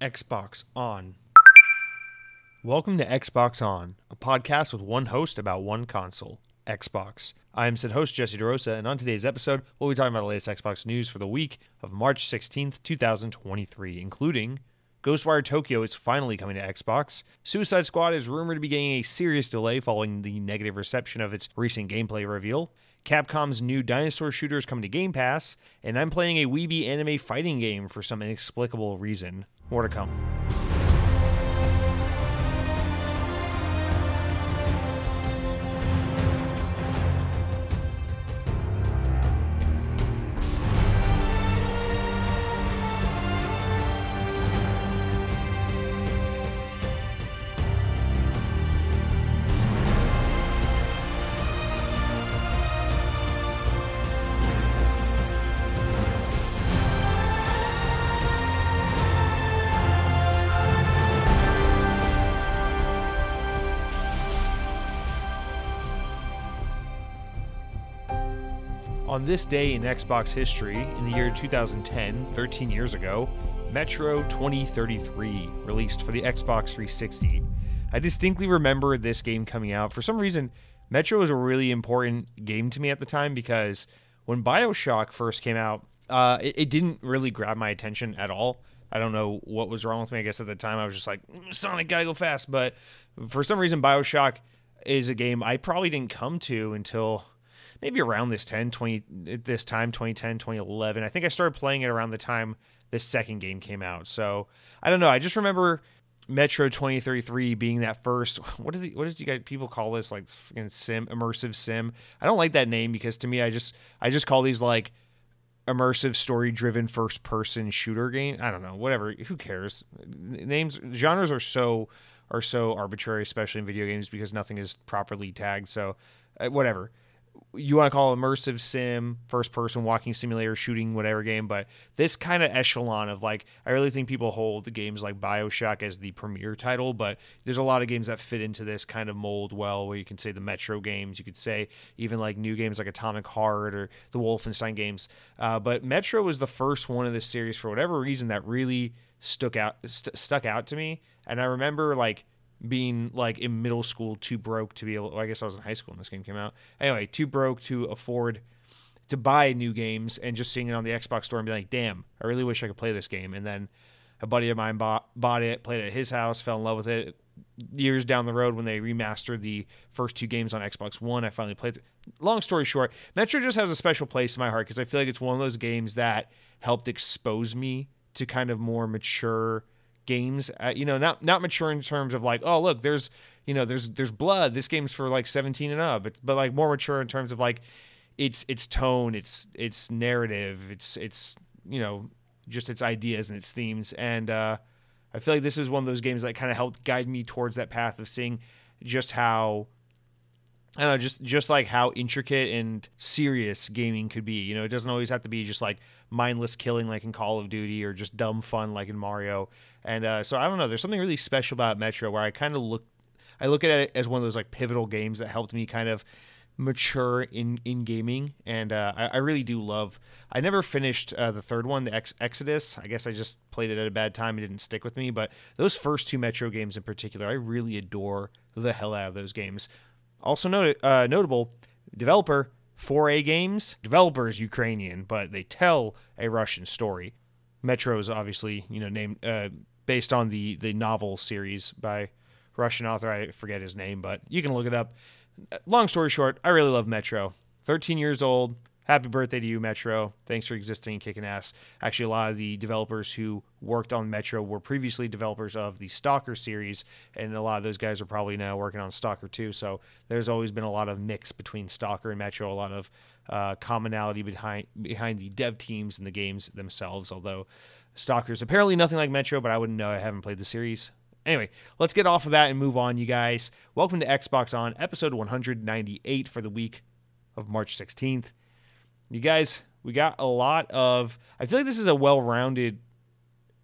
Xbox On. Welcome to Xbox On, a podcast with one host about one console, Xbox. I am said host Jesse DeRosa, and on today's episode, we'll be talking about the latest Xbox news for the week of March 16th, 2023, including Ghostwire Tokyo is finally coming to Xbox. Suicide Squad is rumored to be getting a serious delay following the negative reception of its recent gameplay reveal. Capcom's new dinosaur shooter is coming to Game Pass, and I'm playing a Weeby anime fighting game for some inexplicable reason. More to come. This day in Xbox history, in the year 2010, 13 years ago, Metro 2033 released for the Xbox 360. I distinctly remember this game coming out. For some reason, Metro was a really important game to me at the time because when Bioshock first came out, uh, it, it didn't really grab my attention at all. I don't know what was wrong with me. I guess at the time I was just like, Sonic, gotta go fast. But for some reason, Bioshock is a game I probably didn't come to until maybe around this 10 20 this time 2010 2011 i think i started playing it around the time this second game came out. So i don't know. I just remember metro 2033 being that first what did the, what did you guys people call this like sim immersive sim? I don't like that name because to me i just i just call these like immersive story driven first person shooter game. I don't know. Whatever. Who cares? Names genres are so are so arbitrary especially in video games because nothing is properly tagged. So uh, whatever you want to call immersive sim, first person walking simulator, shooting, whatever game, but this kind of echelon of like, I really think people hold the games like Bioshock as the premier title, but there's a lot of games that fit into this kind of mold well, where you can say the Metro games, you could say even like new games like Atomic Heart or the Wolfenstein games. Uh, but Metro was the first one of this series for whatever reason that really stuck out, st- stuck out to me. And I remember like, being like in middle school too broke to be able well, I guess I was in high school when this game came out. Anyway, too broke to afford to buy new games and just seeing it on the Xbox store and be like, "Damn, I really wish I could play this game." And then a buddy of mine bought bought it, played it at his house, fell in love with it. Years down the road when they remastered the first two games on Xbox 1, I finally played it. Long story short, Metro just has a special place in my heart because I feel like it's one of those games that helped expose me to kind of more mature games uh, you know not not mature in terms of like oh look there's you know there's there's blood. This game's for like 17 and up. But, but like more mature in terms of like its its tone its its narrative its its you know just its ideas and its themes. And uh i feel like this is one of those games that kind of helped guide me towards that path of seeing just how I don't know, just just like how intricate and serious gaming could be. You know, it doesn't always have to be just like mindless killing like in Call of Duty or just dumb fun like in Mario. And uh, so I don't know. There's something really special about Metro where I kind of look, I look at it as one of those like pivotal games that helped me kind of mature in in gaming and uh, I, I, really do love i never finished uh, the third one the Ex- exodus i guess i just played it at a bad time it didn't stick with me but those first two metro games in particular i really adore the hell out of those games also noted, uh, notable developer 4A Games. Developer is Ukrainian, but they tell a Russian story. Metro is obviously you know named uh, based on the the novel series by Russian author. I forget his name, but you can look it up. Long story short, I really love Metro. 13 years old, happy birthday to you, Metro. Thanks for existing and kicking ass. Actually, a lot of the developers who worked on Metro were previously developers of the Stalker series, and a lot of those guys are probably now working on Stalker 2. So there's always been a lot of mix between Stalker and Metro, a lot of uh, commonality behind behind the dev teams and the games themselves. Although Stalker is apparently nothing like Metro, but I wouldn't know. I haven't played the series. Anyway, let's get off of that and move on, you guys. Welcome to Xbox On, episode 198 for the week of March 16th you guys, we got a lot of. I feel like this is a well rounded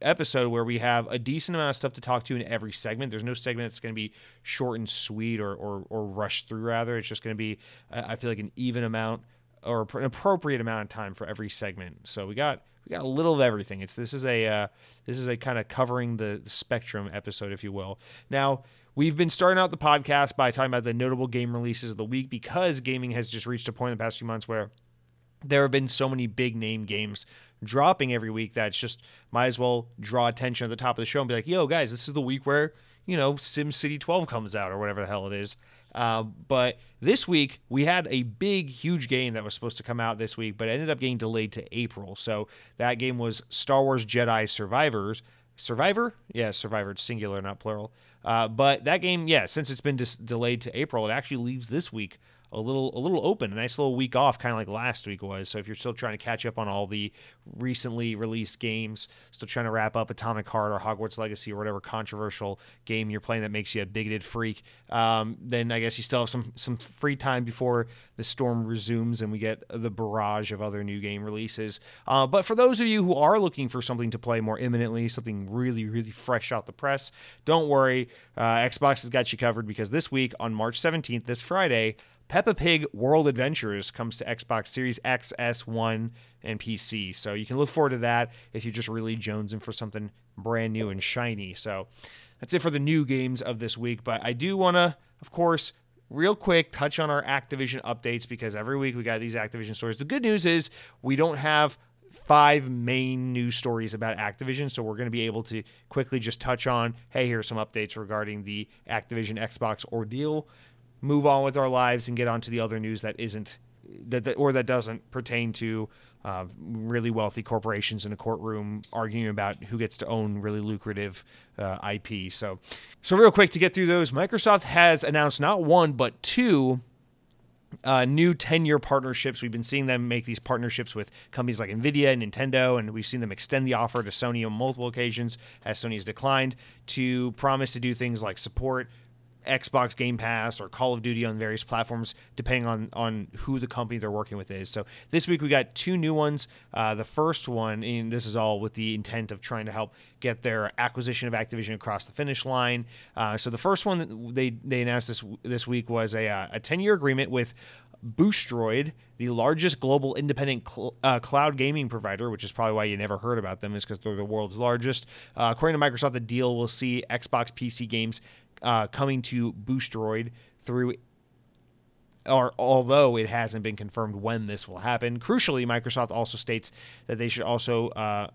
episode where we have a decent amount of stuff to talk to in every segment. There's no segment that's going to be short and sweet or, or, or rushed through, rather. It's just going to be, I feel like, an even amount or an appropriate amount of time for every segment. So we got we got a little of everything. It's this is a uh, this is a kind of covering the spectrum episode, if you will. Now we've been starting out the podcast by talking about the notable game releases of the week because gaming has just reached a point in the past few months where there have been so many big name games dropping every week that it's just might as well draw attention at the top of the show and be like, yo, guys, this is the week where, you know, SimCity 12 comes out or whatever the hell it is. Uh, but this week, we had a big, huge game that was supposed to come out this week, but ended up getting delayed to April. So that game was Star Wars Jedi Survivors. Survivor? Yeah, Survivor. It's singular, not plural. Uh, but that game, yeah, since it's been dis- delayed to April, it actually leaves this week a little a little open, a nice little week off, kind of like last week was. So if you're still trying to catch up on all the recently released games, still trying to wrap up Atomic Heart or Hogwarts Legacy or whatever controversial game you're playing that makes you a bigoted freak, um, then I guess you still have some some free time before the storm resumes and we get the barrage of other new game releases. Uh, but for those of you who are looking for something to play more imminently, something really really fresh out the press, don't worry, uh, Xbox has got you covered because this week on March 17th, this Friday. Peppa Pig World Adventures comes to Xbox Series X, S1, and PC. So you can look forward to that if you're just really jonesing for something brand new and shiny. So that's it for the new games of this week. But I do want to, of course, real quick touch on our Activision updates because every week we got these Activision stories. The good news is we don't have five main news stories about Activision, so we're going to be able to quickly just touch on hey, here's some updates regarding the Activision Xbox ordeal move on with our lives and get on to the other news that isn't that, that or that doesn't pertain to uh, really wealthy corporations in a courtroom arguing about who gets to own really lucrative uh, IP. So, so real quick to get through those, Microsoft has announced not one but two uh, new 10 year partnerships. We've been seeing them make these partnerships with companies like Nvidia and Nintendo, and we've seen them extend the offer to Sony on multiple occasions as Sony has declined to promise to do things like support Xbox Game Pass or Call of Duty on various platforms, depending on on who the company they're working with is. So this week we got two new ones. Uh, the first one, and this is all with the intent of trying to help get their acquisition of Activision across the finish line. Uh, so the first one that they they announced this this week was a uh, a ten year agreement with. Boostroid, the largest global independent cl- uh, cloud gaming provider, which is probably why you never heard about them, is because they're the world's largest. Uh, according to Microsoft, the deal will see Xbox PC games uh, coming to Boostroid through or although it hasn't been confirmed when this will happen. Crucially, Microsoft also states that they should also uh,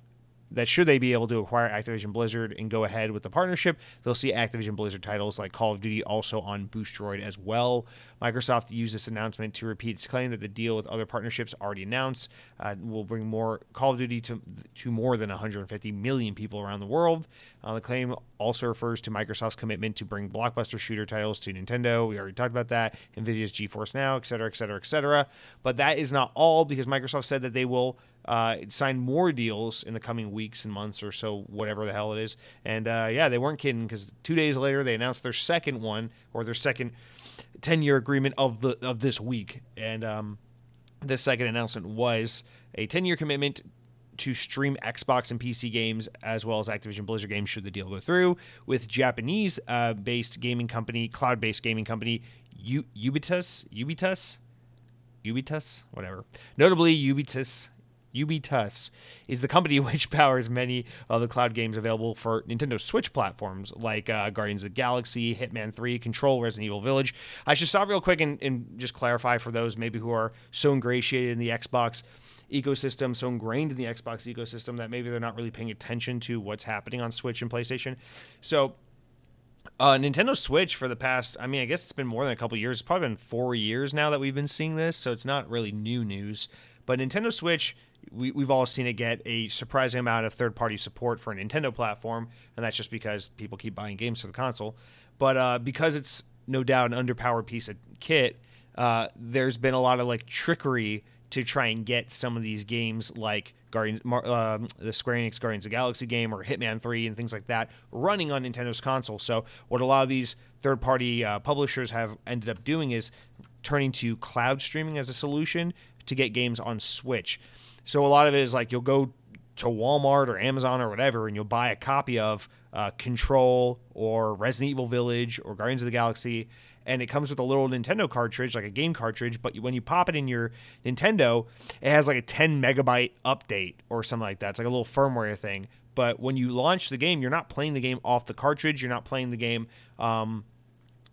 that should they be able to acquire Activision Blizzard and go ahead with the partnership, they'll see Activision Blizzard titles like Call of Duty also on Boostroid as well. Microsoft used this announcement to repeat its claim that the deal with other partnerships already announced uh, will bring more Call of Duty to to more than 150 million people around the world. Uh, the claim also refers to Microsoft's commitment to bring blockbuster shooter titles to Nintendo. We already talked about that. Nvidia's GeForce Now, et cetera, et cetera, et cetera. But that is not all because Microsoft said that they will uh, sign more deals in the coming weeks and months or so, whatever the hell it is. And uh, yeah, they weren't kidding because two days later they announced their second one or their second 10 year agreement of the of this week. And um, this second announcement was a 10 year commitment to stream Xbox and PC games as well as Activision Blizzard games should the deal go through with Japanese uh, based gaming company, cloud based gaming company U- Ubitus, Ubitus, Ubitus, whatever. Notably, Ubitus Ubitus is the company which powers many of the cloud games available for Nintendo Switch platforms like uh, Guardians of the Galaxy, Hitman 3, Control, Resident Evil Village. I should stop real quick and, and just clarify for those maybe who are so ingratiated in the Xbox ecosystem, so ingrained in the Xbox ecosystem that maybe they're not really paying attention to what's happening on Switch and PlayStation. So, uh, Nintendo Switch for the past, I mean, I guess it's been more than a couple years. It's probably been four years now that we've been seeing this, so it's not really new news. But Nintendo Switch we, we've all seen it get a surprising amount of third party support for a Nintendo platform, and that's just because people keep buying games for the console. But uh, because it's no doubt an underpowered piece of kit, uh, there's been a lot of like trickery to try and get some of these games like Guardians, uh, the Square Enix Guardians of Galaxy game or Hitman 3 and things like that running on Nintendo's console. So what a lot of these third party uh, publishers have ended up doing is turning to cloud streaming as a solution to get games on Switch. So a lot of it is like you'll go to Walmart or Amazon or whatever, and you'll buy a copy of uh, Control or Resident Evil Village or Guardians of the Galaxy, and it comes with a little Nintendo cartridge, like a game cartridge. But when you pop it in your Nintendo, it has like a 10 megabyte update or something like that. It's like a little firmware thing. But when you launch the game, you're not playing the game off the cartridge. You're not playing the game um,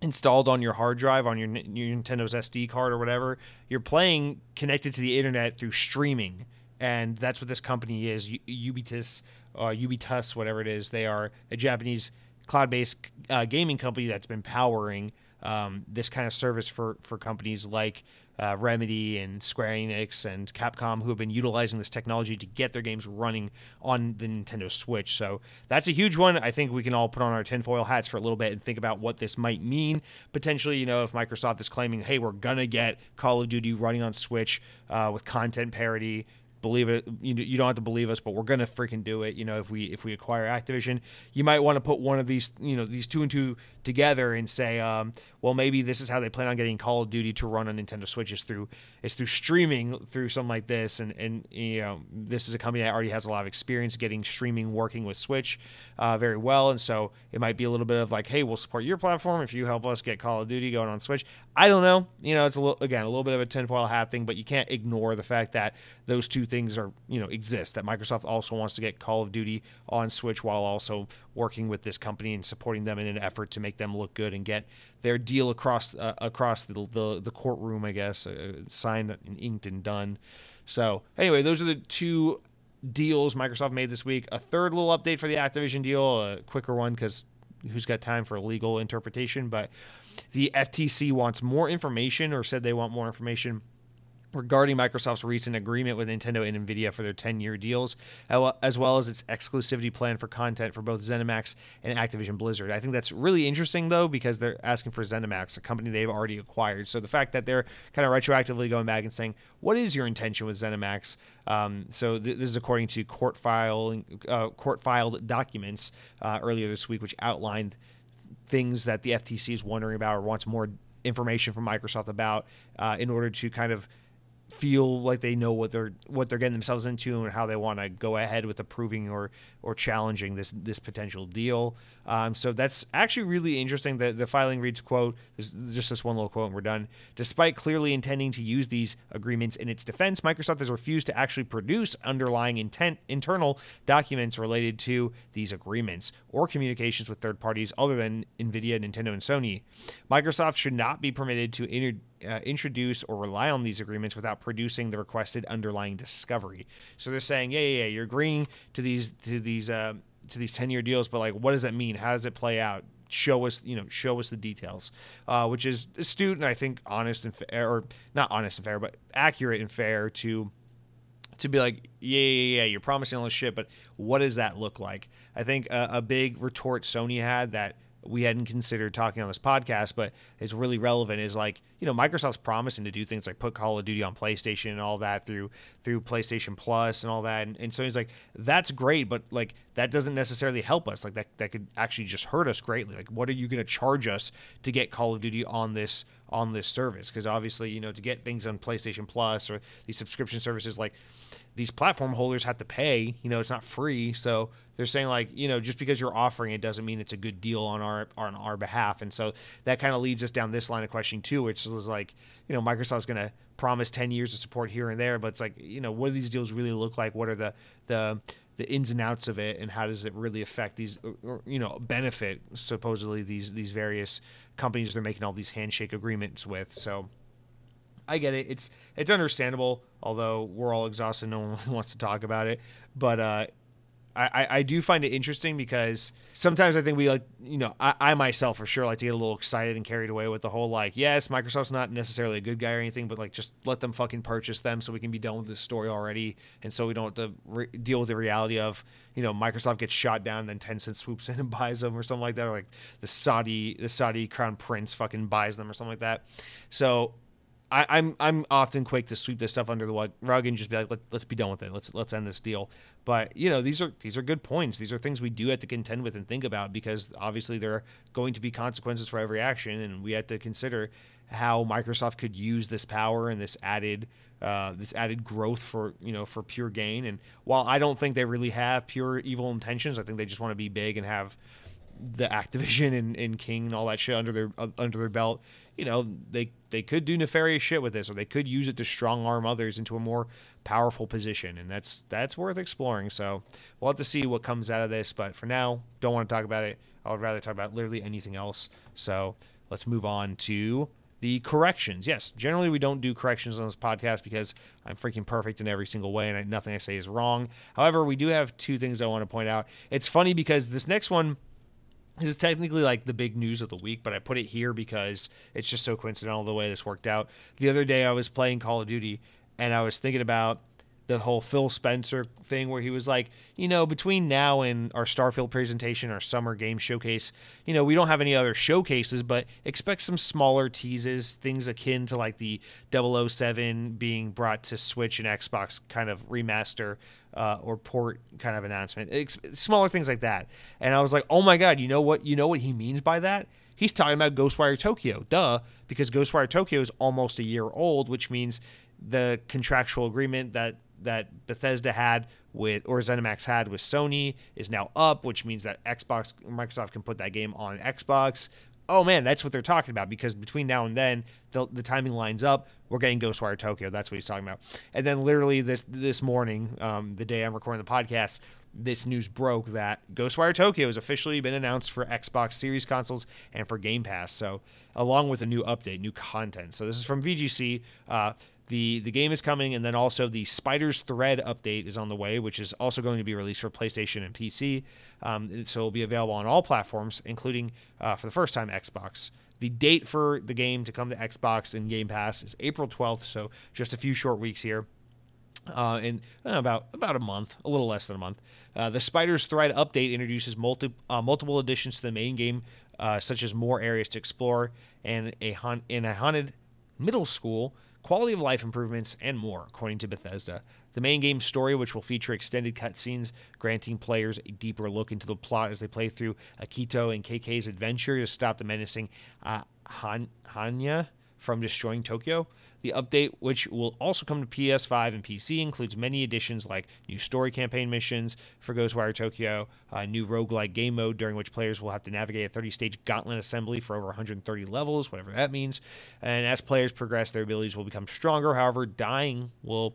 installed on your hard drive on your, your Nintendo's SD card or whatever. You're playing connected to the internet through streaming, and that's what this company is. Ubitus, uh, Ubitus, whatever it is. They are a Japanese cloud-based uh, gaming company that's been powering um, this kind of service for for companies like uh, Remedy and Square Enix and Capcom who have been utilizing this technology to get their games running on the Nintendo Switch. So that's a huge one. I think we can all put on our tinfoil hats for a little bit and think about what this might mean. Potentially, you know, if Microsoft is claiming, hey, we're to get Call of Duty running on Switch uh, with content parity believe it you, you don't have to believe us but we're gonna freaking do it you know if we if we acquire activision. You might want to put one of these you know these two and two together and say um, well maybe this is how they plan on getting call of duty to run on nintendo switches through it's through streaming through something like this and and you know this is a company that already has a lot of experience getting streaming working with switch uh, very well. And so it might be a little bit of like hey we'll support your platform if you help us get call of duty going on switch. I don't know you know it's a little again a little bit of a tinfoil hat thing but you can't ignore the fact that those two things things are you know exist that Microsoft also wants to get Call of Duty on Switch while also working with this company and supporting them in an effort to make them look good and get their deal across uh, across the, the, the courtroom I guess uh, signed and inked and done. So anyway, those are the two deals Microsoft made this week. A third little update for the Activision deal, a quicker one because who's got time for legal interpretation, but the FTC wants more information or said they want more information regarding Microsoft's recent agreement with Nintendo and Nvidia for their 10-year deals, as well as its exclusivity plan for content for both ZeniMax and Activision Blizzard. I think that's really interesting though because they're asking for ZeniMax, a company they've already acquired. So the fact that they're kind of retroactively going back and saying, "What is your intention with ZeniMax?" Um, so th- this is according to court file uh, court filed documents uh, earlier this week, which outlined things that the FTC is wondering about or wants more information from Microsoft about uh, in order to kind of feel like they know what they're what they're getting themselves into and how they want to go ahead with approving or or challenging this this potential deal. Um, so that's actually really interesting. The the filing reads quote just this one little quote and we're done. Despite clearly intending to use these agreements in its defense, Microsoft has refused to actually produce underlying intent internal documents related to these agreements or communications with third parties other than Nvidia, Nintendo, and Sony. Microsoft should not be permitted to inter- uh, introduce or rely on these agreements without producing the requested underlying discovery. So they're saying, yeah, yeah, yeah, you're agreeing to these to these uh, to these ten year deals, but like, what does that mean? How does it play out? Show us, you know, show us the details, uh, which is astute and I think honest and fair, or not honest and fair, but accurate and fair to to be like, yeah, yeah, yeah, you're promising all this shit, but what does that look like? I think a, a big retort Sony had that we hadn't considered talking on this podcast, but it's really relevant is like, you know, Microsoft's promising to do things like put Call of Duty on PlayStation and all that through through PlayStation Plus and all that. And, and so he's like, that's great, but like that doesn't necessarily help us. Like that that could actually just hurt us greatly. Like what are you gonna charge us to get Call of Duty on this on this service? Because obviously, you know, to get things on PlayStation Plus or these subscription services like these platform holders have to pay. You know, it's not free. So they're saying like, you know, just because you're offering it doesn't mean it's a good deal on our on our behalf. And so that kind of leads us down this line of questioning too, which is like, you know, Microsoft's going to promise 10 years of support here and there, but it's like, you know, what do these deals really look like? What are the the the ins and outs of it and how does it really affect these or, you know benefit supposedly these these various companies they're making all these handshake agreements with so I get it. It's it's understandable, although we're all exhausted. No one wants to talk about it. But uh, I, I do find it interesting because sometimes I think we like, you know, I, I myself for sure like to get a little excited and carried away with the whole like, yes, Microsoft's not necessarily a good guy or anything, but like just let them fucking purchase them so we can be done with this story already. And so we don't have to re- deal with the reality of, you know, Microsoft gets shot down and then Tencent swoops in and buys them or something like that. Or like the Saudi, the Saudi crown prince fucking buys them or something like that. So I, am I'm, I'm often quick to sweep this stuff under the rug and just be like, Let, us be done with it. Let's let's end this deal. But you know, these are these are good points. These are things we do have to contend with and think about because obviously there are going to be consequences for every action, and we have to consider how Microsoft could use this power and this added uh, this added growth for you know for pure gain. And while I don't think they really have pure evil intentions, I think they just want to be big and have the Activision and, and King and all that shit under their uh, under their belt. You know, they they could do nefarious shit with this, or they could use it to strong arm others into a more powerful position, and that's that's worth exploring. So we'll have to see what comes out of this. But for now, don't want to talk about it. I would rather talk about literally anything else. So let's move on to the corrections. Yes, generally we don't do corrections on this podcast because I'm freaking perfect in every single way and I, nothing I say is wrong. However, we do have two things I want to point out. It's funny because this next one this is technically like the big news of the week, but I put it here because it's just so coincidental the way this worked out. The other day I was playing Call of Duty and I was thinking about the whole Phil Spencer thing where he was like, you know, between now and our Starfield presentation, our summer game showcase, you know, we don't have any other showcases, but expect some smaller teases, things akin to like the 007 being brought to Switch and Xbox kind of remaster uh, or port kind of announcement. It's, smaller things like that. And I was like, oh my God, you know what? You know what he means by that? He's talking about Ghostwire Tokyo. Duh, because Ghostwire Tokyo is almost a year old, which means the contractual agreement that that Bethesda had with or ZeniMax had with Sony is now up, which means that Xbox Microsoft can put that game on Xbox. Oh man, that's what they're talking about because between now and then the, the timing lines up. We're getting Ghostwire Tokyo. That's what he's talking about. And then literally this this morning, um, the day I'm recording the podcast, this news broke that Ghostwire Tokyo has officially been announced for Xbox Series consoles and for Game Pass. So along with a new update, new content. So this is from VGC. Uh, the the game is coming, and then also the Spider's Thread update is on the way, which is also going to be released for PlayStation and PC. Um, so it'll be available on all platforms, including uh, for the first time Xbox. The date for the game to come to Xbox and Game Pass is April 12th, so just a few short weeks here. Uh, in uh, about about a month, a little less than a month. Uh, the Spider's Thread update introduces multi, uh, multiple additions to the main game, such as more areas to explore and a in a haunted middle school quality of life improvements, and more, according to Bethesda. The main game story, which will feature extended cutscenes, granting players a deeper look into the plot as they play through Akito and KK's adventure to stop the menacing Han- Hannya from destroying Tokyo. The update, which will also come to PS5 and PC, includes many additions like new story campaign missions for Ghostwire Tokyo, a new roguelike game mode during which players will have to navigate a 30 stage gauntlet assembly for over 130 levels, whatever that means. And as players progress, their abilities will become stronger. However, dying will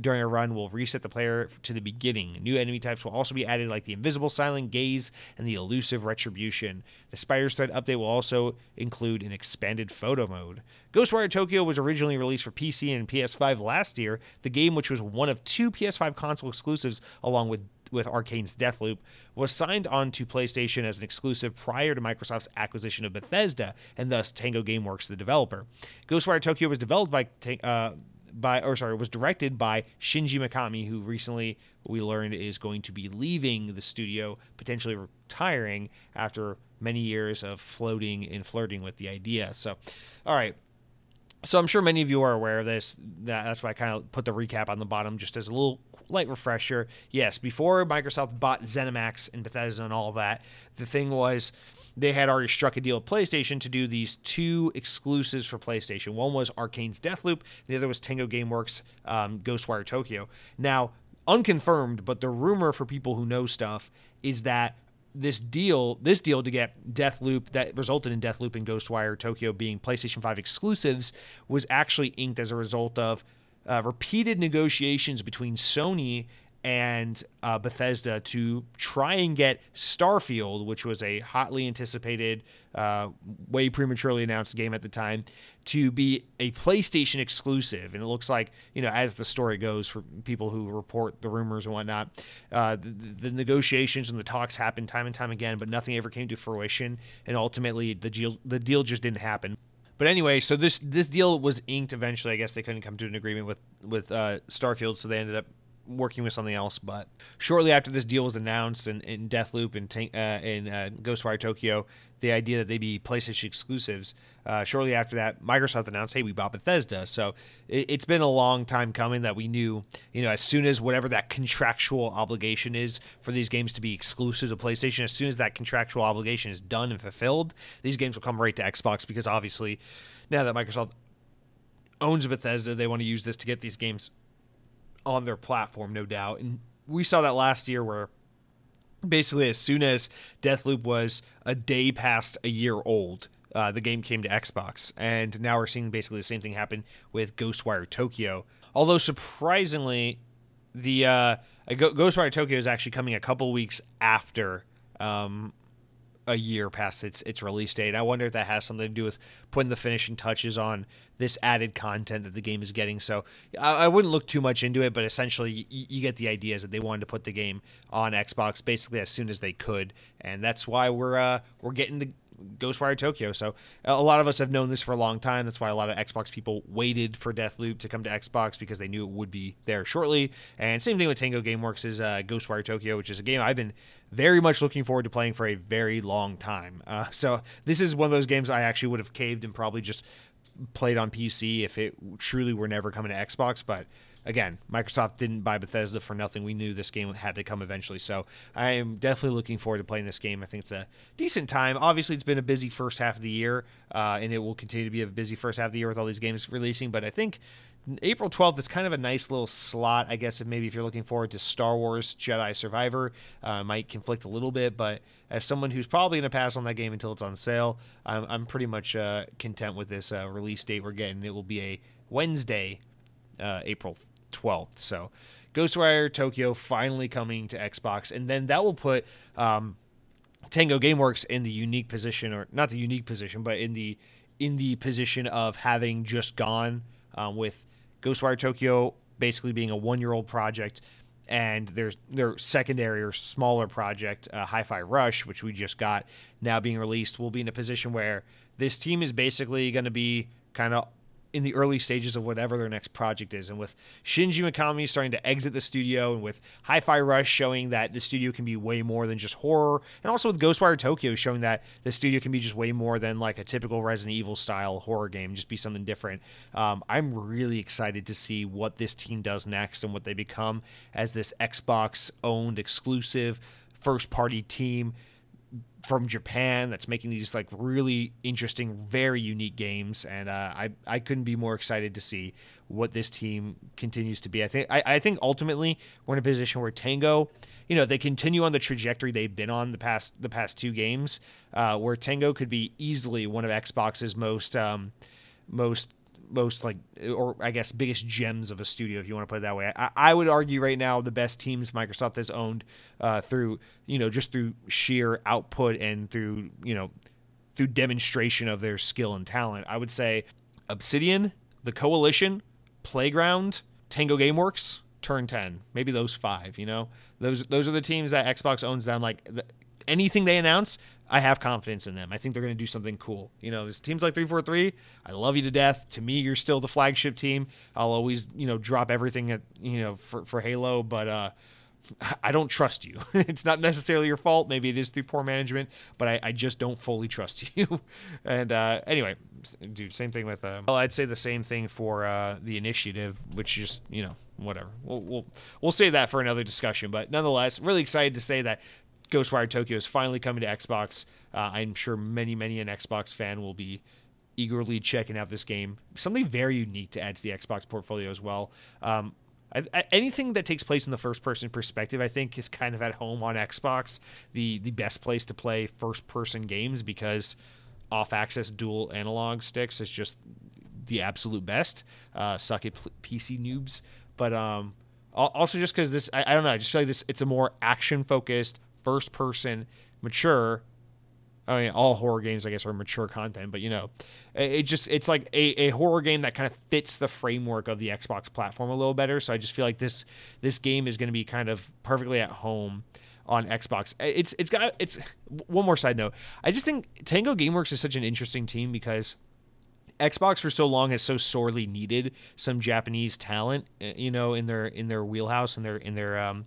during a run will reset the player to the beginning. New enemy types will also be added, like the Invisible Silent Gaze and the Elusive Retribution. The Spider's Thread update will also include an expanded photo mode. Ghostwire Tokyo was originally released for PC and PS5 last year. The game, which was one of two PS5 console exclusives, along with with Arkane's Deathloop, was signed on to PlayStation as an exclusive prior to Microsoft's acquisition of Bethesda, and thus Tango Gameworks, the developer. Ghostwire Tokyo was developed by uh, by or sorry it was directed by Shinji Mikami, who recently we learned is going to be leaving the studio, potentially retiring after many years of floating and flirting with the idea. So, all right. So I'm sure many of you are aware of this. That, that's why I kind of put the recap on the bottom just as a little light refresher. Yes, before Microsoft bought ZeniMax and Bethesda and all that, the thing was they had already struck a deal with PlayStation to do these two exclusives for PlayStation. One was Arkane's Deathloop, the other was Tango Gameworks um, Ghostwire Tokyo. Now, unconfirmed, but the rumor for people who know stuff is that this deal, this deal to get Deathloop that resulted in Deathloop and Ghostwire Tokyo being PlayStation 5 exclusives was actually inked as a result of uh, repeated negotiations between Sony and uh, Bethesda to try and get Starfield, which was a hotly anticipated, uh, way prematurely announced game at the time, to be a PlayStation exclusive. And it looks like, you know, as the story goes for people who report the rumors and whatnot, uh, the, the, negotiations and the talks happened time and time again, but nothing ever came to fruition. And ultimately, the deal, the deal just didn't happen. But anyway, so this this deal was inked eventually. I guess they couldn't come to an agreement with with uh, Starfield, so they ended up working with something else. But shortly after this deal was announced in, in Deathloop and uh, in uh, Ghostwire Tokyo, the idea that they'd be PlayStation exclusives. Uh, shortly after that, Microsoft announced, "Hey, we bought Bethesda." So it, has been a long time coming that we knew, you know, as soon as whatever that contractual obligation is for these games to be exclusive to PlayStation, as soon as that contractual obligation is done and fulfilled, these games will come right to Xbox because obviously now that Microsoft owns Bethesda. They want to use this to get these games on their platform, no doubt. And we saw that last year where basically as soon as Deathloop was a day past a year old, uh, the game came to Xbox, and now we're seeing basically the same thing happen with Ghostwire Tokyo. Although surprisingly, the uh, Ghostwire Tokyo is actually coming a couple weeks after um, a year past its its release date. I wonder if that has something to do with putting the finishing touches on this added content that the game is getting. So I, I wouldn't look too much into it, but essentially you, you, get the idea is that they wanted to put the game on Xbox basically as soon as they could, and that's why we're uh, we're getting the Ghostwire Tokyo. So a lot of us have known this for a long time. That's why a lot of Xbox people waited for Deathloop to come to Xbox because they knew it would be there shortly. And same thing with Tango GameWorks is uh, Ghostwire Tokyo, which is a game I've been very much looking forward to playing for a very long time. Uh, so this is one of those games I actually would have caved and probably just played on PC if it truly were never coming to Xbox, but again, Microsoft didn't buy Bethesda for nothing. We knew this game had to come eventually. So I am definitely looking forward to playing this game. I think it's a decent time. Obviously, it's been a busy first half of the year, uh, and it will continue to be a busy first half of the year with all these games releasing. But I think April 12th is kind of a nice little slot, I guess, if maybe if you're looking forward to Star Wars Jedi Survivor, uh, might conflict a little bit, but as someone who's probably going to pass on that game until it's on sale, I'm, I'm pretty much uh, content with this uh, release date we're getting. It will be a Wednesday, uh, April 12th. So Ghostwire Tokyo finally coming to Xbox, and then that will put um, Tango GameWorks in the unique position, or not the unique position, but in the in the position of having just gone um, with Ghostwire Tokyo basically being a one year old project. And there's their secondary or smaller project, uh, Hi-Fi Rush, which we just got now being released, will be in a position where this team is basically going to be kind of in the early stages of whatever their next project is. And with Shinji Mikami starting to exit the studio, and with Hi Fi Rush showing that the studio can be way more than just horror, and also with Ghostwire Tokyo showing that the studio can be just way more than like a typical Resident Evil style horror game, just be something different. Um, I'm really excited to see what this team does next and what they become as this Xbox owned exclusive first party team from Japan that's making these like really interesting, very unique games, and uh, I I couldn't be more excited to see what this team continues to be. I think I, I think ultimately we're in a position where Tango, you know, they continue on the trajectory they've been on the past the past two games, uh, where Tango could be easily one of Xbox's most um, most most like or I guess biggest gems of a studio if you want to put it that way. I, I would argue right now the best teams Microsoft has owned uh, through you know just through sheer output and through you know through demonstration of their skill and talent. I would say Obsidian, the Coalition, Playground, Tango GameWorks, Turn 10, maybe those five. You know those those are the teams that Xbox owns. Down like anything they announce, I have confidence in them. I think they're going to do something cool. You know, there's teams like 343. I love you to death. To me, you're still the flagship team. I'll always, you know, drop everything at, you know, for, for Halo, but uh, I don't trust you. it's not necessarily your fault. Maybe it is through poor management, but I, I just don't fully trust you. and uh, anyway, dude, same thing with. Uh, well, I'd say the same thing for uh, the initiative, which just you know whatever. We'll we'll we'll save that for another discussion. But nonetheless, really excited to say that Ghostwire Tokyo is finally coming to Xbox. Uh, I'm sure many, many an Xbox fan will be eagerly checking out this game. Something very unique to add to the Xbox portfolio as well. Um, I, I, anything that takes place in the first person perspective, I think, is kind of at home on Xbox. The the best place to play first person games because off access dual analog sticks is just the absolute best. Uh, suck it, PC noobs. But um, also just because this, I, I, don't know, I just feel like this. It's a more action focused, first person, mature. I mean, all horror games, I guess, are mature content, but you know, it just it's like a, a horror game that kind of fits the framework of the Xbox platform a little better. So I just feel like this this game is going to be kind of perfectly at home on Xbox. It's it's got it's one more side note. I just think Tango GameWorks is such an interesting team because Xbox for so long has so sorely needed some Japanese talent, eh, you know, in their in their wheelhouse and their in their um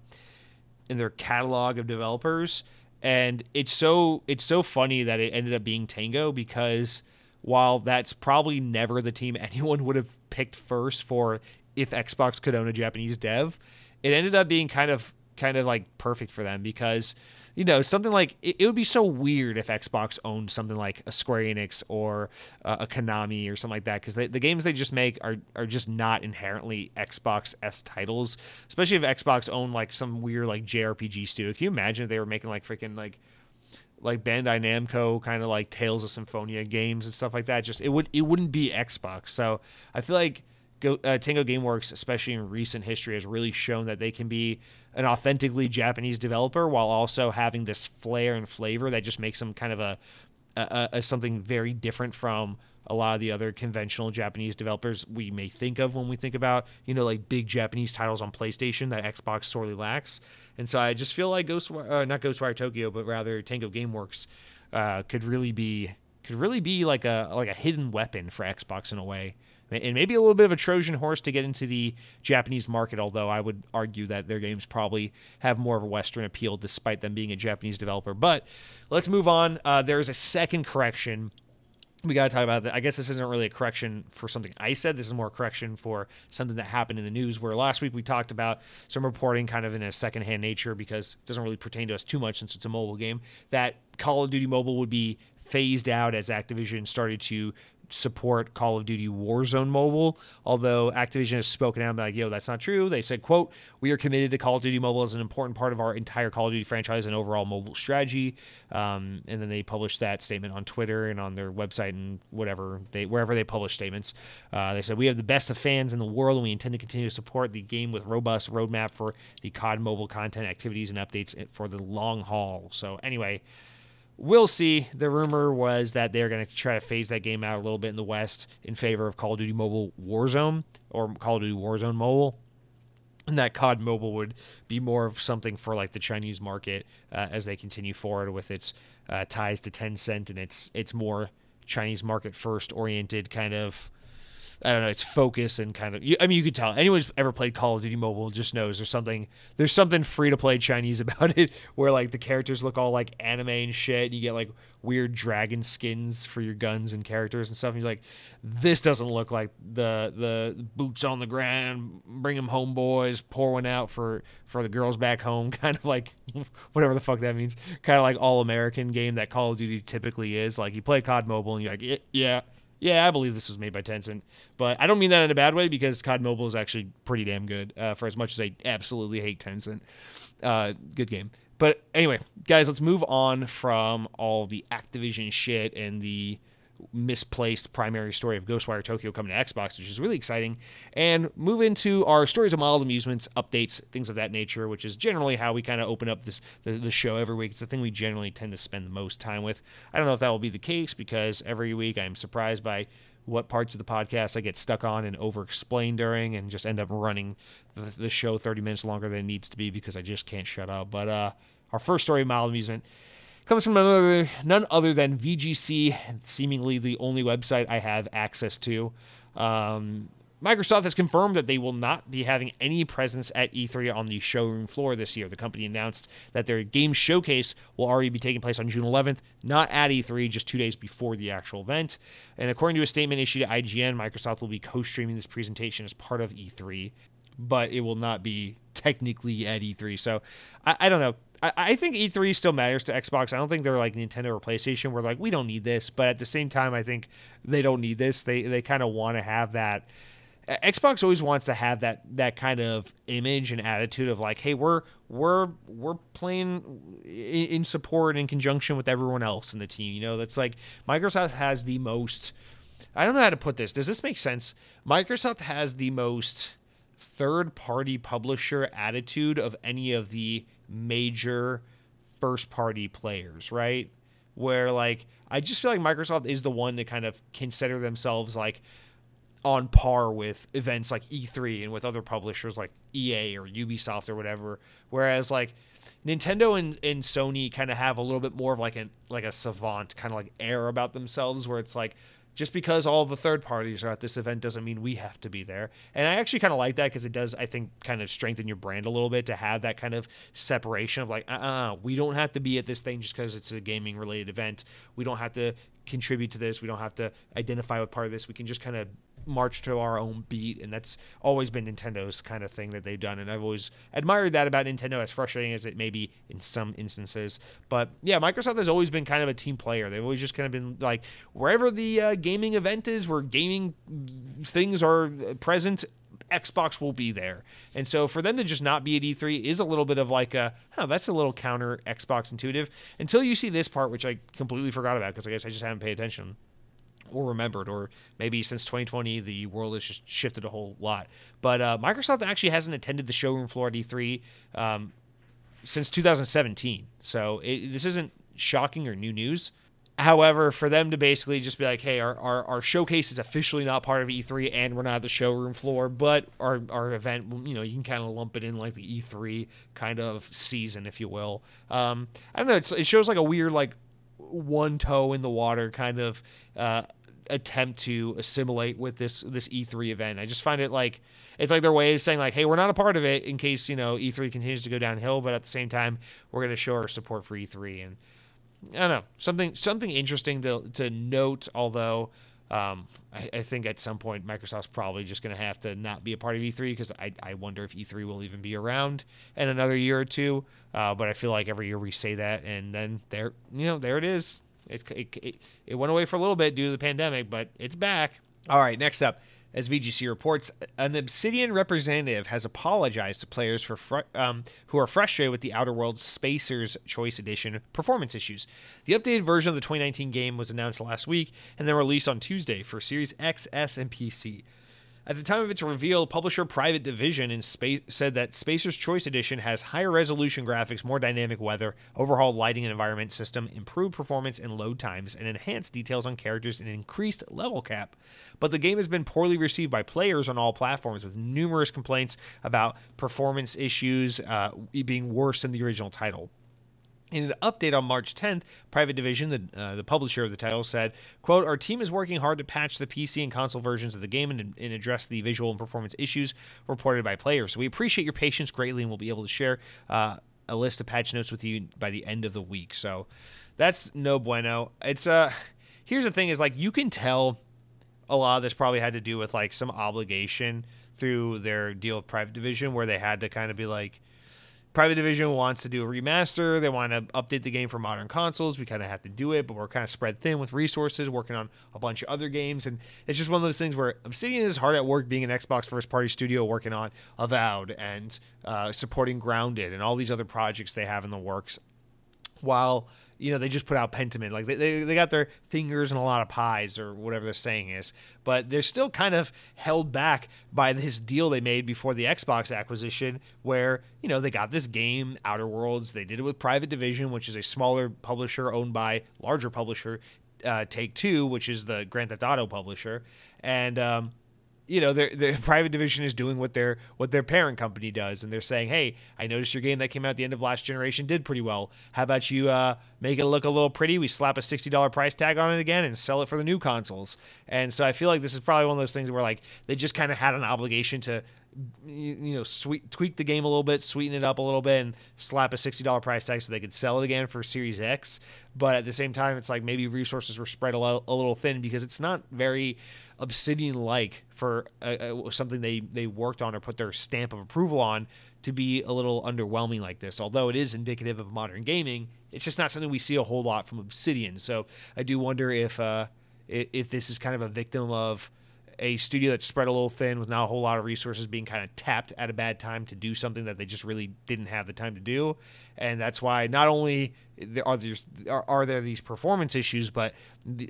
in their catalog of developers. And it's so it's so funny that it ended up being Tango because while that's probably never the team anyone would have picked first for if Xbox could own a Japanese dev, it ended up being kind of kind of like perfect for them because you know, something like it, it, would be so weird if Xbox owned something like a Square Enix or uh, a Konami or something like that because the games they just make are are just not inherently Xbox s titles. Especially if Xbox owned like some weird like JRPG studio. Can you imagine if they were making like freaking like like Bandai Namco kind of like Tales of Symphonia games and stuff like that. Just it would it wouldn't be Xbox. So I feel like Go, uh, Tango GameWorks, especially in recent history, has really shown that they can be an authentically Japanese developer while also having this flair and flavor that just makes them kind of a, a, a something very different from a lot of the other conventional Japanese developers we may think of when we think about, you know, like big Japanese titles on PlayStation that Xbox sorely lacks. And so I just feel like Ghost, uh, not Ghostwire Tokyo, but rather Tango GameWorks uh, could really be could really be like a like a hidden weapon for Xbox in a way. And maybe a little bit of a Trojan horse to get into the Japanese market, although I would argue that their games probably have more of a Western appeal despite them being a Japanese developer. But let's move on. Uh, there's a second correction we got to talk about that. I guess this isn't really a correction for something I said. This is more a correction for something that happened in the news. Where last week we talked about some reporting kind of in a secondhand nature because it doesn't really pertain to us too much since it's a mobile game. That Call of Duty Mobile would be phased out as Activision started to support Call of Duty Warzone Mobile. Although Activision has spoken out and like, yo, that's not true. They said, quote, we are committed to Call of Duty Mobile as an important part of our entire Call of Duty franchise and overall mobile strategy. Um, and then they published that statement on Twitter and on their website and whatever they wherever they publish statements. Uh, they said we have the best of fans in the world and we intend to continue to support the game with robust roadmap for the COD mobile content activities and updates for the long haul. So anyway we'll see. The rumor was that they're going to try to phase that game out a little bit in the West in favor of Call of Duty Mobile Warzone or Call of Duty Warzone Mobile. And that COD Mobile would be more of something for like the Chinese market uh, as they continue forward with its uh, ties to Tencent and its its more Chinese market first oriented kind of I don't know, it's focus and kind of. I mean, you could tell anyone who's ever played Call of Duty Mobile just knows there's something there's something free to play Chinese about it, where like the characters look all like anime and shit, and you get like weird dragon skins for your guns and characters and stuff. And you're like, this doesn't look like the the boots on the ground, bring them home, boys, pour one out for for the girls back home, kind of like whatever the fuck that means, kind of like all American game that Call of Duty typically is. Like you play COD Mobile and you're like, yeah yeah, I believe this was made by Tencent, but I don't mean that in a bad way because COD Mobile is actually pretty damn good. Uh, for as much as I absolutely hate Tencent, uh, good game. But anyway, guys, let's move on from all the Activision shit and the misplaced primary story of Ghostwire Tokyo coming to Xbox, which is really exciting, and move into our stories of mild amusements, updates, things of that nature, which is generally how we kind of open up this the, the show every week. It's the thing we generally tend to spend the most time with. I don't know if that will be the case because every week I'm surprised by what parts of the podcast I get stuck on and over explain during and just end up running the, the, show 30 minutes longer than it needs to be because I just can't shut up. But uh, our first story of mild amusement comes from none other, than VGC, seemingly the only website I have access to. Um, Microsoft has confirmed that they will not be having any presence at E3 on the showroom floor this year. The company announced that their game showcase will already be taking place on June 11th, not at E3, just two days before the actual event. And according to a statement issued to IGN, Microsoft will be co streaming this presentation as part of E3, but it will not be technically at E3. So I, I don't know. I, I think E3 still matters to Xbox. I don't think they're like Nintendo or PlayStation where like we don't need this, but at the same time, I think they don't need this. They they kind of want to have that. Xbox always wants to have that that kind of image and attitude of like, hey, we're we're we're playing in, support in conjunction with everyone else in the team. You know, that's like Microsoft has the most. I don't know how to put this. Does this make sense? Microsoft has the most third party publisher attitude of any of the major first party players, right? Where like I just feel like Microsoft is the one to kind of consider themselves like on par with events like E3 and with other publishers like EA or Ubisoft or whatever. Whereas like Nintendo and, and Sony kind of have a little bit more of like an like a savant kind of like air about themselves where it's like just because all the third parties are at this event doesn't mean we have to be there. And I actually kind of like that because it does, I think, kind of strengthen your brand a little bit to have that kind of separation of like, uh uh-uh, uh we don't have to be at this thing just because it's a gaming related event. We don't have to contribute to this. We don't have to identify with part of this. We can just kind of march to our own beat, and that's always been Nintendo's kind of thing that they've done, and I've always admired that about Nintendo. As frustrating as it may be in some instances, but yeah, Microsoft has always been kind of a team player. They've always just kind of been like wherever the uh, gaming event is, where gaming things are present. Xbox will be there. And so for them to just not be at E3 is a little bit of like a, oh, that's a little counter Xbox intuitive until you see this part, which I completely forgot about because I guess I just haven't paid attention or remembered, or maybe since 2020 the world has just shifted a whole lot. But uh, Microsoft actually hasn't attended the showroom floor at E3 um, since 2017, so it, this isn't shocking or new news. However, for them to basically just be like, hey, our, our, our showcase is officially not part of E3 and we're not at the showroom floor, but our, our event, you know, you can kind of lump it in like the E3 kind of season, if you will. Um, I don't know. it shows like a weird, like, one toe in the water kind of uh, attempt to assimilate with this this E3 event. I just find it like it's like their way of saying like, hey, we're not a part of it in case you know E3 continues to go downhill, but at the same time, we're going to show our support for E3 and I don't know something something interesting to to note. Although um, I, I, think at some point Microsoft's probably just going to have to not be a part of E3 because I, I wonder if E3 will even be around in another year or two. Uh, but I feel like every year we say that, and then there, you know, there it is. It, it, it, went away for a little bit due to the pandemic, but it's back. All right, next up. As VGC reports, an Obsidian representative has apologized to players for fr- um, who are frustrated with the Outer Worlds Spacer's Choice Edition performance issues. The updated version of the 2019 game was announced last week and then released on Tuesday for Series X, S, and PC. At the time of its reveal, publisher Private Division in Space said that Spacer's Choice Edition has higher resolution graphics, more dynamic weather, overhauled lighting and environment system, improved performance and load times, and enhanced details on characters and increased level cap. But the game has been poorly received by players on all platforms, with numerous complaints about performance issues uh, being worse than the original title. In an update on March 10th, Private Division, the, uh, the publisher of the title, said, quote, Our team is working hard to patch the PC and console versions of the game and, and address the visual and performance issues reported by players. We appreciate your patience greatly and we'll be able to share uh, a list of patch notes with you by the end of the week. So that's no bueno. It's, uh, here's the thing is like, you can tell a lot of this probably had to do with like some obligation through their deal with Private Division where they had to kind of be like, Private Division wants to do a remaster. They want to update the game for modern consoles. We kind of have to do it, but we're kind of spread thin with resources, working on a bunch of other games. And it's just one of those things where Obsidian is hard at work being an Xbox first party studio working on Avowed and uh, supporting Grounded and all these other projects they have in the works. While you know, they just put out Pentiment. Like they, they, they got their fingers in a lot of pies or whatever they're saying is, but they're still kind of held back by this deal they made before the Xbox acquisition, where you know they got this game, Outer Worlds. They did it with Private Division, which is a smaller publisher owned by larger publisher, uh, Take Two, which is the Grand Theft Auto publisher, and um, you know, the private division is doing what their what their parent company does, and they're saying, "Hey, I noticed your game that came out at the end of last generation did pretty well. How about you uh, make it look a little pretty? We slap a sixty dollar price tag on it again and sell it for the new consoles." And so I feel like this is probably one of those things where like they just kind of had an obligation to you know, sweet, tweak the game a little bit, sweeten it up a little bit, and slap a sixty dollar price tag so they could sell it again for Series X. But at the same time, it's like maybe resources were spread a, a little thin because it's not very Obsidian like for something they they worked on or put their stamp of approval on to be a little underwhelming like this. Although it is indicative of modern gaming, it's just not something we see a whole lot from Obsidian. So I do wonder if uh, if this is kind of a victim of a studio that's spread a little thin with not a whole lot of resources being kind of tapped at a bad time to do something that they just really didn't have the time to do. And that's why not only are there are, there these performance issues but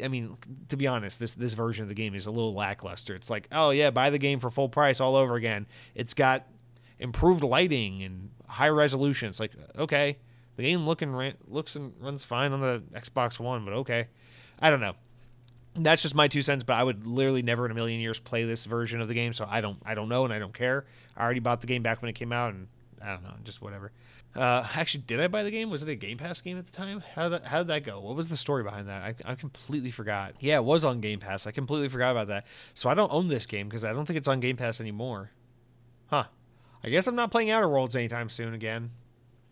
i mean to be honest this this version of the game is a little lackluster. It's like oh yeah buy the game for full price all over again. It's got improved lighting and high resolution. It's like okay the game looking looks and runs fine on the xbox one but okay. I don't know that's just my two cents but i would literally never in a million years play this version of the game so i don't i don't know and i don't care. I already bought the game back when it came out and i don't know just whatever. Uh, actually did i buy the game? Was it a game pass game at the time? How did that, how did that go? What was the story behind that? I, I completely forgot. Yeah it was on game pass. I completely forgot about that. So i don't own this game because i don't think it's on game pass anymore. Huh. I guess i'm not playing outer worlds anytime soon again.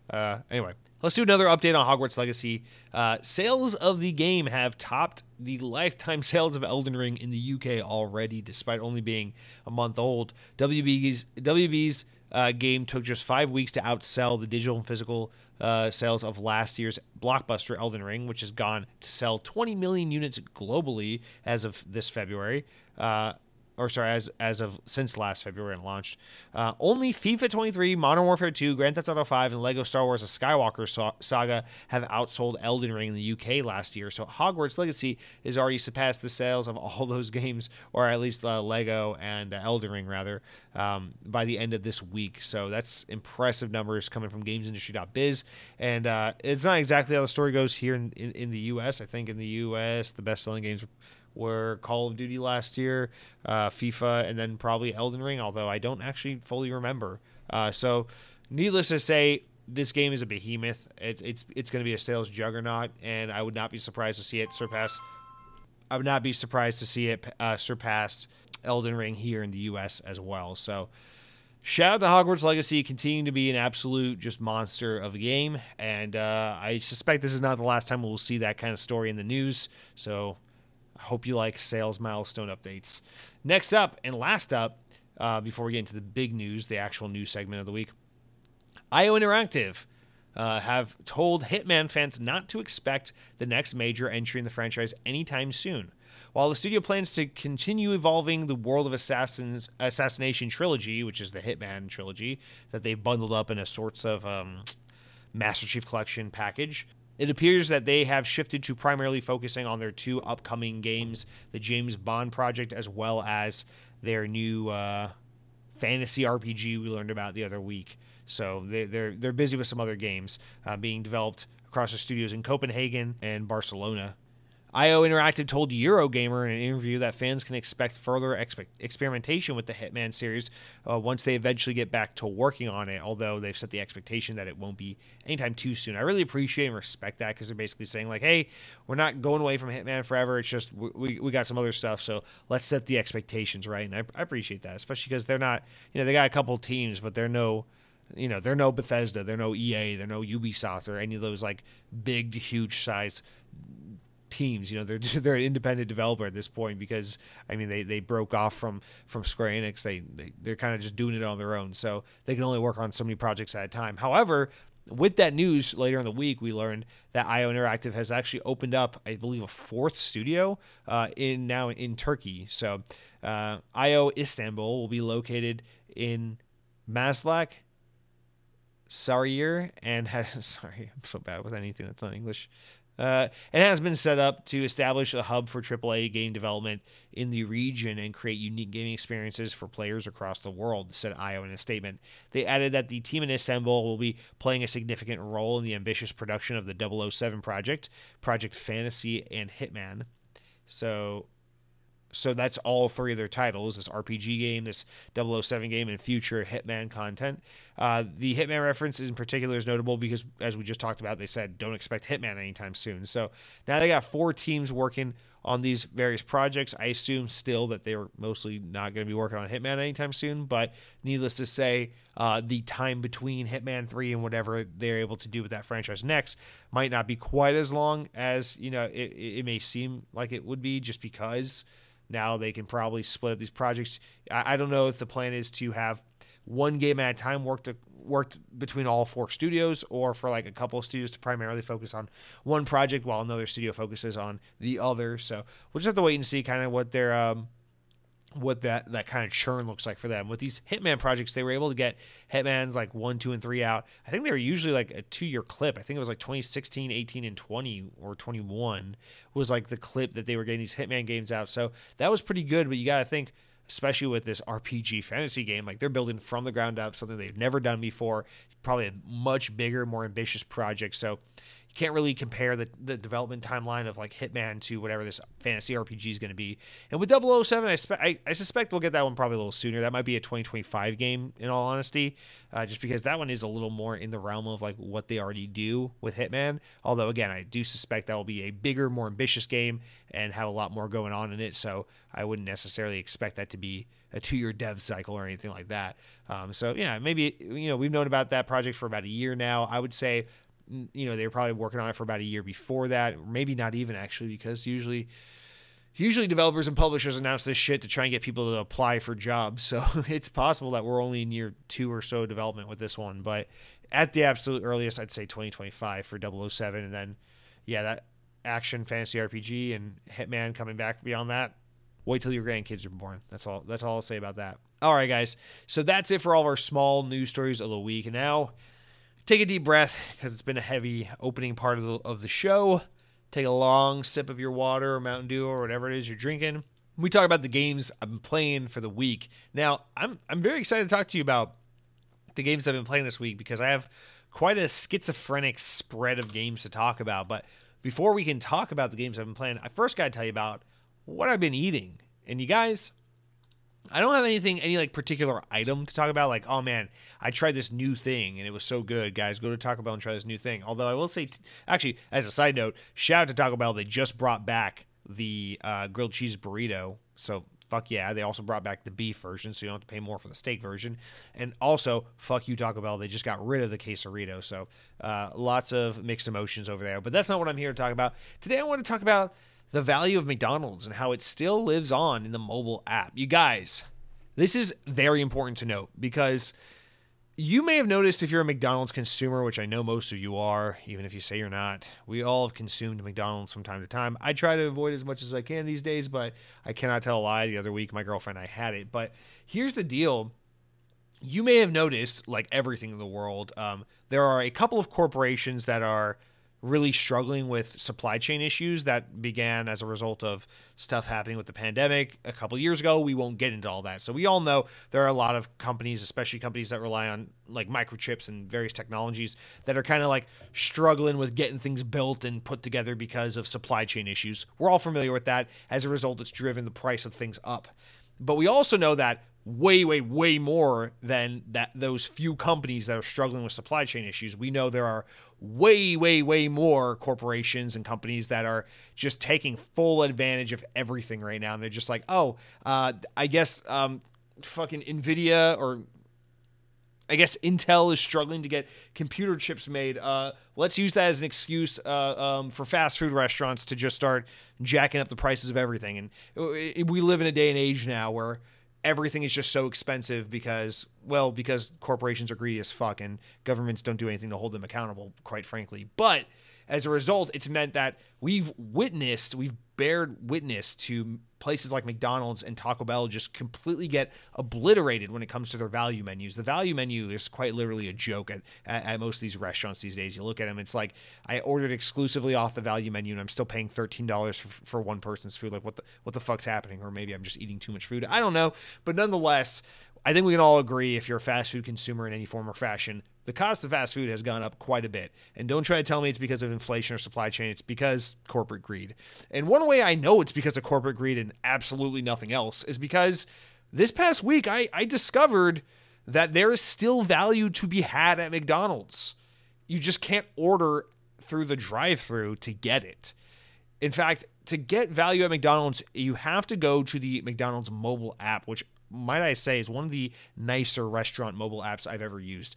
Uh, anyway, let's do another update on Hogwarts Legacy. Uh, sales of the game have topped the lifetime sales of Elden Ring in the UK already, despite only being a month old. WB's WB's uh, game took just five weeks to outsell the digital and physical uh, sales of last year's blockbuster Elden Ring, which has gone to sell 20 million units globally as of this February. Uh, or sorry, as as of since last February and launched. Uh, only FIFA 23, Modern Warfare 2, Grand Theft Auto 5, and Lego Star Wars: A Skywalker Saga have outsold Elden Ring in the UK last year. So Hogwarts Legacy has already surpassed the sales of all those games, or at least uh, Lego and uh, Elden Ring rather, um, by the end of this week. So that's impressive numbers coming from GamesIndustry.biz, and uh, it's not exactly how the story goes here in, in, in the US. I think in the US the best-selling games were Call of Duty last year, uh, FIFA, and then probably Elden Ring, although I don't actually fully remember. Uh, so, needless to say, this game is a behemoth. It's it's it's going to be a sales juggernaut, and I would not be surprised to see it surpass. I would not be surprised to see it uh, surpass Elden Ring here in the U.S. as well. So, shout out to Hogwarts Legacy, continuing to be an absolute just monster of a game, and uh, I suspect this is not the last time we'll see that kind of story in the news. So, hope you like sales milestone updates. Next up and last up, uh, before we get into the big news, the actual news segment of the week, IO Interactive uh, have told Hitman fans not to expect the next major entry in the franchise anytime soon. While the studio plans to continue evolving the World of Assassins Assassination trilogy, which is the Hitman trilogy that they've bundled up in a sorts of um, Master Chief Collection package, it appears that they have shifted to primarily focusing on their two upcoming games, the James Bond project, as well as their new uh, fantasy RPG we learned about the other week. So they, they're they're busy with some other games uh, being developed across the studios in Copenhagen and Barcelona. IO Interactive told Eurogamer in an interview that fans can expect further expe- experimentation with the Hitman series uh, once they eventually get back to working on it, although they've set the expectation that it won't be anytime too soon. I really appreciate and respect that because they're basically saying, like, hey, we're not going away from Hitman forever. It's just we, we got some other stuff, so let's set the expectations right. And I, I appreciate that, especially because they're not, you know, they got a couple teams, but they're no you know they're no Bethesda, they're no EA, they're no Ubisoft or any of those like big, huge size teams. You know, they're they're an independent developer at this point because I mean they, they broke off from from Square Enix. They, they they're kind of just doing it on their own, so they can only work on so many projects at a time. However, with that news later in the week, we learned that IO Interactive has actually opened up, I believe, a fourth studio uh, in now in Turkey. So uh, IO Istanbul will be located in Maslak, Sarıyer, and has sorry, I'm so bad with anything that's not English. Uh, it has been set up to establish a hub for AAA game development in the region and create unique gaming experiences for players across the world, said IO in a statement. They added that the team in Istanbul will be playing a significant role in the ambitious production of the 007 project, Project Fantasy, and Hitman. So so that's all three of their titles this RPG game, this 007 game, and future Hitman content. Uh, the Hitman reference in particular is notable because, as we just talked about, they said don't expect Hitman anytime soon. So now they got four teams working on these various projects. I assume still that they're mostly not going to be working on Hitman anytime soon, but needless to say, uh, the time between Hitman 3 and whatever they're able to do with that franchise next might not be quite as long as, you know, it, it may seem like it would be just because now they can probably split up these projects. I, I don't know if the plan is to have one game at a time worked worked between all four studios or for like a couple of studios to primarily focus on one project while another studio focuses on the other. So we'll just have to wait and see kind of what their um, what that that kind of churn looks like for them. With these Hitman projects, they were able to get Hitman's like one, two, and three out. I think they were usually like a two year clip. I think it was like 2016, 18, and 20 or 21 was like the clip that they were getting these Hitman games out. So that was pretty good. But you got to think, especially with this RPG fantasy game, like they're building from the ground up something they've never done before. Probably a much bigger, more ambitious project. So can't really compare the, the development timeline of like Hitman to whatever this fantasy RPG is going to be. And with 007, I, spe- I, I, suspect we'll get that one probably a little sooner. That might be a 2025 game, in all honesty, uh, just because that one is a little more in the realm of like what they already do with Hitman. Although, again, I do suspect that will be a bigger, more ambitious game and have a lot more going on in it. So I wouldn't necessarily expect that to be a two year dev cycle or anything like that. Um, so yeah, maybe you know we've known about that project for about a year now. I would say you know they were probably working on it for about a year before that, or maybe not even actually, because usually usually developers and publishers announce this shit to try and get people to apply for jobs. So it's possible that we're only in year two or so development with this one, but at the absolute earliest, I'd say 2025 for 007, and then yeah, that action fantasy RPG and Hitman coming back beyond that. Wait till your grandkids are born. That's all. That's all I'll say about that. All right, guys. So that's it for all of our small news stories of the week. Now, take a deep breath because it's been a heavy opening part of the, of the show. Take a long sip of your water or Mountain Dew or whatever it is you're drinking. We talk about the games I've been playing for the week. Now, I'm I'm very excited to talk to you about the games I've been playing this week because I have quite a schizophrenic spread of games to talk about. But before we can talk about the games I've been playing, I first got to tell you about what I've been eating. And you guys, I don't have anything, any like particular item to talk about. Like, oh man, I tried this new thing and it was so good. Guys, go to Taco Bell and try this new thing. Although I will say, t- actually, as a side note, shout out to Taco Bell. They just brought back the uh, grilled cheese burrito. So fuck yeah. They also brought back the beef version, so you don't have to pay more for the steak version. And also, fuck you, Taco Bell. They just got rid of the quesarito. So uh, lots of mixed emotions over there. But that's not what I'm here to talk about. Today, I want to talk about the value of McDonald's and how it still lives on in the mobile app. You guys, this is very important to note because you may have noticed if you're a McDonald's consumer, which I know most of you are, even if you say you're not, we all have consumed McDonald's from time to time. I try to avoid as much as I can these days, but I cannot tell a lie. The other week, my girlfriend and I had it. But here's the deal you may have noticed, like everything in the world, um, there are a couple of corporations that are really struggling with supply chain issues that began as a result of stuff happening with the pandemic a couple years ago. We won't get into all that. So we all know there are a lot of companies, especially companies that rely on like microchips and various technologies that are kind of like struggling with getting things built and put together because of supply chain issues. We're all familiar with that. As a result, it's driven the price of things up. But we also know that way way way more than that those few companies that are struggling with supply chain issues we know there are way way way more corporations and companies that are just taking full advantage of everything right now and they're just like oh uh, i guess um, fucking nvidia or I guess Intel is struggling to get computer chips made. Uh, let's use that as an excuse uh, um, for fast food restaurants to just start jacking up the prices of everything. And uh, we live in a day and age now where everything is just so expensive because well because corporations are greedy as fuck and governments don't do anything to hold them accountable quite frankly. But as a result it's meant that we've witnessed we've bared witness to places like McDonald's and Taco Bell just completely get obliterated when it comes to their value menus. The value menu is quite literally a joke at, at, at, most of these restaurants these days. You look at them, it's like I ordered exclusively off the value menu and I'm still paying thirteen dollars for, for one person's food. Like what the what the fuck's happening? Or maybe I'm just eating too much food. I don't know, but nonetheless, I think we can all agree if you're a fast food consumer in any form or fashion, the cost of fast food has gone up quite a bit. And don't try to tell me it's because of inflation or supply chain. It's because corporate greed. And one way I know it's because of corporate greed and absolutely nothing else is because this past week I, I discovered that there is still value to be had at McDonald's. You just can't order through the drive through to get it. In fact, to get value at McDonald's, you have to go to the McDonald's mobile app, which might I say is one of the nicer restaurant mobile apps I've ever used.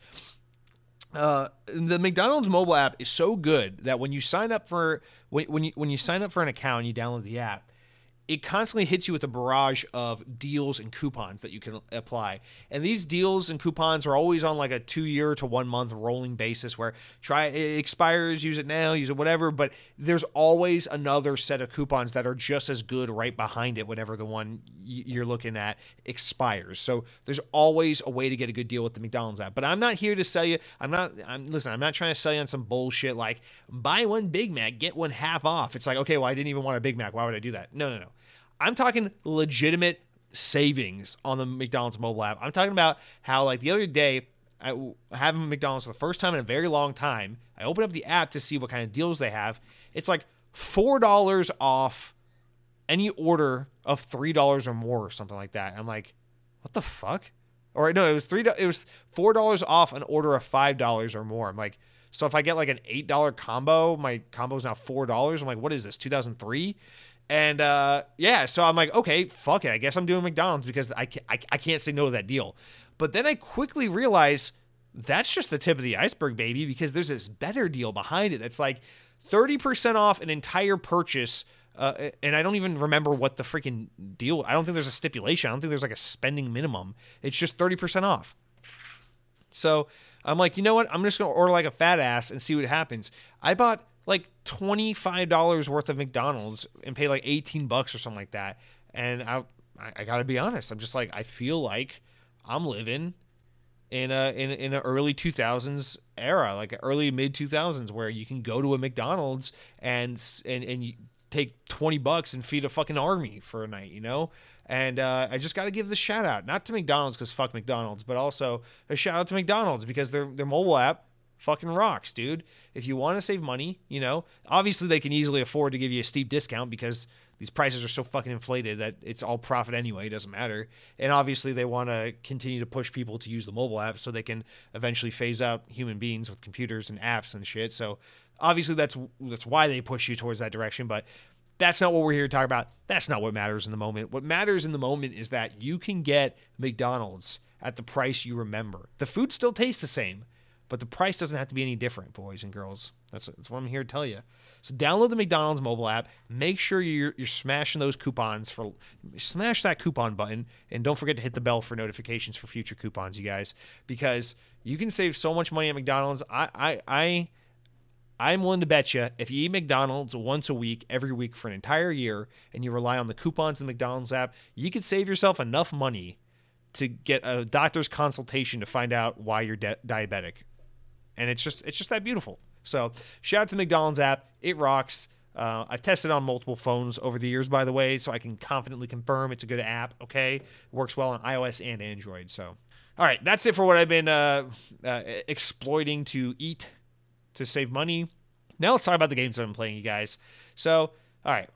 Uh, the McDonald's mobile app is so good that when you sign up for when, when you when you sign up for an account and you download the app, it constantly hits you with a barrage of deals and coupons that you can apply. And these deals and coupons are always on like a two year to one month rolling basis where try it expires, use it now, use it whatever. But there's always another set of coupons that are just as good right behind it whenever the one you're looking at expires. So there's always a way to get a good deal with the McDonald's app. But I'm not here to sell you. I'm not, I'm listen, I'm not trying to sell you on some bullshit like buy one Big Mac, get one half off. It's like, okay, well, I didn't even want a Big Mac. Why would I do that? No, no, no. I'm talking legitimate savings on the McDonald's mobile app. I'm talking about how like the other day I having McDonald's for the first time in a very long time. I open up the app to see what kind of deals they have. It's like four dollars off any order of three dollars or more or something like that. I'm like, what the fuck? Or no, it was three. It was four dollars off an order of five dollars or more. I'm like, so if I get like an eight dollar combo, my combo is now four dollars. I'm like, what is this? 2003? And uh, yeah, so I'm like, okay, fuck it. I guess I'm doing McDonald's because I I, I can't say no to that deal. But then I quickly realize that's just the tip of the iceberg, baby, because there's this better deal behind it. That's like 30% off an entire purchase. Uh, and I don't even remember what the freaking deal. I don't think there's a stipulation. I don't think there's like a spending minimum. It's just 30% off. So I'm like, you know what? I'm just gonna order like a fat ass and see what happens. I bought like $25 worth of McDonald's and pay like 18 bucks or something like that. And I I gotta be honest, I'm just like, I feel like I'm living in a in in an early 2000s era, like early mid 2000s, where you can go to a McDonald's and and and you take 20 bucks and feed a fucking army for a night, you know. And uh, I just got to give the shout out, not to McDonald's because fuck McDonald's, but also a shout out to McDonald's because their their mobile app fucking rocks, dude. If you want to save money, you know, obviously they can easily afford to give you a steep discount because these prices are so fucking inflated that it's all profit anyway. It doesn't matter. And obviously, they want to continue to push people to use the mobile app so they can eventually phase out human beings with computers and apps and shit. So obviously, that's that's why they push you towards that direction. But that's not what we're here to talk about. That's not what matters in the moment. What matters in the moment is that you can get McDonald's at the price you remember. The food still tastes the same but the price doesn't have to be any different, boys and girls. That's, that's what I'm here to tell you. So download the McDonald's mobile app. Make sure you're, you're smashing those coupons for smash that coupon button, and don't forget to hit the bell for notifications for future coupons, you guys, because you can save so much money at McDonald's. I I I I'm willing to bet you if you eat McDonald's once a week, every week for an entire year, and you rely on the coupons in the McDonald's app, you could save yourself enough money to get a doctor's consultation to find out why you're de- diabetic and it's just it's just that beautiful. So shout out to McDonald's app, it rocks. Uh, I've tested on multiple phones over the years, by the way, so I can confidently confirm it's a good app. Okay, it works well on iOS and Android. So, all right, that's it for what I've been uh, uh, exploiting to eat to save money. Now let's talk about the games I've been playing, you guys. So, all right,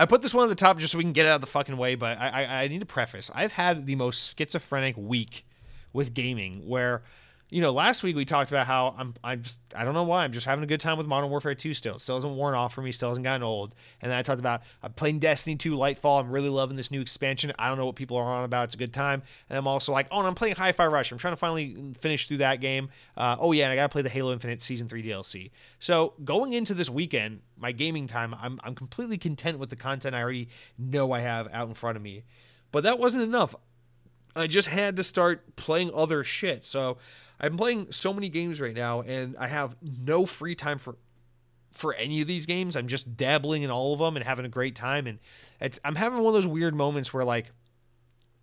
I put this one at the top just so we can get out of the fucking way, but I, I, I need to preface. I've had the most schizophrenic week with gaming where you know, last week we talked about how I'm I'm just I don't know why I'm just having a good time with Modern Warfare 2 still. It still hasn't worn off for me, still hasn't gotten old. And then I talked about I'm playing Destiny 2 Lightfall. I'm really loving this new expansion. I don't know what people are on about. It's a good time. And I'm also like, oh, and I'm playing Hi-Fi Rush. I'm trying to finally finish through that game. Uh, oh yeah, and I gotta play the Halo Infinite Season 3 DLC. So going into this weekend, my gaming time, I'm I'm completely content with the content I already know I have out in front of me. But that wasn't enough. I just had to start playing other shit. So I'm playing so many games right now, and I have no free time for for any of these games. I'm just dabbling in all of them and having a great time. And it's I'm having one of those weird moments where like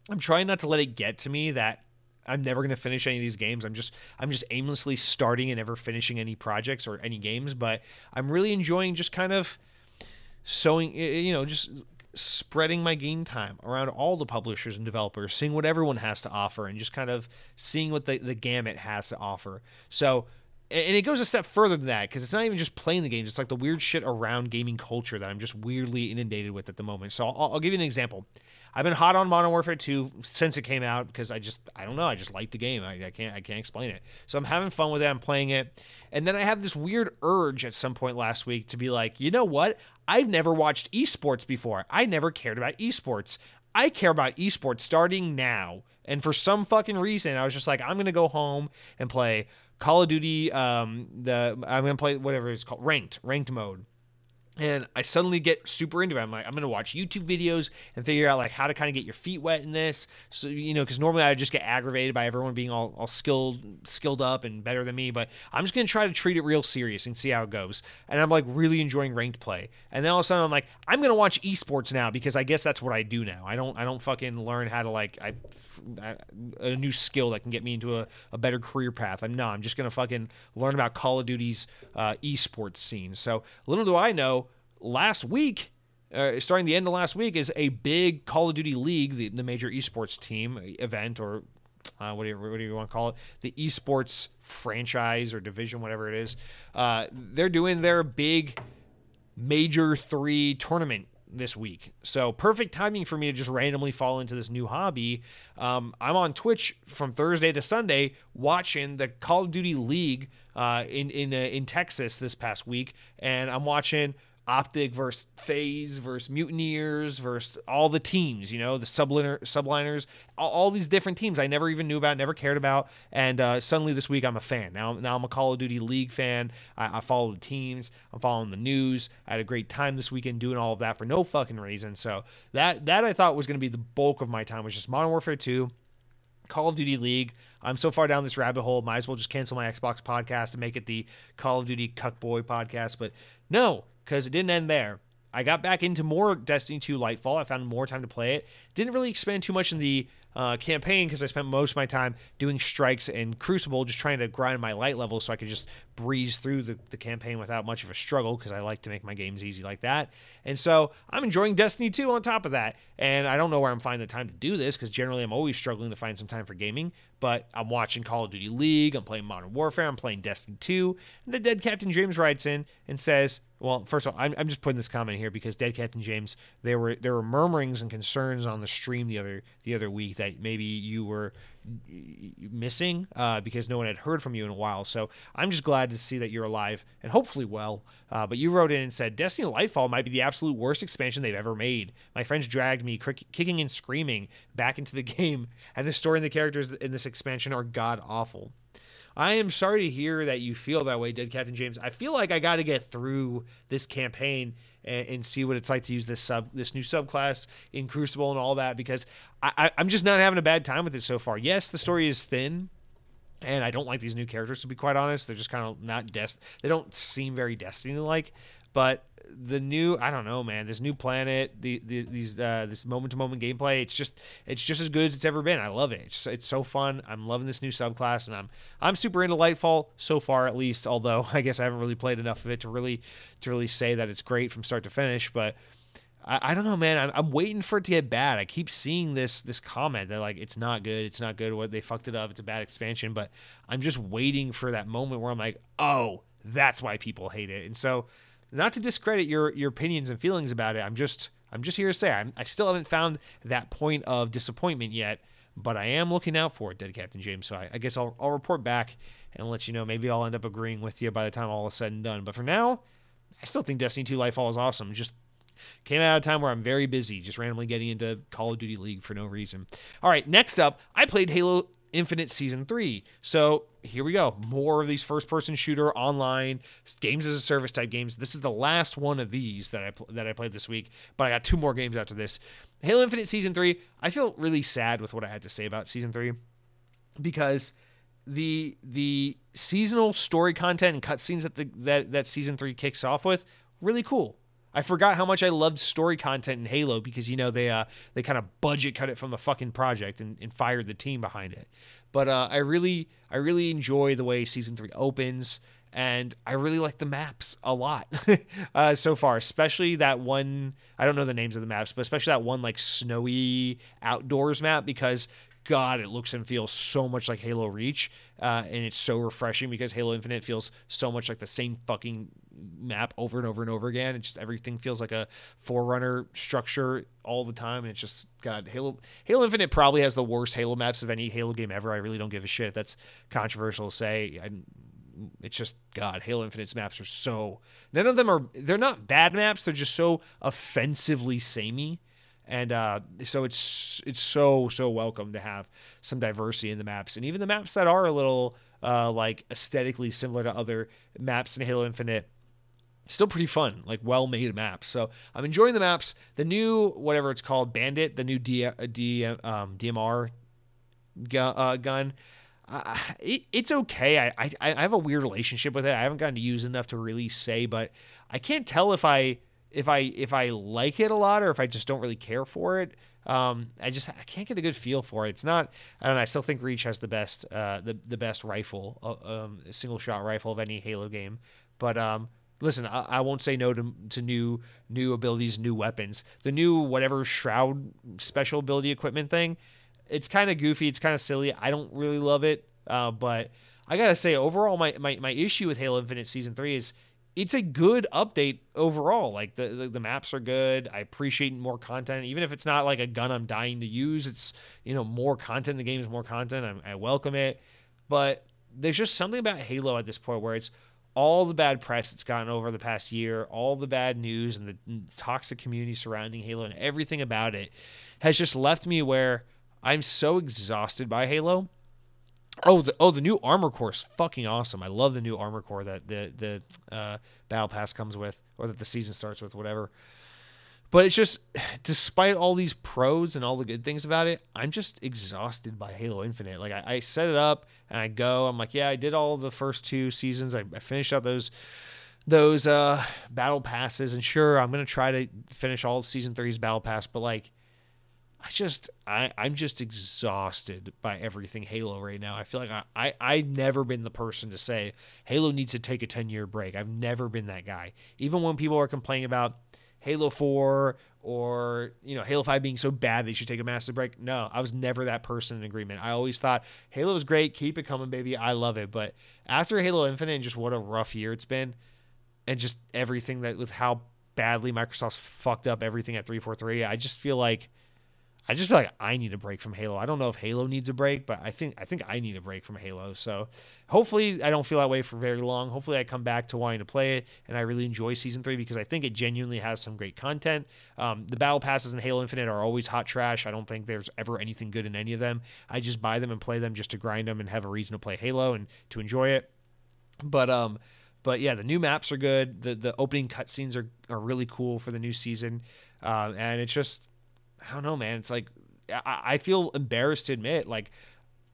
I'm trying not to let it get to me that I'm never going to finish any of these games. I'm just I'm just aimlessly starting and never finishing any projects or any games, but I'm really enjoying just kind of sewing you know just spreading my game time around all the publishers and developers, seeing what everyone has to offer, and just kind of seeing what the, the gamut has to offer. So, and it goes a step further than that because it's not even just playing the games; it's like the weird shit around gaming culture that I'm just weirdly inundated with at the moment. So, I'll, I'll give you an example. I've been hot on Modern Warfare 2 since it came out because I just I don't know I just like the game. I, I, can't I can't explain it. So I'm having fun with it. I'm playing it. And then I have this weird urge at some point last week to be like you know what? I've never watched esports before. I never cared about esports. I care about esports starting now. And for some fucking reason I was just like I'm gonna go home and play Call of Duty um the I'm gonna play whatever it's called ranked ranked mode and I suddenly get super into it. I'm like, I'm gonna watch YouTube videos and figure out like how to kind of get your feet wet in this. So you know, because normally I just get aggravated by everyone being all, all skilled, skilled up and better than me. But I'm just gonna try to treat it real serious and see how it goes. And I'm like really enjoying ranked play. And then all of a sudden I'm like, I'm gonna watch esports now because I guess that's what I do now. I don't I don't fucking learn how to like I a new skill that can get me into a, a better career path. I'm no, I'm just gonna fucking learn about Call of Duty's uh, esports scene. So little do I know, last week, uh, starting the end of last week, is a big Call of Duty League, the, the major esports team event or uh, what, do you, what do you want to call it? The esports franchise or division, whatever it is. Uh, they're doing their big major three tournament this week. So perfect timing for me to just randomly fall into this new hobby. Um, I'm on Twitch from Thursday to Sunday watching the Call of Duty League uh, in in uh, in Texas this past week, and I'm watching Optic versus FaZe versus Mutineers versus all the teams, you know, the subliner, subliners, all, all, these different teams I never even knew about, never cared about. And uh, suddenly this week I'm a fan. Now, now I'm a Call of Duty League fan. I, I, follow the teams. I'm following the news. I had a great time this weekend doing all of that for no fucking reason. So that that I thought was going to be the bulk of my time was just Modern Warfare 2. Call of Duty League. I'm so far down this rabbit hole. Might as well just cancel my Xbox podcast and make it the Call of Duty Cuckboy podcast. But no, because it didn't end there. I got back into more Destiny 2 Lightfall. I found more time to play it. Didn't really expand too much in the uh, campaign because I spent most of my time doing strikes and Crucible, just trying to grind my light level so I could just breeze through the, the campaign without much of a struggle because I like to make my games easy like that. And so I'm enjoying Destiny 2 on top of that. And I don't know where I'm finding the time to do this because generally I'm always struggling to find some time for gaming. But I'm watching Call of Duty League, I'm playing Modern Warfare, I'm playing Destiny 2. And the dead Captain James writes in and says, well, first of all, I'm, I'm just putting this comment here because Dead Captain James, there were there were murmurings and concerns on the stream the other the other week that maybe you were missing uh, because no one had heard from you in a while. So I'm just glad to see that you're alive and hopefully well. Uh, but you wrote in and said Destiny Lightfall might be the absolute worst expansion they've ever made. My friends dragged me kicking and screaming back into the game, and the story and the characters in this expansion are god awful. I am sorry to hear that you feel that way, Dead Captain James. I feel like I got to get through this campaign and, and, see what it's like to use this sub, this new subclass in Crucible and all that because I, I'm just not having a bad time with it so far. Yes, the story is thin, and I don't like these new characters to be quite honest. They're just kind of not dest. They don't seem very Destiny like, but the new I don't know, man. This new planet, the, the these uh, this moment to moment gameplay. It's just it's just as good as it's ever been. I love it. It's, it's so fun. I'm loving this new subclass, and I'm I'm super into Lightfall so far, at least. Although I guess I haven't really played enough of it to really to really say that it's great from start to finish. But I, I don't know, man. I'm, I'm waiting for it to get bad. I keep seeing this this comment that like it's not good. It's not good. What they fucked it up. It's a bad expansion. But I'm just waiting for that moment where I'm like, oh, that's why people hate it. And so not to discredit your your opinions and feelings about it. I'm just I'm just here to say I'm, I still haven't found that point of disappointment yet, but I am looking out for it, Dead Captain James. So I, I guess I'll I'll report back and let you know. Maybe I'll end up agreeing with you by the time all is said and done. But for now, I still think Destiny 2 Lightfall is awesome. Just came out of a time where I'm very busy, just randomly getting into Call of Duty League for no reason. All right, next up, I played Halo Infinite Season 3. So here we go. More of these first person shooter online games as a service type games. This is the last one of these that I that I played this week, but I got two more games after this. Halo Infinite Season 3. I feel really sad with what I had to say about Season 3 because the the seasonal story content and cutscenes that the that that Season 3 kicks off with really cool. I forgot how much I loved story content in Halo because you know they uh they kind of budget cut it from the fucking project and, and fired the team behind it. But uh, I really I really enjoy the way season three opens, and I really like the maps a lot uh, so far. Especially that one I don't know the names of the maps, but especially that one like snowy outdoors map because God, it looks and feels so much like Halo Reach, uh, and it's so refreshing because Halo Infinite feels so much like the same fucking map over and over and over again. It just everything feels like a forerunner structure all the time, and it's just God. Halo Halo Infinite probably has the worst Halo maps of any Halo game ever. I really don't give a shit. That's controversial to say. I, it's just God. Halo Infinite's maps are so none of them are. They're not bad maps. They're just so offensively samey and uh, so it's it's so so welcome to have some diversity in the maps, and even the maps that are a little uh, like aesthetically similar to other maps in Halo Infinite. Still pretty fun, like well made maps. So I'm enjoying the maps. The new whatever it's called, Bandit, the new D, D um, DMR gun. Uh, gun uh, it, it's okay. I, I I have a weird relationship with it. I haven't gotten to use enough to really say, but I can't tell if I if I if I like it a lot or if I just don't really care for it. Um, I just I can't get a good feel for it. It's not. I don't know. I still think Reach has the best uh, the the best rifle, uh, um, single shot rifle of any Halo game. But um, listen, I, I, won't say no to to new new abilities, new weapons. The new whatever shroud special ability equipment thing. It's kind of goofy. It's kind of silly. I don't really love it. Uh, but I gotta say, overall, my, my my issue with Halo Infinite Season Three is it's a good update overall. Like the, the, the maps are good. I appreciate more content, even if it's not like a gun I'm dying to use. It's you know more content. The game is more content. I, I welcome it, but there's just something about Halo at this point where it's all the bad press it's gotten over the past year, all the bad news and the toxic community surrounding Halo and everything about it has just left me where I'm so exhausted by Halo Oh, the oh the new armor core is fucking awesome. I love the new armor core that the the uh, battle pass comes with, or that the season starts with, whatever. But it's just, despite all these pros and all the good things about it, I'm just exhausted by Halo Infinite. Like I, I set it up and I go, I'm like, yeah, I did all of the first two seasons. I, I finished out those those uh, battle passes, and sure, I'm gonna try to finish all season three's battle pass, but like I just I I'm just exhausted by everything Halo right now. I feel like I I've never been the person to say Halo needs to take a 10 year break. I've never been that guy. Even when people are complaining about Halo 4 or you know Halo 5 being so bad they should take a massive break. No, I was never that person in agreement. I always thought Halo is great, keep it coming baby. I love it. But after Halo Infinite and just what a rough year it's been and just everything that with how badly Microsoft's fucked up everything at 343, I just feel like I just feel like I need a break from Halo. I don't know if Halo needs a break, but I think I think I need a break from Halo. So hopefully I don't feel that way for very long. Hopefully I come back to wanting to play it and I really enjoy season three because I think it genuinely has some great content. Um, the battle passes in Halo Infinite are always hot trash. I don't think there's ever anything good in any of them. I just buy them and play them just to grind them and have a reason to play Halo and to enjoy it. But um, but yeah, the new maps are good. The the opening cutscenes are are really cool for the new season, uh, and it's just I don't know, man. It's like I, I feel embarrassed to admit, like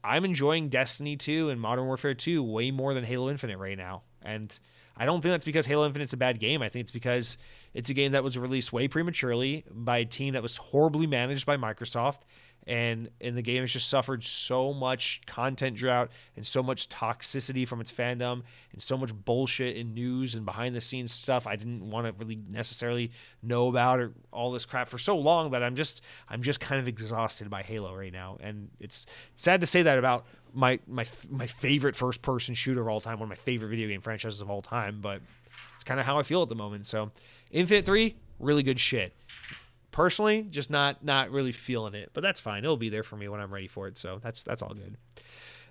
I'm enjoying Destiny 2 and Modern Warfare 2 way more than Halo Infinite right now. And I don't think that's because Halo Infinite's a bad game. I think it's because it's a game that was released way prematurely by a team that was horribly managed by Microsoft and and the game has just suffered so much content drought and so much toxicity from its fandom and so much bullshit in news and behind the scenes stuff I didn't want to really necessarily know about or all this crap for so long that I'm just I'm just kind of exhausted by Halo right now. And it's sad to say that about my my my favorite first person shooter of all time one of my favorite video game franchises of all time but it's kind of how I feel at the moment. So Infinite 3 really good shit personally just not not really feeling it but that's fine. It'll be there for me when i'm ready for it. So that's that's all good.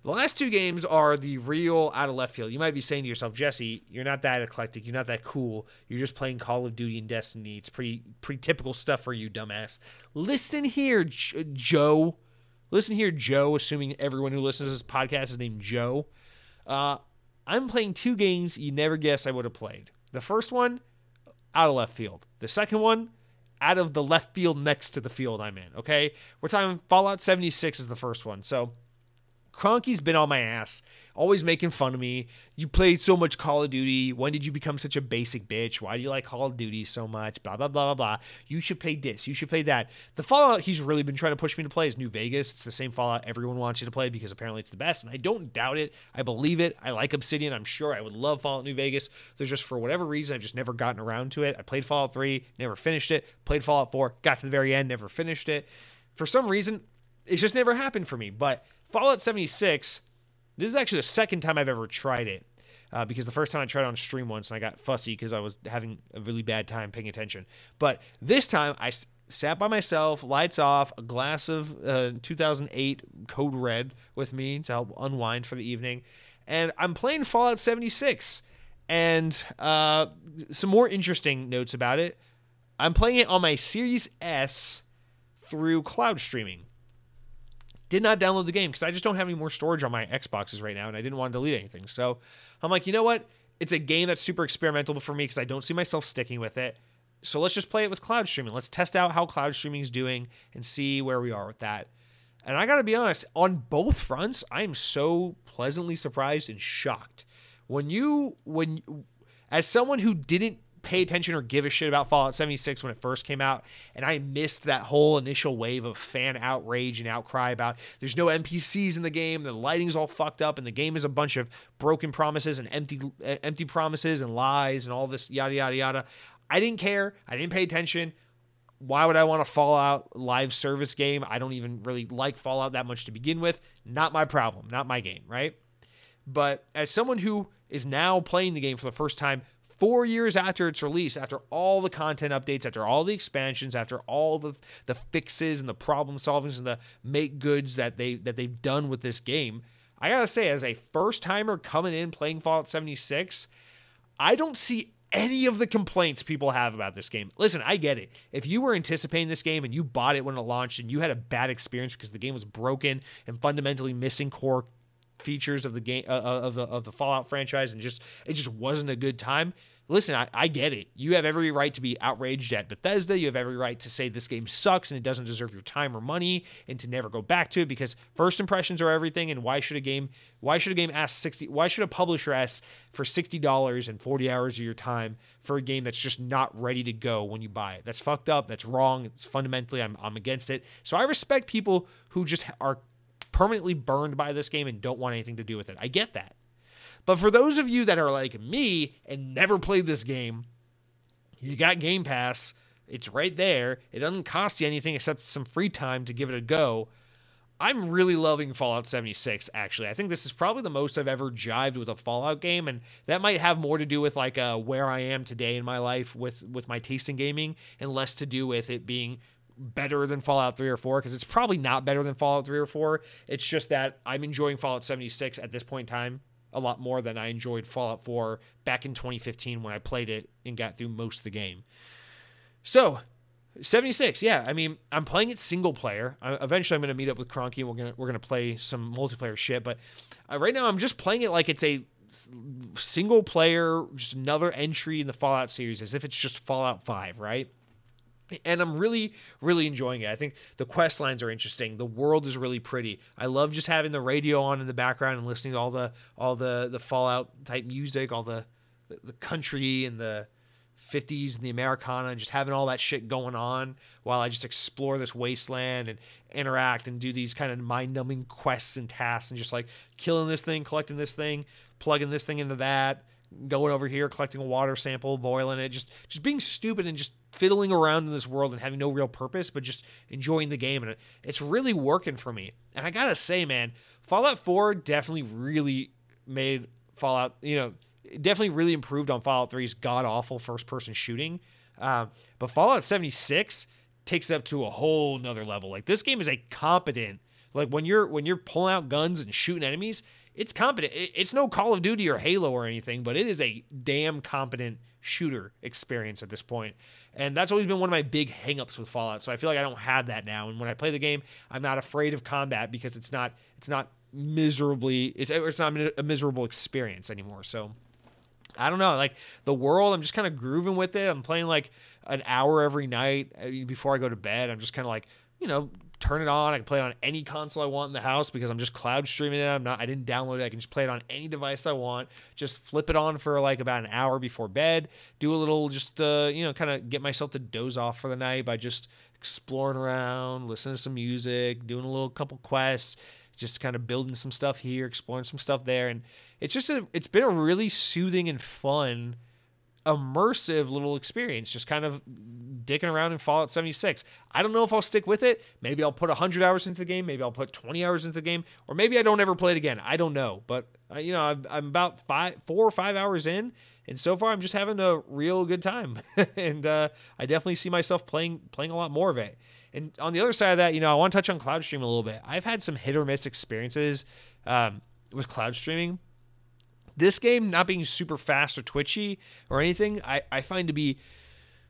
The last two games are the real out of left field. You might be saying to yourself jesse you're not that eclectic. You're not that cool. You're just playing call of duty and destiny. It's pretty pretty typical stuff for you dumbass. Listen here J- joe. Listen here joe assuming everyone who listens to this podcast is named joe. Uh, i'm playing two games you never guess i would have played. The first one out of left field. The second one out of the left field next to the field I'm in. Okay, we're talking Fallout 76 is the first one. So Cronky's been on my ass, always making fun of me. You played so much Call of Duty. When did you become such a basic bitch? Why do you like Call of Duty so much? Blah, blah, blah, blah, blah. You should play this. You should play that. The Fallout he's really been trying to push me to play is New Vegas. It's the same Fallout everyone wants you to play because apparently it's the best. And I don't doubt it. I believe it. I like Obsidian. I'm sure I would love Fallout New Vegas. There's just, for whatever reason, I've just never gotten around to it. I played Fallout 3, never finished it. Played Fallout 4, got to the very end, never finished it. For some reason, it's just never happened for me. But Fallout 76 this is actually the second time I've ever tried it. Uh, because the first time I tried on stream once and I got fussy because I was having a really bad time paying attention. But this time I s- sat by myself, lights off, a glass of uh, 2008 Code Red with me to help unwind for the evening, and I'm playing Fallout 76. And uh, some more interesting notes about it. I'm playing it on my Series S through cloud streaming did not download the game because I just don't have any more storage on my Xboxes right now and I didn't want to delete anything. So I'm like, you know what? It's a game that's super experimental for me because I don't see myself sticking with it. So let's just play it with cloud streaming. Let's test out how cloud streaming is doing and see where we are with that. And I got to be honest, on both fronts, I am so pleasantly surprised and shocked. When you when as someone who didn't pay attention or give a shit about Fallout 76 when it first came out, and I missed that whole initial wave of fan outrage and outcry about there's no NPCs in the game, the lighting's all fucked up, and the game is a bunch of broken promises and empty empty promises and lies and all this yada yada yada. I didn't care. I didn't pay attention. why would I want a Fallout live service game? I don't even really like Fallout that much to begin with. Not my problem, not my game, right? But as someone who is now playing the game for the first time, four years after its release, after all the content updates, after all the expansions, after all the the fixes and the problem solvings and the make goods that they that they've done with this game, I gotta say, as a first timer coming in playing Fallout 76, I don't see any of the complaints people have about this game. Listen, I get it. If you were anticipating this game and you bought it when it launched and you had a bad experience because the game was broken and fundamentally missing core features of the game uh, of the of the Fallout franchise and just it just wasn't a good time. Listen, I, I get it. You have every right to be outraged at Bethesda. You have every right to say this game sucks and it doesn't deserve your time or money and to never go back to it because first impressions are everything. And why should a game why should a game ask 60 why should a publisher ask for $60 and 40 hours of your time for a game that's just not ready to go when you buy it? That's fucked up. That's wrong. It's fundamentally I'm I'm against it. So I respect people who just are permanently burned by this game and don't want anything to do with it. I get that. But for those of you that are like me and never played this game, you got Game Pass. It's right there. It doesn't cost you anything except some free time to give it a go. I'm really loving Fallout 76 actually. I think this is probably the most I've ever jived with a Fallout game and that might have more to do with like uh, where I am today in my life with with my taste in gaming and less to do with it being better than Fallout 3 or 4 because it's probably not better than Fallout 3 or 4. It's just that I'm enjoying Fallout 76 at this point in time a lot more than I enjoyed Fallout 4 back in 2015 when I played it and got through most of the game. So, 76, yeah. I mean, I'm playing it single player. I, eventually, I'm going to meet up with Cronky and we're going to we're to play some multiplayer shit. But uh, right now, I'm just playing it like it's a single player, just another entry in the Fallout series, as if it's just Fallout 5, right? And I'm really, really enjoying it. I think the quest lines are interesting. The world is really pretty. I love just having the radio on in the background and listening to all the all the the Fallout type music, all the the country and the 50s and the Americana, and just having all that shit going on while I just explore this wasteland and interact and do these kind of mind numbing quests and tasks and just like killing this thing, collecting this thing, plugging this thing into that going over here, collecting a water sample, boiling it, just just being stupid and just fiddling around in this world and having no real purpose, but just enjoying the game. And it's really working for me. And I gotta say, man, Fallout 4 definitely really made Fallout, you know, definitely really improved on Fallout 3's god awful first person shooting. Um, but Fallout 76 takes it up to a whole nother level. Like this game is a competent, like when you're when you're pulling out guns and shooting enemies, it's competent. It's no Call of Duty or Halo or anything, but it is a damn competent shooter experience at this point. And that's always been one of my big hangups with Fallout. So I feel like I don't have that now. And when I play the game, I'm not afraid of combat because it's not it's not miserably it's it's not a miserable experience anymore. So I don't know, like the world, I'm just kind of grooving with it. I'm playing like an hour every night uh, before I go to bed. I'm just kind of like, you know, turn it on. I can play it on any console I want in the house because I'm just cloud streaming it. I'm not I didn't download it. I can just play it on any device I want. Just flip it on for like about an hour before bed. Do a little just uh, you know, kind of get myself to doze off for the night by just exploring around, listening to some music, doing a little couple quests, just kind of building some stuff here, exploring some stuff there and it's just a it's been a really soothing and fun immersive little experience, just kind of dicking around in Fallout 76. I don't know if I'll stick with it. Maybe I'll put 100 hours into the game. Maybe I'll put 20 hours into the game, or maybe I don't ever play it again. I don't know, but uh, you know, I'm, I'm, about five, four or five hours in, and so far I'm just having a real good time, and uh, I definitely see myself playing playing a lot more of it. And on the other side of that, you know, I want to touch on cloud stream a little bit. I've had some hit or miss experiences um, with cloud streaming this game not being super fast or twitchy or anything, I, I find to be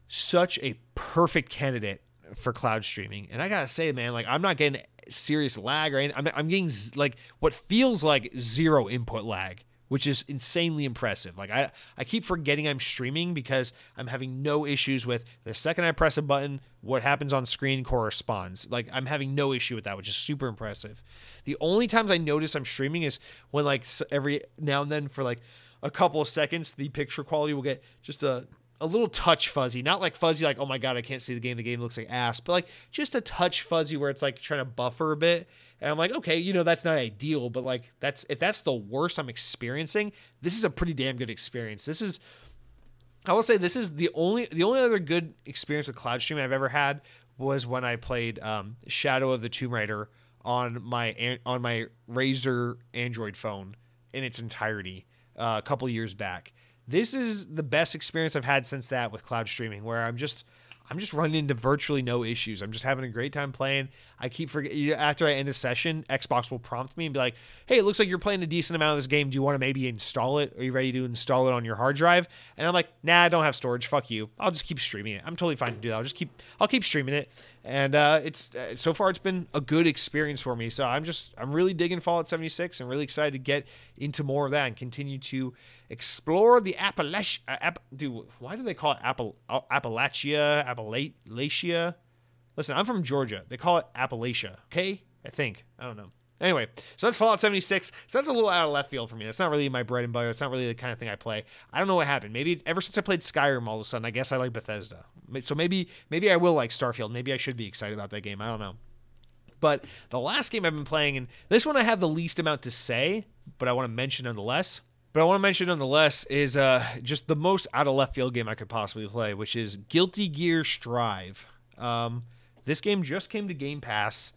such a perfect candidate for cloud streaming. And I gotta say, man, like I'm not getting serious lag or anything. I'm, I'm getting like what feels like zero input lag which is insanely impressive. Like I, I keep forgetting I'm streaming because I'm having no issues with the second I press a button, what happens on screen corresponds. Like I'm having no issue with that, which is super impressive. The only times I notice I'm streaming is when like every now and then for like a couple of seconds, the picture quality will get just a a little touch fuzzy, not like fuzzy, like, oh my God, I can't see the game. The game looks like ass, but like just a touch fuzzy where it's like trying to buffer a bit. And I'm like, okay, you know, that's not ideal, but like that's, if that's the worst I'm experiencing, this is a pretty damn good experience. This is, I will say this is the only the only other good experience with cloud streaming I've ever had was when I played um, Shadow of the Tomb Raider on my on my Razer Android phone in its entirety uh, a couple years back. This is the best experience I've had since that with cloud streaming, where I'm just I'm just running into virtually no issues. I'm just having a great time playing. I keep forgetting after I end a session, Xbox will prompt me and be like, "Hey, it looks like you're playing a decent amount of this game. Do you want to maybe install it? Are you ready to install it on your hard drive?" And I'm like, "Nah, I don't have storage. Fuck you. I'll just keep streaming it. I'm totally fine to do that. I'll just keep I'll keep streaming it." And uh, it's uh, so far it's been a good experience for me. So I'm just I'm really digging Fallout 76 and really excited to get into more of that and continue to explore the Appalachia. Uh, App, dude, why do they call it uh, Appalachia? Appalachia? Listen, I'm from Georgia. They call it Appalachia. Okay, I think. I don't know. Anyway, so that's Fallout 76. So that's a little out of left field for me. That's not really my bread and butter. It's not really the kind of thing I play. I don't know what happened. Maybe ever since I played Skyrim, all of a sudden, I guess I like Bethesda. So maybe maybe I will like Starfield. Maybe I should be excited about that game. I don't know. But the last game I've been playing, and this one I have the least amount to say, but I want to mention nonetheless. But I want to mention nonetheless is uh, just the most out of left field game I could possibly play, which is Guilty Gear Strive. Um, this game just came to Game Pass,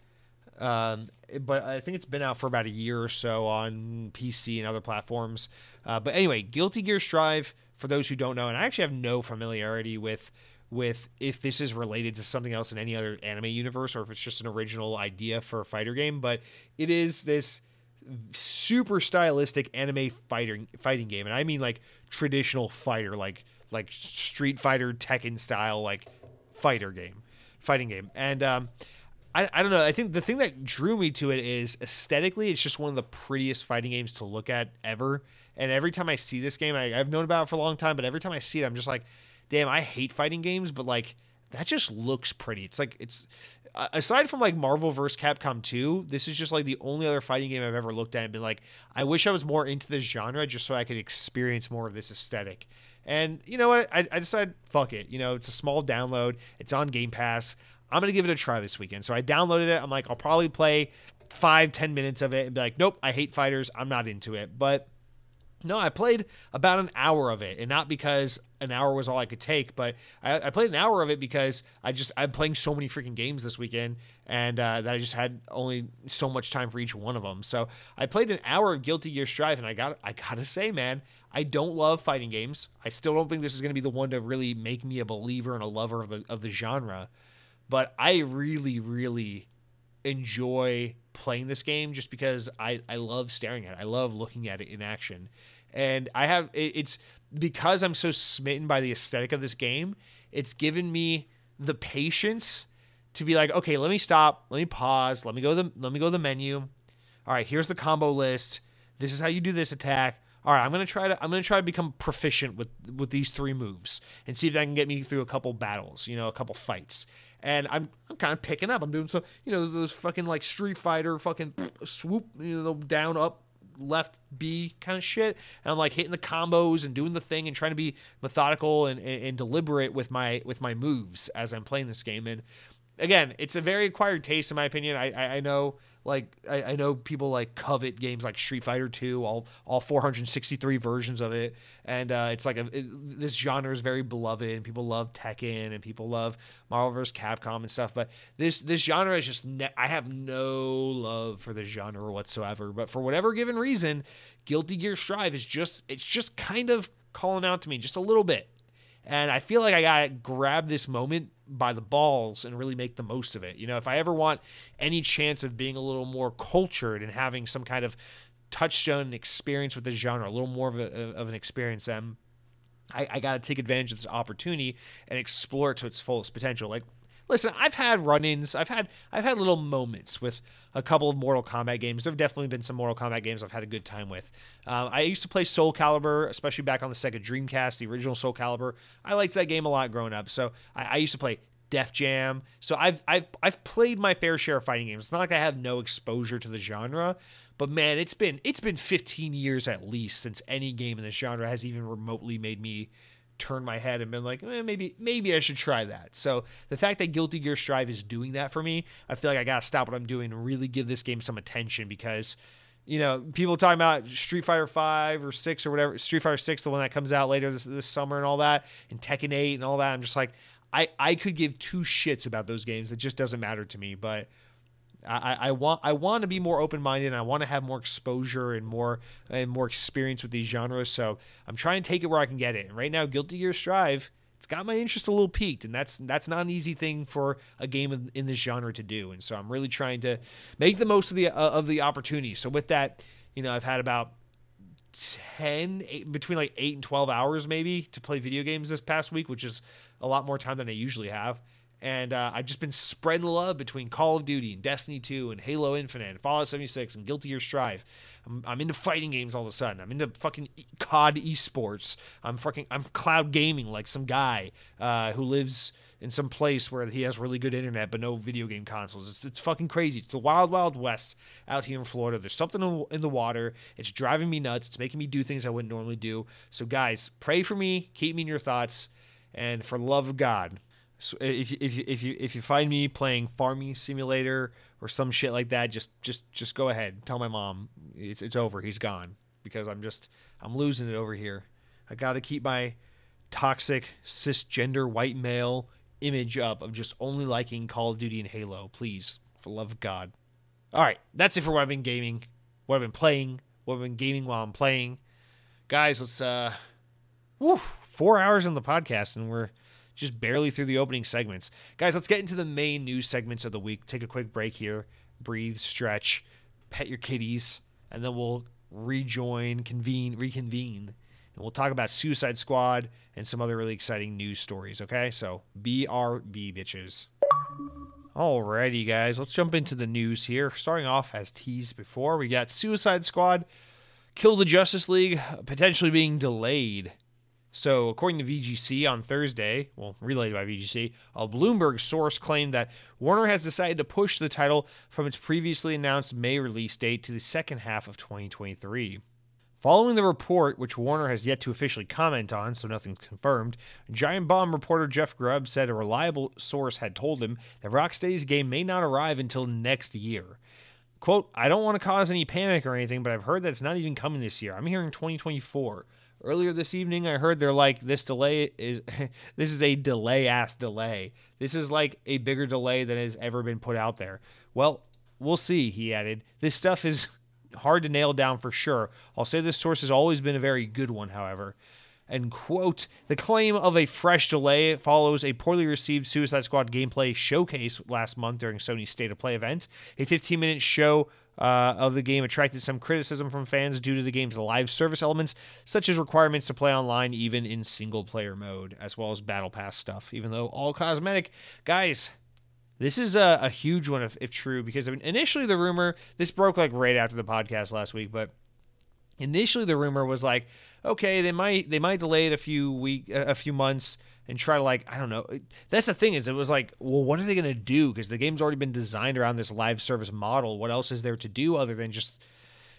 um, but I think it's been out for about a year or so on PC and other platforms. Uh, but anyway, Guilty Gear Strive, for those who don't know, and I actually have no familiarity with with if this is related to something else in any other anime universe or if it's just an original idea for a fighter game, but it is this super stylistic anime fighting fighting game, and I mean like traditional fighter, like like Street Fighter Tekken style, like fighter game, fighting game, and um, I I don't know. I think the thing that drew me to it is aesthetically, it's just one of the prettiest fighting games to look at ever. And every time I see this game, I, I've known about it for a long time, but every time I see it, I'm just like, damn, I hate fighting games, but like that just looks pretty. It's like it's aside from like Marvel vs. Capcom 2, this is just like the only other fighting game I've ever looked at and been like, I wish I was more into this genre just so I could experience more of this aesthetic. And you know what? I, I decided, fuck it. You know, it's a small download. It's on Game Pass. I'm gonna give it a try this weekend. So I downloaded it. I'm like, I'll probably play five, ten minutes of it and be like, nope, I hate fighters. I'm not into it. But no, I played about an hour of it, and not because an hour was all I could take, but I, I played an hour of it because I just I'm playing so many freaking games this weekend, and uh, that I just had only so much time for each one of them. So I played an hour of Guilty Gear Strive, and I got I gotta say, man, I don't love fighting games. I still don't think this is gonna be the one to really make me a believer and a lover of the of the genre, but I really really enjoy playing this game just because I, I love staring at it. I love looking at it in action. And I have it's because I'm so smitten by the aesthetic of this game, it's given me the patience to be like, okay, let me stop, let me pause, let me go the let me go to the menu. All right, here's the combo list. This is how you do this attack. All right, I'm gonna try to I'm gonna try to become proficient with with these three moves and see if that can get me through a couple battles, you know, a couple fights. And I'm I'm kind of picking up. I'm doing so you know those fucking like Street Fighter fucking swoop you know down up left B kind of shit. And I'm like hitting the combos and doing the thing and trying to be methodical and, and, and deliberate with my with my moves as I'm playing this game. And again, it's a very acquired taste in my opinion. I I, I know like I, I, know people like covet games like Street Fighter 2, all all 463 versions of it, and uh, it's like a, it, this genre is very beloved, and people love Tekken, and people love Marvel vs. Capcom and stuff. But this this genre is just ne- I have no love for this genre whatsoever. But for whatever given reason, Guilty Gear Strive is just it's just kind of calling out to me just a little bit. And I feel like I got to grab this moment by the balls and really make the most of it. You know, if I ever want any chance of being a little more cultured and having some kind of touchstone experience with the genre, a little more of, a, of an experience, then I, I got to take advantage of this opportunity and explore it to its fullest potential. Like listen, I've had run-ins, I've had I've had little moments with a couple of Mortal Kombat games. There've definitely been some Mortal Kombat games I've had a good time with. Um, I used to play Soul Calibur, especially back on the Sega Dreamcast, the original Soul Calibur. I liked that game a lot growing up, so I, I used to play Def Jam. So I've I've I've played my fair share of fighting games. It's not like I have no exposure to the genre, but man, it's been it's been 15 years at least since any game in this genre has even remotely made me turned my head and been like, eh, maybe maybe I should try that. So the fact that Guilty Gear Strive is doing that for me, I feel like I gotta stop what I'm doing and really give this game some attention because you know, people talking about Street Fighter Five or Six or whatever, Street Fighter Six, the one that comes out later this, this summer and all that, and Tekken Eight and all that. I'm just like, I I could give two shits about those games. It just doesn't matter to me. But I, I want I want to be more open minded and I want to have more exposure and more and more experience with these genres. So I'm trying to take it where I can get it. And right now, Guilty Gear Strive, it's got my interest a little peaked, and that's that's not an easy thing for a game in, this genre to do. And so I'm really trying to make the most of the uh, of the opportunity. So with that, you know, I've had about 10 eight, between like 8 and 12 hours maybe to play video games this past week which is a lot more time than i usually have and uh, I've just been spreading love between Call of Duty and Destiny 2 and Halo Infinite and Fallout 76 and Guilty Gear Strive. I'm, I'm into fighting games all of a sudden. I'm into fucking COD esports. I'm fucking I'm cloud gaming like some guy uh, who lives in some place where he has really good internet but no video game consoles. It's, it's fucking crazy. It's the wild, wild west out here in Florida. There's something in the water. It's driving me nuts. It's making me do things I wouldn't normally do. So guys, pray for me. Keep me in your thoughts. And for love of God, so if you, if you, if you if you find me playing farming simulator or some shit like that, just just just go ahead. Tell my mom it's it's over. He's gone because I'm just I'm losing it over here. I got to keep my toxic cisgender white male image up of just only liking Call of Duty and Halo. Please, for love of God. All right, that's it for what I've been gaming, what I've been playing, what I've been gaming while I'm playing. Guys, let's uh, woo, four hours in the podcast and we're just barely through the opening segments. Guys, let's get into the main news segments of the week. Take a quick break here, breathe, stretch, pet your kitties, and then we'll rejoin, convene, reconvene, and we'll talk about Suicide Squad and some other really exciting news stories, okay? So, BRB, bitches. Alrighty, guys, let's jump into the news here. Starting off, as teased before, we got Suicide Squad, Kill the Justice League, potentially being delayed so, according to VGC on Thursday, well, relayed by VGC, a Bloomberg source claimed that Warner has decided to push the title from its previously announced May release date to the second half of 2023. Following the report, which Warner has yet to officially comment on, so nothing's confirmed, Giant Bomb reporter Jeff Grubb said a reliable source had told him that Rocksteady's game may not arrive until next year. Quote, I don't want to cause any panic or anything, but I've heard that it's not even coming this year. I'm hearing 2024. Earlier this evening, I heard they're like, this delay is, this is a delay ass delay. This is like a bigger delay than has ever been put out there. Well, we'll see, he added. This stuff is hard to nail down for sure. I'll say this source has always been a very good one, however. And quote, the claim of a fresh delay follows a poorly received Suicide Squad gameplay showcase last month during Sony's State of Play event. A 15 minute show uh, of the game attracted some criticism from fans due to the game's live service elements, such as requirements to play online even in single player mode, as well as battle pass stuff, even though all cosmetic. Guys, this is a, a huge one if, if true, because initially the rumor, this broke like right after the podcast last week, but initially the rumor was like, okay, they might they might delay it a few week a few months and try to like I don't know. That's the thing is it was like, well, what are they gonna do? Because the game's already been designed around this live service model. What else is there to do other than just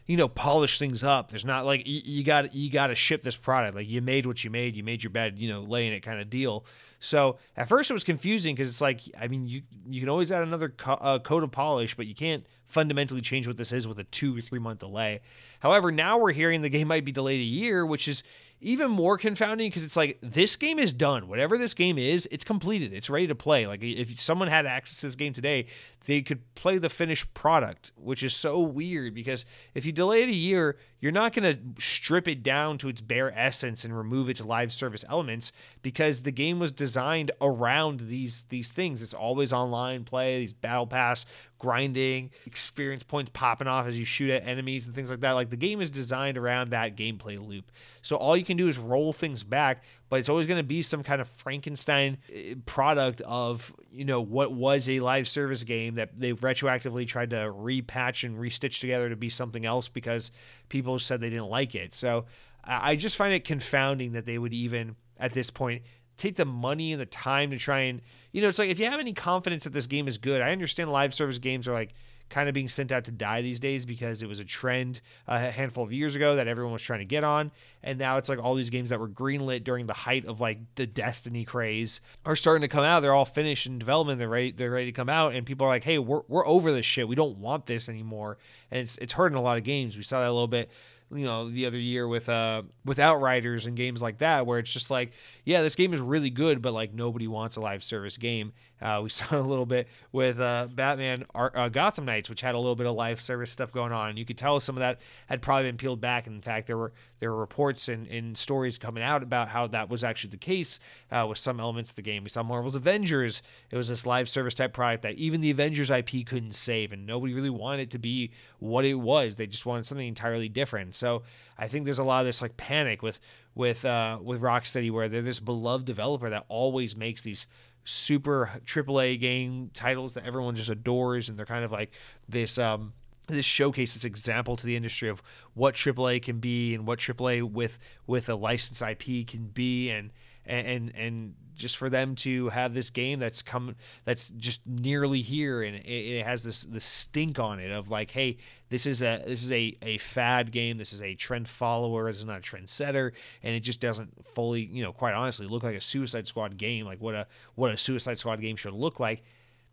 you know polish things up? There's not like you, got you got to ship this product. Like you made what you made, you made your bed, you know, laying it kind of deal. So at first it was confusing because it's like I mean you you can always add another co- uh, coat of polish, but you can't fundamentally change what this is with a two or three month delay. However, now we're hearing the game might be delayed a year, which is even more confounding because it's like this game is done. Whatever this game is, it's completed. It's ready to play. Like if someone had access to this game today, they could play the finished product, which is so weird because if you delay it a year, you're not going to strip it down to its bare essence and remove its live service elements because the game was designed around these these things. It's always online play, these battle pass grinding, experience points popping off as you shoot at enemies and things like that. Like the game is designed around that gameplay loop. So all you can do is roll things back, but it's always going to be some kind of Frankenstein eh, product of, you know, what was a live service game that they've retroactively tried to repatch and restitch together to be something else because people said they didn't like it. So I just find it confounding that they would even at this point take the money and the time to try and you know it's like if you have any confidence that this game is good i understand live service games are like kind of being sent out to die these days because it was a trend uh, a handful of years ago that everyone was trying to get on. And now it's like all these games that were greenlit during the height of like the Destiny craze are starting to come out. They're all finished in development. They're ready. They're ready to come out, and people are like, "Hey, we're we're over this shit. We don't want this anymore." And it's it's hurting a lot of games. We saw that a little bit you know the other year with uh with Outriders and games like that where it's just like yeah this game is really good but like nobody wants a live service game uh, we saw a little bit with uh, Batman uh, Gotham Knights which had a little bit of live service stuff going on. You could tell some of that had probably been peeled back. And in fact there were there were reports and, and stories coming out about how that was actually the case uh, with some elements of the game. We saw Marvel's Avengers. It was this live service type product that even the Avengers IP couldn't save and nobody really wanted it to be what it was. They just wanted something entirely different. So I think there's a lot of this like panic with with uh, with Rocksteady where they're this beloved developer that always makes these super AAA game titles that everyone just adores, and they're kind of like this um, this showcase, this example to the industry of what AAA can be and what AAA with with a licensed IP can be, and and and just for them to have this game that's come that's just nearly here and it, it, has this this stink on it of like hey this is a this is a, a fad game. This is a trend follower. This is not a trendsetter. And it just doesn't fully you know quite honestly look like a suicide squad game like what a what a suicide squad game should look like.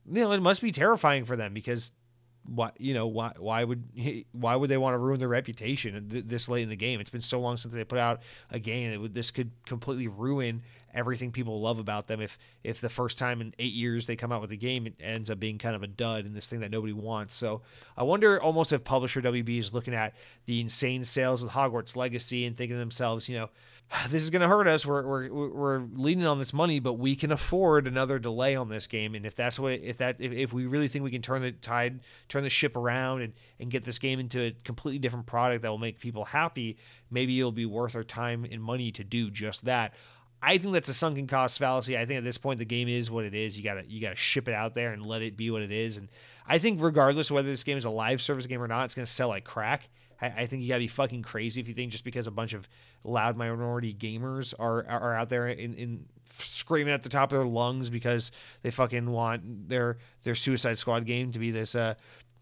You know it must be terrifying for them because why you know why why would why would they want to ruin their reputation this late in the game? It's been so long since they put out a game that would, this could completely ruin everything people love about them if if the first time in eight years they come out with a game it ends up being kind of a dud and this thing that nobody wants. So I wonder almost if publisher WB is looking at the insane sales with Hogwarts Legacy and thinking to themselves, you know this is going to hurt us. We're, we're we're leaning on this money, but we can afford another delay on this game. And if that's what if that if, if we really think we can turn the tide, turn the ship around, and and get this game into a completely different product that will make people happy, maybe it'll be worth our time and money to do just that. I think that's a sunken cost fallacy. I think at this point the game is what it is. You gotta you gotta ship it out there and let it be what it is. And I think regardless of whether this game is a live service game or not, it's gonna sell like crack. I, I think you gotta be fucking crazy if you think just because a bunch of loud minority gamers are are out there in, in screaming at the top of their lungs because they fucking want their their Suicide Squad game to be this uh,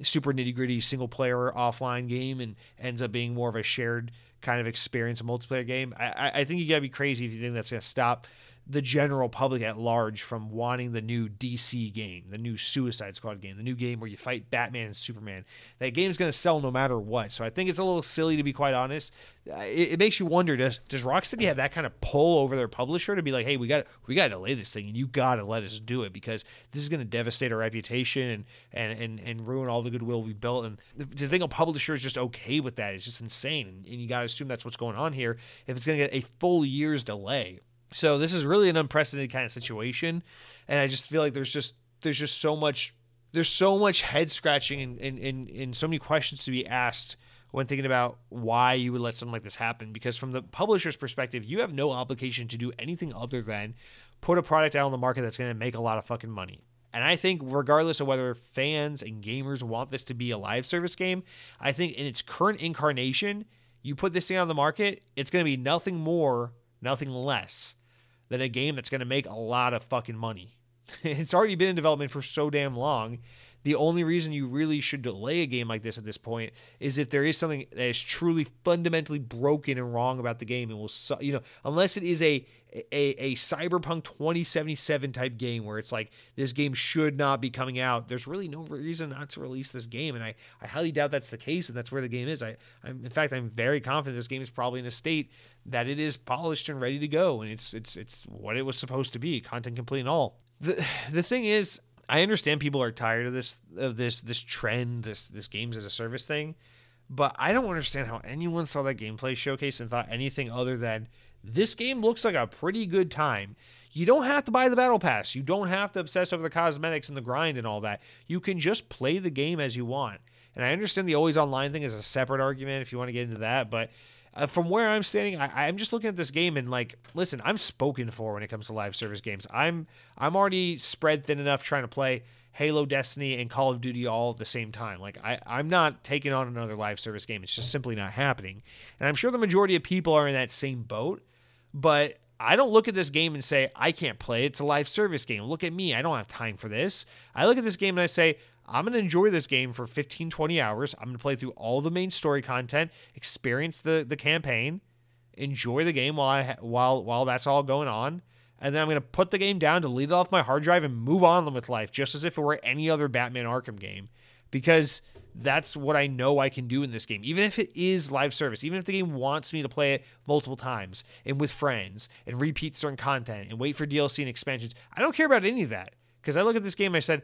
super nitty gritty single player offline game and ends up being more of a shared kind of experience a multiplayer game. I, I think you gotta be crazy if you think that's gonna stop the general public at large from wanting the new DC game, the new Suicide Squad game, the new game where you fight Batman and Superman. That game's going to sell no matter what. So I think it's a little silly to be quite honest. Uh, it, it, makes you wonder does does Rocksteady have that kind of pull over their publisher to be like, hey, we got we got to delay this thing and you got to let us do it because this is going to devastate our reputation and, and and and ruin all the goodwill we built. And to think a publisher is just okay with that is just insane. And, and you got to assume that's what's going on here. If it's going to get a full year's delay so this is really an unprecedented kind of situation, and I just feel like there's just there's just so much there's so much head scratching and, and, and, and so many questions to be asked when thinking about why you would let something like this happen. Because from the publisher's perspective, you have no obligation to do anything other than put a product out on the market that's going to make a lot of fucking money. And I think, regardless of whether fans and gamers want this to be a live service game, I think in its current incarnation, you put this thing on the market, it's going to be nothing more, nothing less than a game that's going to make a lot of fucking money. it's already been in development for so damn long. The only reason you really should delay a game like this at this point is if there is something that is truly fundamentally broken and wrong about the game, and will you know unless it is a a, a cyberpunk 2077 type game where it's like this game should not be coming out. There's really no reason not to release this game and i, I highly doubt that's the case and that's where the game is. I, I'm, in fact i'm very confident this game is probably in a state that it is polished and ready to go and it's it's it's what it was supposed to be content complete and all. The the thing is i understand people are tired of this of this this trend this this games as a service thing but i don't understand how anyone saw that gameplay showcase and thought anything other than this game looks like a pretty good time. You don't have to buy the battle pass. You don't have to obsess over the cosmetics and the grind and all that. You can just play the game as you want. And I understand the always online thing is a separate argument if you want to get into that, but uh, from where I'm standing, I, am just looking at this game and like, listen, I'm spoken for when it comes to live service games. I'm I'm already spread thin enough trying to play Halo, Destiny, and Call of Duty all at the same time. Like I, I'm not taking on another live service game. It's just simply not happening. And I'm sure the majority of people are in that same boat. But I don't look at this game and say, I can't play. It's a live service game. Look at me. I don't have time for this. I look at this game and I say, I'm going to enjoy this game for 15, 20 hours. I'm going to play through all the main story content, experience the, the campaign, enjoy the game while I while while that's all going on. And then I'm going to put the game down, delete it off my hard drive, and move on with life, just as if it were any other Batman Arkham game. Because that's what I know I can do in this game. Even if it is live service, even if the game wants me to play it multiple times and with friends and repeat certain content and wait for DLC and expansions, I don't care about any of that. Because I look at this game, I said,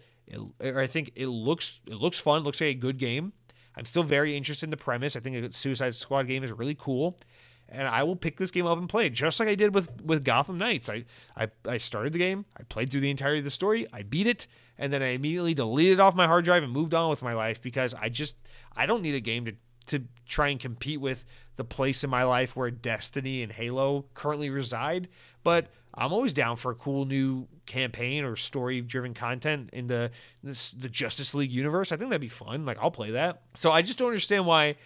or I think it looks it looks fun, looks like a good game. I'm still very interested in the premise. I think a Suicide Squad game is really cool and I will pick this game up and play it just like I did with with Gotham Knights. I, I I started the game, I played through the entirety of the story, I beat it, and then I immediately deleted off my hard drive and moved on with my life because I just I don't need a game to to try and compete with the place in my life where Destiny and Halo currently reside, but I'm always down for a cool new campaign or story driven content in the the Justice League universe. I think that'd be fun. Like I'll play that. So I just don't understand why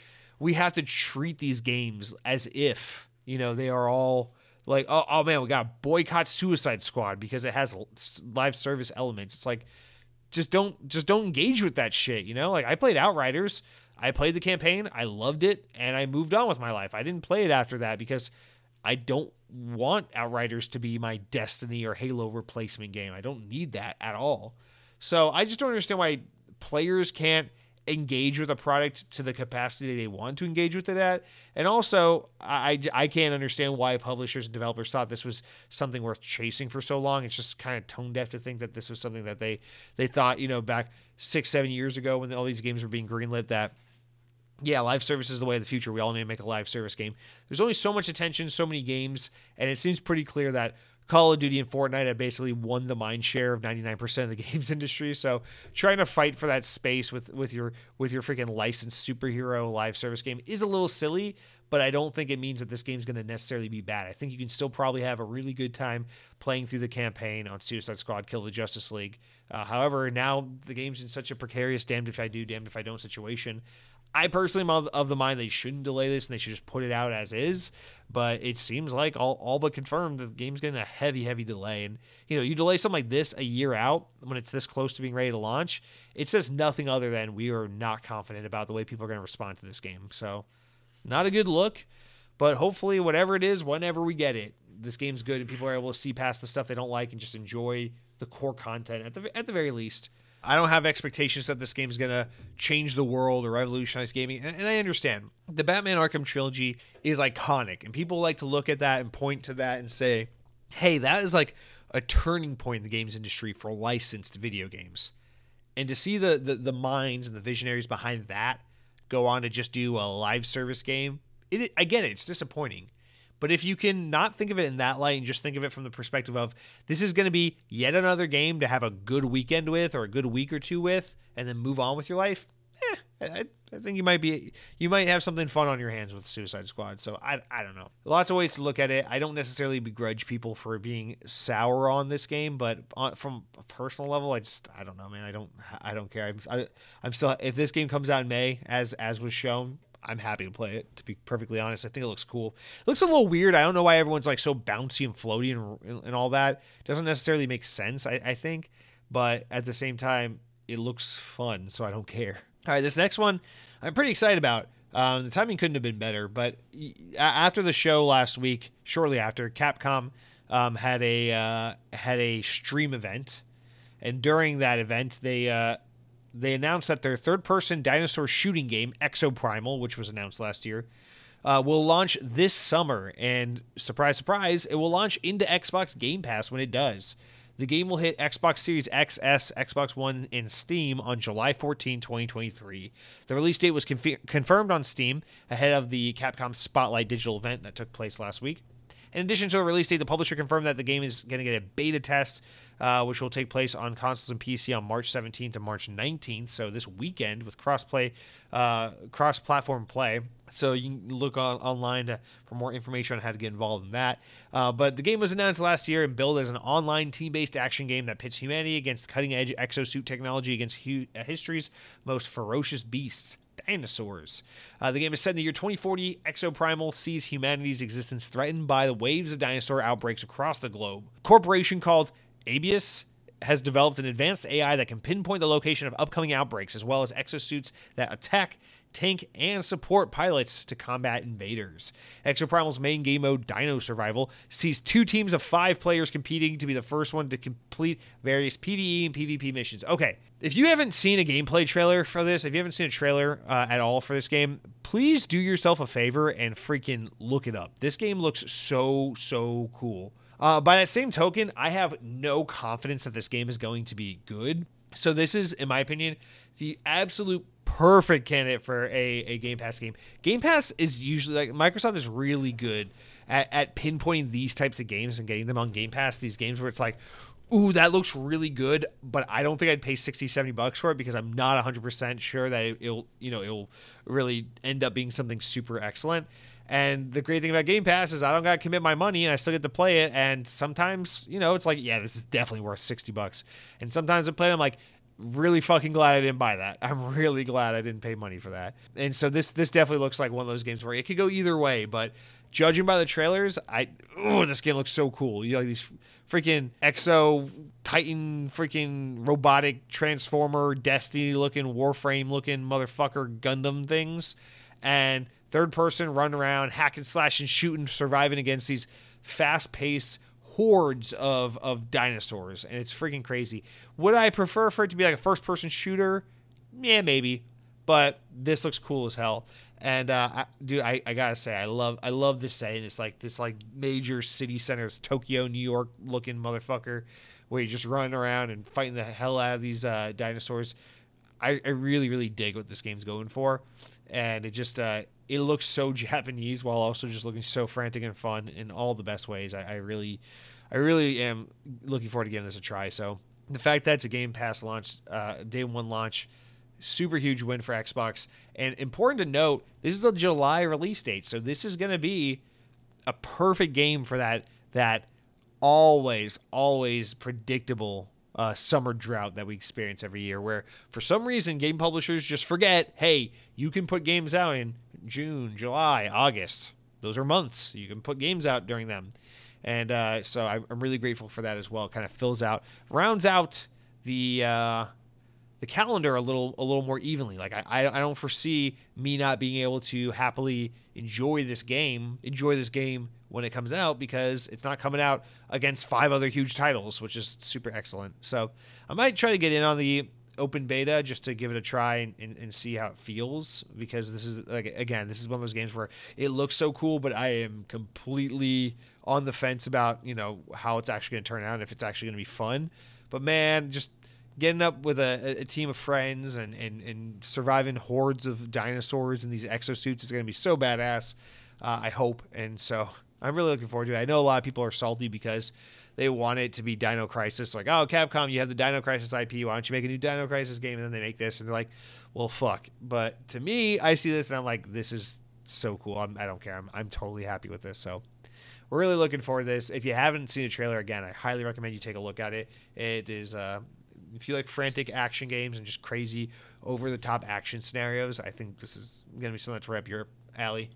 we have to treat these games as if you know they are all like oh, oh man we got boycott suicide squad because it has live service elements. It's like just don't just don't engage with that shit you know? Like i played outriders. I played the campaign. I loved it and i moved on with my life. I didn't play it after that because i don't want outriders to be my destiny or halo replacement game. I don't need that at all. So i just don't understand why players can't engage with a product to the capacity they want to engage with it at. And also, I, I can't understand why publishers and developers thought this was something worth chasing for so long. It's just kind of tone deaf to think that this was something that they they thought, you know, back six, seven years ago when all these games were being greenlit that yeah, live service is the way of the future. We all need to make a live service game. There's only so much attention, so many games, and it seems pretty clear that Call of Duty and Fortnite have basically won the mind share of 99% of the games industry. So trying to fight for that space with with your with your freaking licensed superhero live service game is a little silly, but I don't think it means that this game's going to necessarily be bad. I think you can still probably have a really good time playing through the campaign on Suicide Squad Kill the Justice League. Uh, however, now the game's in such a precarious damned if I do, damned if I don't situation I personally am of the mind they shouldn't delay this and they should just put it out as is. But it seems like all, all but confirmed that the game's getting a heavy, heavy delay. And, you know, you delay something like this a year out when it's this close to being ready to launch, it says nothing other than we are not confident about the way people are going to respond to this game. So, not a good look. But hopefully, whatever it is, whenever we get it, this game's good and people are able to see past the stuff they don't like and just enjoy the core content at the, at the very least. I don't have expectations that this game is going to change the world or revolutionize gaming. And, and, I understand. The Batman Arkham trilogy is iconic, and people like to look at that and point to that and say, hey, that is like a turning point in the games industry for licensed video games. And to see the, the, the minds and the visionaries behind that go on to just do a live service game, it, I get it. It's disappointing. But if you can not think of it in that light and just think of it from the perspective of this is going to be yet another game to have a good weekend with or a good week or two with, and then move on with your life, eh, I, I think you might be you might have something fun on your hands with Suicide Squad. So I, I don't know. Lots of ways to look at it. I don't necessarily begrudge people for being sour on this game, but on, from a personal level, I just I don't know, man. I don't I don't care. I'm I, I'm still if this game comes out in May as as was shown, I'm happy to play it. To be perfectly honest, I think it looks cool. It looks a little weird. I don't know why everyone's like so bouncy and floaty and, and all that. It doesn't necessarily make sense. I, I think, but at the same time, it looks fun, so I don't care. All right, this next one, I'm pretty excited about. Um, the timing couldn't have been better, but after the show last week, shortly after, Capcom um, had a uh, had a stream event, and during that event, they uh, they announced that their third person dinosaur shooting game, Exoprimal, which was announced last year, uh, will launch this summer. And surprise, surprise, it will launch into Xbox Game Pass when it does. The game will hit Xbox Series XS, Xbox One, and Steam on July 14, 2023. The release date was conf- confirmed on Steam ahead of the Capcom Spotlight digital event that took place last week. In addition to the release date, the publisher confirmed that the game is going to get a beta test uh, which will take place on consoles and PC on March 17th and March 19th. So this weekend with cross-play, uh, cross-platform play. So you can look on, online to, for more information on how to get involved in that. Uh, but the game was announced last year and billed as an online team-based action game that pits humanity against cutting-edge exosuit technology against hu- history's most ferocious beasts dinosaurs. Uh, the game is set in the year 2040. Exoprimal sees humanity's existence threatened by the waves of dinosaur outbreaks across the globe. Corporation called Aibius has developed an advanced AI that can pinpoint the location of upcoming outbreaks, as well as exosuits that attack tank, and support pilots to combat invaders. Exoprimal's main game mode, Dino Survival, sees two teams of five players competing to be the first one to complete various PvE and PvP missions. Okay, if you haven't seen a gameplay trailer for this, if you haven't seen a trailer uh, at all for this game, please do yourself a favor and freaking look it up. This game looks so, so cool. Uh, by that same token, I have no confidence that this game is going to be good. So this is, in my opinion, the absolute perfect candidate for a, a Game Pass game. Game Pass is usually like Microsoft is really good at, at pinpointing these types of games and getting them on Game Pass. These games where it's like, ooh, that looks really good, but I don't think I'd pay 60, 70 bucks for it because I'm not 100% sure that it'll, you know, it'll really end up being something super excellent. And the great thing about Game Pass is I don't got to commit my money and I still get to play it. And sometimes, you know, it's like, yeah, this is definitely worth 60 bucks. And sometimes I play it, I'm like, really fucking glad I didn't buy that. I'm really glad I didn't pay money for that. And so this this definitely looks like one of those games where it could go either way, but judging by the trailers, I oh this game looks so cool. You know like these freaking exo titan freaking robotic transformer destiny looking warframe looking motherfucker Gundam things and third person run around hacking slashing shooting surviving against these fast-paced hordes of of dinosaurs, and it's freaking crazy. Would I prefer for it to be like a first person shooter? Yeah, maybe. But this looks cool as hell. And uh, I, dude, I, I gotta say, I love I love this setting. It's like this like major city centers, Tokyo, New York looking motherfucker, where you're just running around and fighting the hell out of these uh, dinosaurs. I, I really really dig what this game's going for, and it just uh, it looks so Japanese while also just looking so frantic and fun in all the best ways. I, I really, I really am looking forward to giving this a try. So the fact that it's a Game Pass launch, uh, day one launch, super huge win for Xbox. And important to note, this is a July release date, so this is going to be a perfect game for that that always always predictable uh, summer drought that we experience every year, where for some reason game publishers just forget, hey, you can put games out in June, July, August. Those are months. You can put games out during them. And uh, so I'm really grateful for that as well. It kind of fills out, rounds out the uh, the calendar a little a little more evenly. Like I I don't foresee me not being able to happily enjoy this game, enjoy this game when it comes out because it's not coming out against five other huge titles, which is super excellent. So I might try to get in on the open beta just to give it a try and, and, and, see how it feels because this is like again this is one of those games where it looks so cool but i am completely on the fence about you know how it's actually going to turn out and if it's actually going to be fun. But man just getting up with a, a team of friends and, and, and surviving hordes of dinosaurs in these exosuits is going to be so badass uh, i hope. And so i'm really looking forward to it. I know a lot of people are salty because they want it to be Dino Crisis. Like, oh, Capcom, you have the Dino Crisis IP. Why don't you make a new Dino Crisis game? And then they make this, and they're like, well, fuck. But to me, I see this and I'm like, this is so cool. I'm, I do not care. I'm, I'm totally happy with this. So we're really looking forward to this. If you haven't seen a trailer, again, I highly recommend you take a look at it. It is, uh, if you like frantic action games and just crazy over the top action scenarios, I think this is going to be something that's up your alley.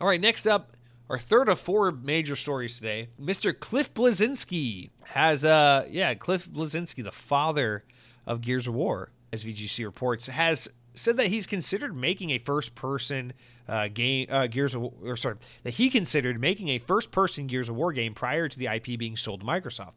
All right, next up, our third of four major stories today. Mr. Cliff Bleszinski has, uh, yeah, Cliff Bleszinski, the father of Gears of War, as VGC reports, has said that he's considered making a first-person uh, game, uh, Gears of, or sorry, that he considered making a first-person Gears of War game prior to the IP being sold to Microsoft.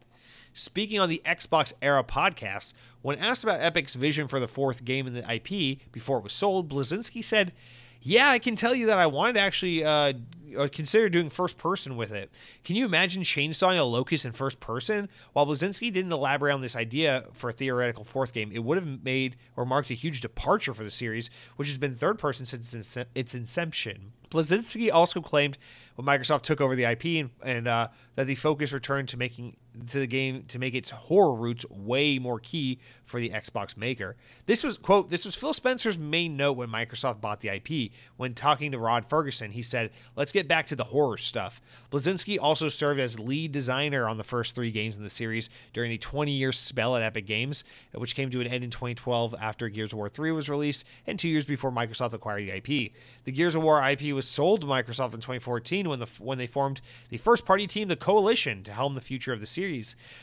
Speaking on the Xbox Era podcast, when asked about Epic's vision for the fourth game in the IP before it was sold, Bleszinski said yeah, I can tell you that I wanted to actually uh, uh, consider doing first person with it. Can you imagine chainsawing a locust in first person? While Bleszinski didn't elaborate on this idea for a theoretical fourth game, it would have made or marked a huge departure for the series, which has been third person since its inception. Bleszinski also claimed when Microsoft took over the IP and, and uh, that the focus returned to making to the game to make its horror roots way more key for the Xbox maker. This was quote, this was Phil Spencer's main note when Microsoft bought the IP. When talking to Rod Ferguson, he said, "Let's get back to the horror stuff." Bleszinski also served as lead designer on the first 3 games in the series during the 20-year spell at Epic Games, which came to an end in 2012 after Gears of War 3 was released and 2 years before Microsoft acquired the IP. The Gears of War IP was sold to Microsoft in 2014 when the when they formed the first-party team, the Coalition, to helm the future of the series.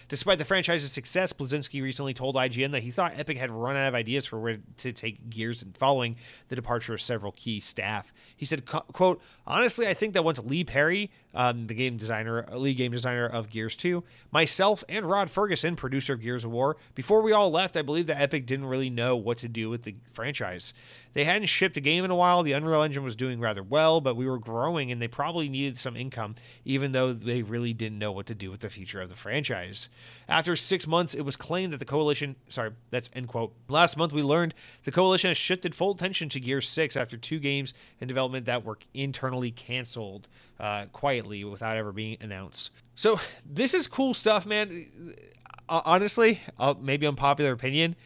Despite the franchise's success, Bleszinski recently told IGN that he thought Epic had run out of ideas for where to take Gears and following the departure of several key staff. He said, quote, honestly, I think that once Lee Perry, um, the game designer, lead game designer of Gears 2, myself and Rod Ferguson, producer of Gears of War, before we all left, I believe that Epic didn't really know what to do with the franchise. They hadn't shipped a game in a while. The Unreal Engine was doing rather well, but we were growing and they probably needed some income, even though they really didn't know what to do with the future of the franchise. After six months, it was claimed that the coalition, sorry, that's end quote. Last month, we learned the coalition has shifted full attention to Gear 6 after two games in development that were internally canceled uh, quietly without ever being announced. So, this is cool stuff, man. Uh, honestly, uh, maybe unpopular opinion.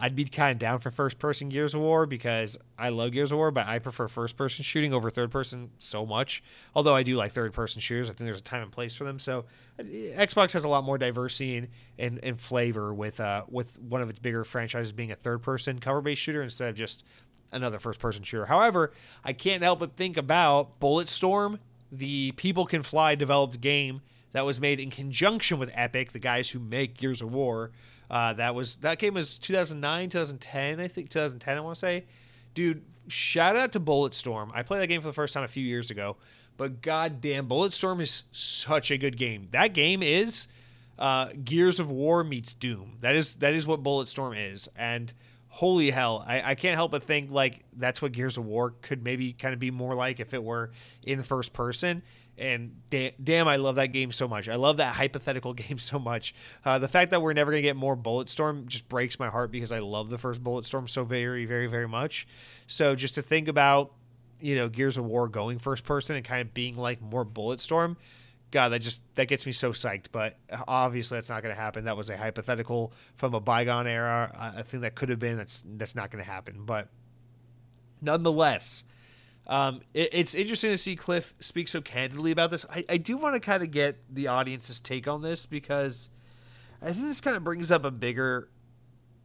I'd be kind of down for first person Gears of War because I love Gears of War, but I prefer first person shooting over third person so much. Although I do like third person shooters, I think there's a time and place for them. So uh, Xbox has a lot more diversity and, and, and flavor with uh, with one of its bigger franchises being a third person cover based shooter instead of just another first person shooter. However, I can't help but think about Bulletstorm, the People Can Fly developed game that was made in conjunction with Epic, the guys who make Gears of War. Uh, that was that game was 2009, 2010, I think 2010. I want to say, dude. Shout out to Bulletstorm. I played that game for the first time a few years ago, but goddamn, Bulletstorm is such a good game. That game is uh, Gears of War meets Doom. That is that is what Bulletstorm is, and holy hell, I, I can't help but think like that's what Gears of War could maybe kind of be more like if it were in first person. And da- damn, I love that game so much. I love that hypothetical game so much. Uh, the fact that we're never going to get more Bulletstorm just breaks my heart because I love the first Bulletstorm so very, very, very much. So just to think about, you know, Gears of War going first person and kind of being like more Bulletstorm, God, that just that gets me so psyched. But obviously, that's not going to happen. That was a hypothetical from a bygone era. I think that could have been. That's that's not going to happen. But nonetheless, um, it, it's interesting to see Cliff speak so candidly about this. I, I do want to kind of get the audience's take on this because I think this kind of brings up a bigger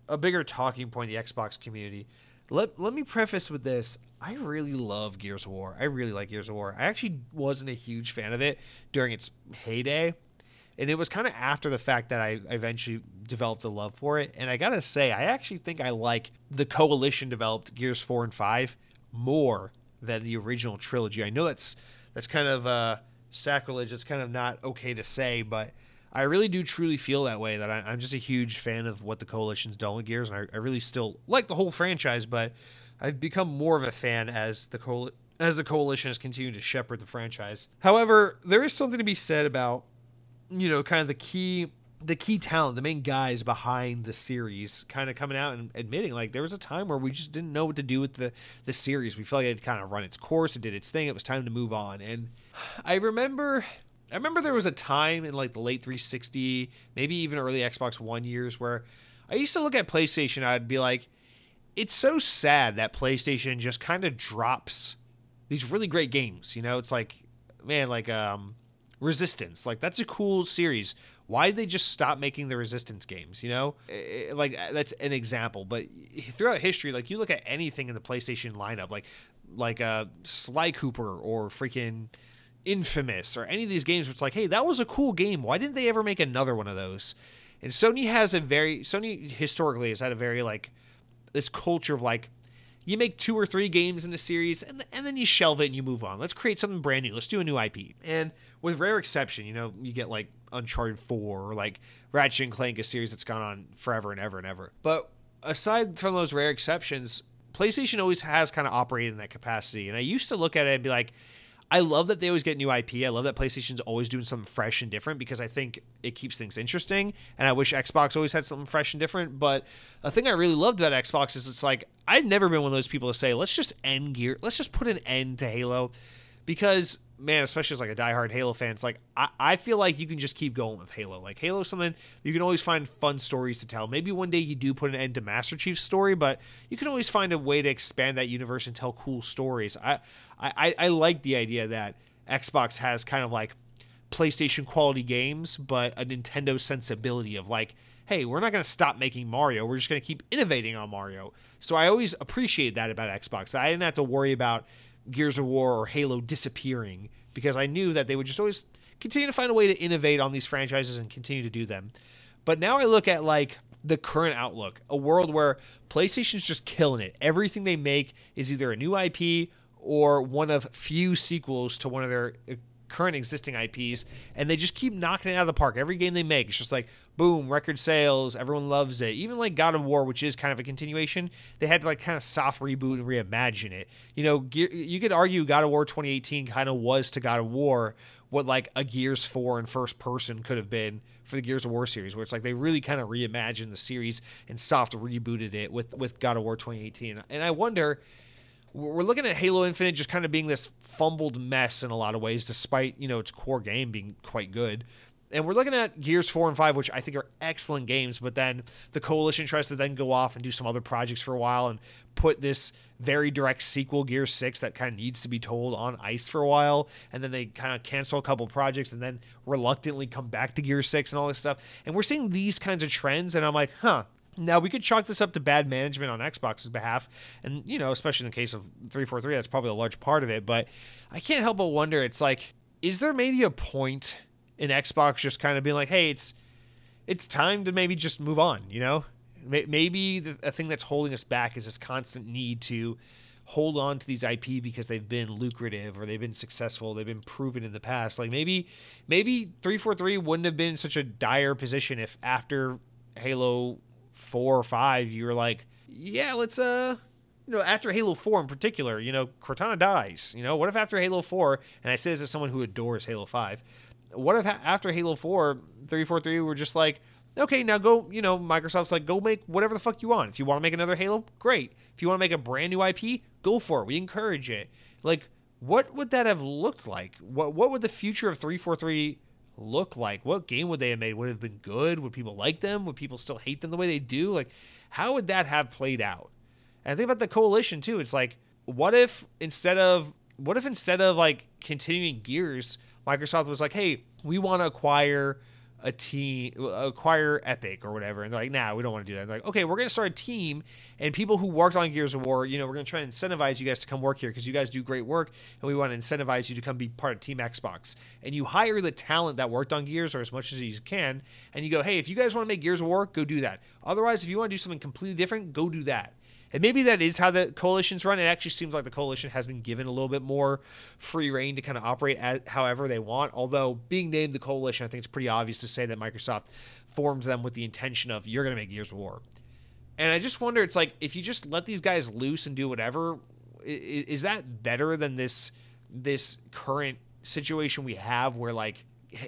a bigger talking point in the Xbox community. Let let me preface with this. I really love Gears of War. I really like Gears of War. I actually wasn't a huge fan of it during its heyday. And it was kind of after the fact that I eventually developed a love for it. And I got to say, I actually think I like the Coalition developed Gears 4 and 5 more than the original trilogy. I know that's that's kind of uh, sacrilege. It's kind of not okay to say, but I really do truly feel that way. That I, am just a huge fan of what the Coalition's done with Gears, and I, I, really still like the whole franchise. But I've become more of a fan as the coal as the Coalition has continued to shepherd the franchise. However, there is something to be said about you know kind of the key the key talent, the main guys behind the series, kind of coming out and admitting like there was a time where we just didn't know what to do with the the series. We felt like it had kind of run its course, it did its thing. It was time to move on. And I remember, I remember there was a time in like the late 360, maybe even early Xbox One years where I used to look at PlayStation. I'd be like, it's so sad that PlayStation just kind of drops these really great games. You know, it's like, man, like um, Resistance. Like that's a cool series why did they just stop making the resistance games you know like that's an example but throughout history like you look at anything in the playstation lineup like like uh sly cooper or freaking infamous or any of these games where it's like hey that was a cool game why didn't they ever make another one of those and sony has a very sony historically has had a very like this culture of like you make two or three games in a series and, and then you shelve it and you move on. Let's create something brand new. Let's do a new IP. And with rare exception, you know, you get like Uncharted 4 or like Ratchet and Clank, a series that's gone on forever and ever and ever. But aside from those rare exceptions, PlayStation always has kind of operated in that capacity. And I used to look at it and be like, I love that they always get new IP. I love that PlayStation's always doing something fresh and different because I think it keeps things interesting. And I wish Xbox always had something fresh and different. But the thing I really loved about Xbox is it's like I've never been one of those people to say, let's just end gear, let's just put an end to Halo. Because man, especially as like a diehard Halo fan, it's like I, I feel like you can just keep going with Halo. Like Halo something you can always find fun stories to tell. Maybe one day you do put an end to Master Chief's story, but you can always find a way to expand that universe and tell cool stories. I I, I like the idea that Xbox has kind of like PlayStation quality games, but a Nintendo sensibility of like, hey, we're not going to stop making Mario. We're just going to keep innovating on Mario. So I always appreciate that about Xbox. I didn't have to worry about Gears of War or Halo disappearing because I knew that they would just always continue to find a way to innovate on these franchises and continue to do them. But now I look at like the current outlook, a world where PlayStation's just killing it. Everything they make is either a new IP or one of few sequels to one of their current existing IPs, and they just keep knocking it out of the park. Every game they make, it's just like boom, record sales, everyone loves it. Even like God of War, which is kind of a continuation, they had to like kind of soft reboot and reimagine it. You know, you could argue God of War 2018 kind of was to God of War what like a Gears 4 in first person could have been for the Gears of War series, where it's like they really kind of reimagined the series and soft rebooted it with with God of War 2018. And I wonder we're looking at Halo Infinite just kind of being this fumbled mess in a lot of ways, despite you know its core game being quite good. And we're looking at Gears 4 and 5, which I think are excellent games, but then the Coalition tries to then go off and do some other projects for a while and put this very direct sequel, Gears 6, that kind of needs to be told on ice for a while. And then they kind of cancel a couple projects and then reluctantly come back to Gears 6 and all this stuff. And we're seeing these kinds of trends, and I'm like, huh, now we could chalk this up to bad management on Xbox's behalf, and you know, especially in the case of 343, that's probably a large part of it. But I can't help but wonder, it's like, is there maybe a point in Xbox just kind of being like, hey, it's it's time to maybe just move on, you know? Maybe the a thing that's holding us back is this constant need to hold on to these IP because they've been lucrative or they've been successful, they've been proven in the past. Like maybe maybe 343 wouldn't have been in such a dire position if after Halo four or five, you were like, yeah, let's uh you know, after Halo 4 in particular, you know, Cortana dies. You know, what if after Halo 4, and I say this as someone who adores Halo 5, what if after Halo 4, 343 were just like, okay, now go, you know, Microsoft's like, go make whatever the fuck you want. If you want to make another Halo, great. If you want to make a brand new IP, go for it. We encourage it. Like, what would that have looked like? What what would the future of 343 look like? What game would they have made? Would have been good? Would people like them? Would people still hate them the way they do? Like, how would that have played out? And I think about the coalition too. It's like, what if instead of what if instead of like continuing Gears, Microsoft was like, hey, we want to acquire a team acquire Epic or whatever, and they're like, nah, we don't want to do that. They're like, okay, we're gonna start a team, and people who worked on Gears of War, you know, we're gonna try and incentivize you guys to come work here because you guys do great work, and we want to incentivize you to come be part of Team Xbox. And you hire the talent that worked on Gears or as much as you can, and you go, hey, if you guys want to make Gears of War, go do that. Otherwise, if you want to do something completely different, go do that. And maybe that is how the coalitions run. It actually seems like the coalition has been given a little bit more free reign to kind of operate as, however they want. Although being named the coalition, I think it's pretty obvious to say that Microsoft formed them with the intention of you're going to make Gears of War. And I just wonder, it's like if you just let these guys loose and do whatever, is, is that better than this this current situation we have where like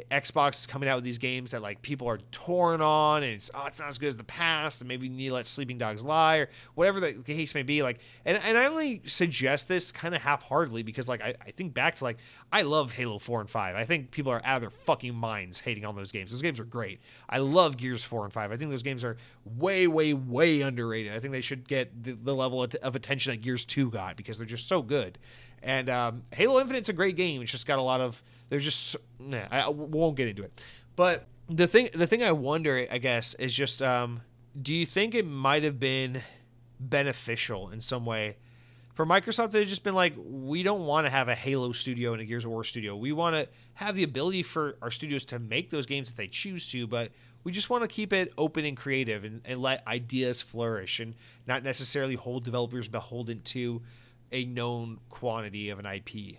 Xbox is coming out with these games that like people are torn on, and it's oh, it's not as good as the past, and maybe you need to let sleeping dogs lie or whatever the case may be. Like, and and I only suggest this kind of half-heartedly because like I, I think back to like I love Halo Four and Five. I think people are out of their fucking minds hating on those games. Those games are great. I love Gears Four and Five. I think those games are way, way, way underrated. I think they should get the, the level of attention that Gears Two got because they're just so good. And um, Halo Infinite's a great game. It's just got a lot of there's just nah, I won't get into it. But the thing the thing I wonder, I guess, is just um, do you think it might have been beneficial in some way for Microsoft to have just been like, we don't want to have a Halo studio and a Gears of War studio. We want to have the ability for our studios to make those games if they choose to, but we just want to keep it open and creative and, and let ideas flourish and not necessarily hold developers beholden to a known quantity of an IP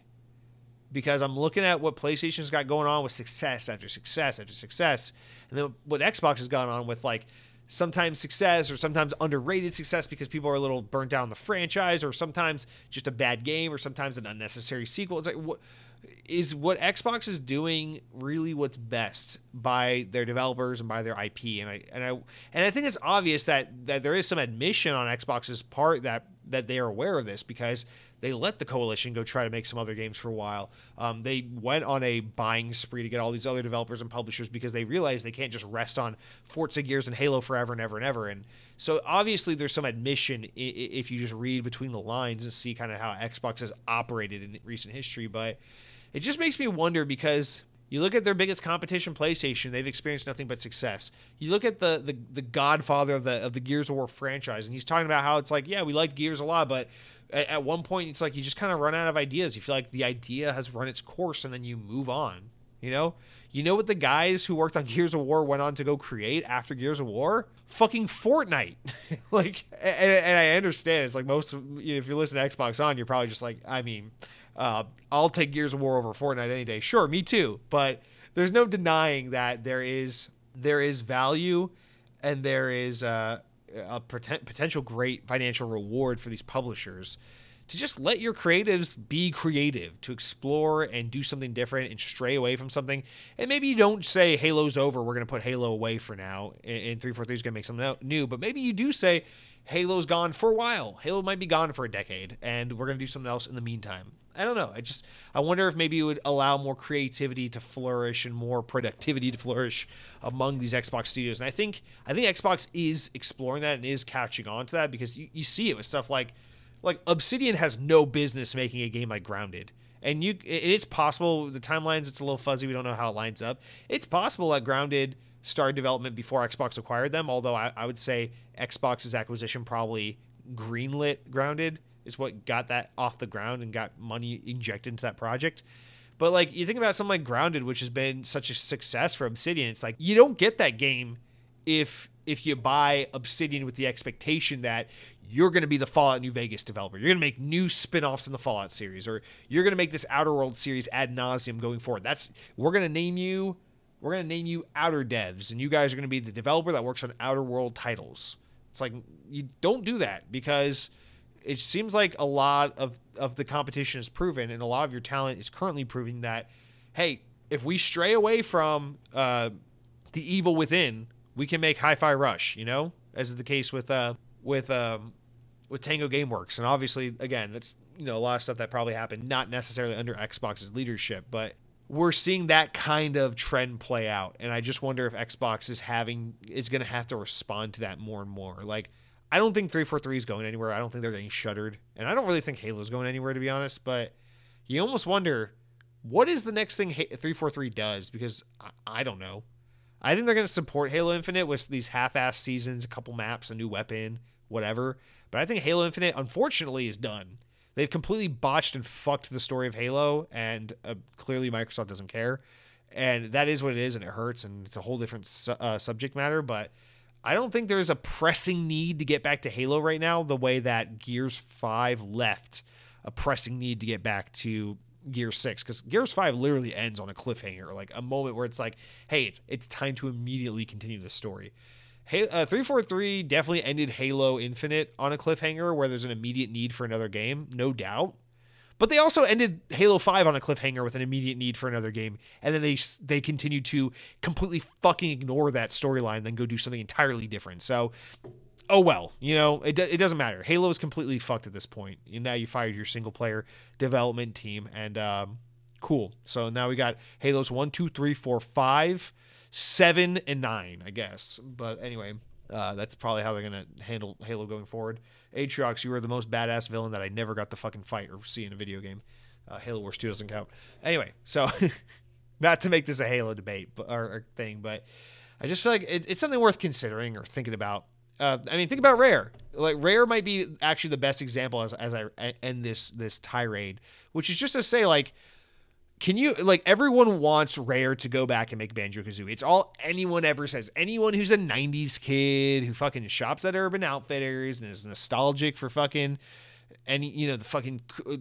because I'm looking at what PlayStation's got going on with success after success after success, and then what Xbox has gone on with like sometimes success or sometimes underrated success because people are a little burnt down the franchise, or sometimes just a bad game, or sometimes an unnecessary sequel. It's like what is what Xbox is doing really what's best by their developers and by their IP, and I and I and I think it's obvious that that there is some admission on Xbox's part that that they are aware of this because they let the coalition go try to make some other games for a while. Um, they went on a buying spree to get all these other developers and publishers because they realized they can't just rest on Forza Gears and Halo forever and ever and ever. And so obviously there's some admission if you just read between the lines and see kind of how Xbox has operated in recent history. But it just makes me wonder because you look at their biggest competition, PlayStation. They've experienced nothing but success. You look at the the, the Godfather of the of the Gears of War franchise, and he's talking about how it's like, yeah, we like Gears a lot, but at, at one point, it's like you just kind of run out of ideas. You feel like the idea has run its course, and then you move on. You know, you know what the guys who worked on Gears of War went on to go create after Gears of War? Fucking Fortnite. like, and, and, I understand it's like most. Of, you know, if you listen to Xbox on, you're probably just like, I mean uh, I'll take Gears of War over Fortnite any day. Sure, me too. But there's no denying that there is there is value and there is a, a potential great financial reward for these publishers to just let your creatives be creative, to explore and do something different and stray away from something. And maybe you don't say Halo's over, we're going to put Halo away for now, and 343 is going to make something new. But maybe you do say Halo's gone for a while. Halo might be gone for a decade, and we're going to do something else in the meantime. I don't know. I just I wonder if maybe it would allow more creativity to flourish and more productivity to flourish among these Xbox studios. And I think I think Xbox is exploring that and is catching on to that because you, you see it with stuff like like Obsidian has no business making a game like Grounded. And you it's possible the timelines it's a little fuzzy, we don't know how it lines up. It's possible that Grounded started development before Xbox acquired them, although I, I would say Xbox's acquisition probably greenlit Grounded is what got that off the ground and got money injected into that project. But like you think about something like Grounded, which has been such a success for Obsidian, it's like you don't get that game if if you buy Obsidian with the expectation that you're going to be the Fallout New Vegas developer. You're going to make new spin-offs in the Fallout series, or you're going to make this Outer World series ad nauseum going forward. That's we're going to name you. We're going to name you Outer Devs, and you guys are going to be the developer that works on Outer World titles. It's like you don't do that because it seems like a lot of, of the competition is proven and a lot of your talent is currently proving that, hey, if we stray away from uh, the evil within, we can make Hi-Fi Rush, you know, as is the case with uh, with um, with Tango GameWorks, and obviously, again, that's you know a lot of stuff that probably happened not necessarily under Xbox's leadership, but we're seeing that kind of trend play out, and I just wonder if Xbox is having is going to have to respond to that more and more, like I don't think 343 is going anywhere. I don't think they're getting shuttered. And I don't really think Halo's going anywhere, to be honest. But you almost wonder what is the next thing 343 does? Because I, don't know. I think they're going to support Halo Infinite with these half assed seasons, a couple maps, a new weapon, whatever. But I think Halo Infinite, unfortunately, is done. They've completely botched and fucked the story of Halo, and uh, clearly Microsoft doesn't care. And that is what it is, and it hurts, and it's a whole different su- uh, subject matter. But I don't think there's a pressing need to get back to Halo right now, the way that Gears 5 left a pressing need to get back to Gear 6 because Gears 5 literally ends on a cliffhanger, like a moment where it's like, hey, it's, it's time to immediately continue the story. Hey, uh, 343 definitely ended Halo Infinite on a cliffhanger where there's an immediate need for another game, no doubt. But they also ended Halo 5 on a cliffhanger with an immediate need for another game. And then they they continued to completely fucking ignore that storyline, then go do something entirely different. So, oh well, you know, it, it doesn't matter. Halo is completely fucked at this point. And now you fired your single player development team. And um, cool. So now we got Halos 1, 2, 3, 4, 5, 7, and 9, I guess. But anyway, uh, that's probably how they're going to handle Halo going forward. Atriox, you were the most badass villain that I never got to fucking fight or see in a video game. Uh, Halo Wars 2 doesn't count. Anyway, so not to make this a Halo debate but, or, or thing, but I just feel like it, it's something worth considering or thinking about. Uh, I mean, think about Rare. Like Rare might be actually the best example as, as I end this this tirade, which is just to say like can you like everyone wants Rare to go back and make Banjo Kazooie? It's all anyone ever says. Anyone who's a '90s kid who fucking shops at Urban Outfitters and is nostalgic for fucking any you know the fucking uh,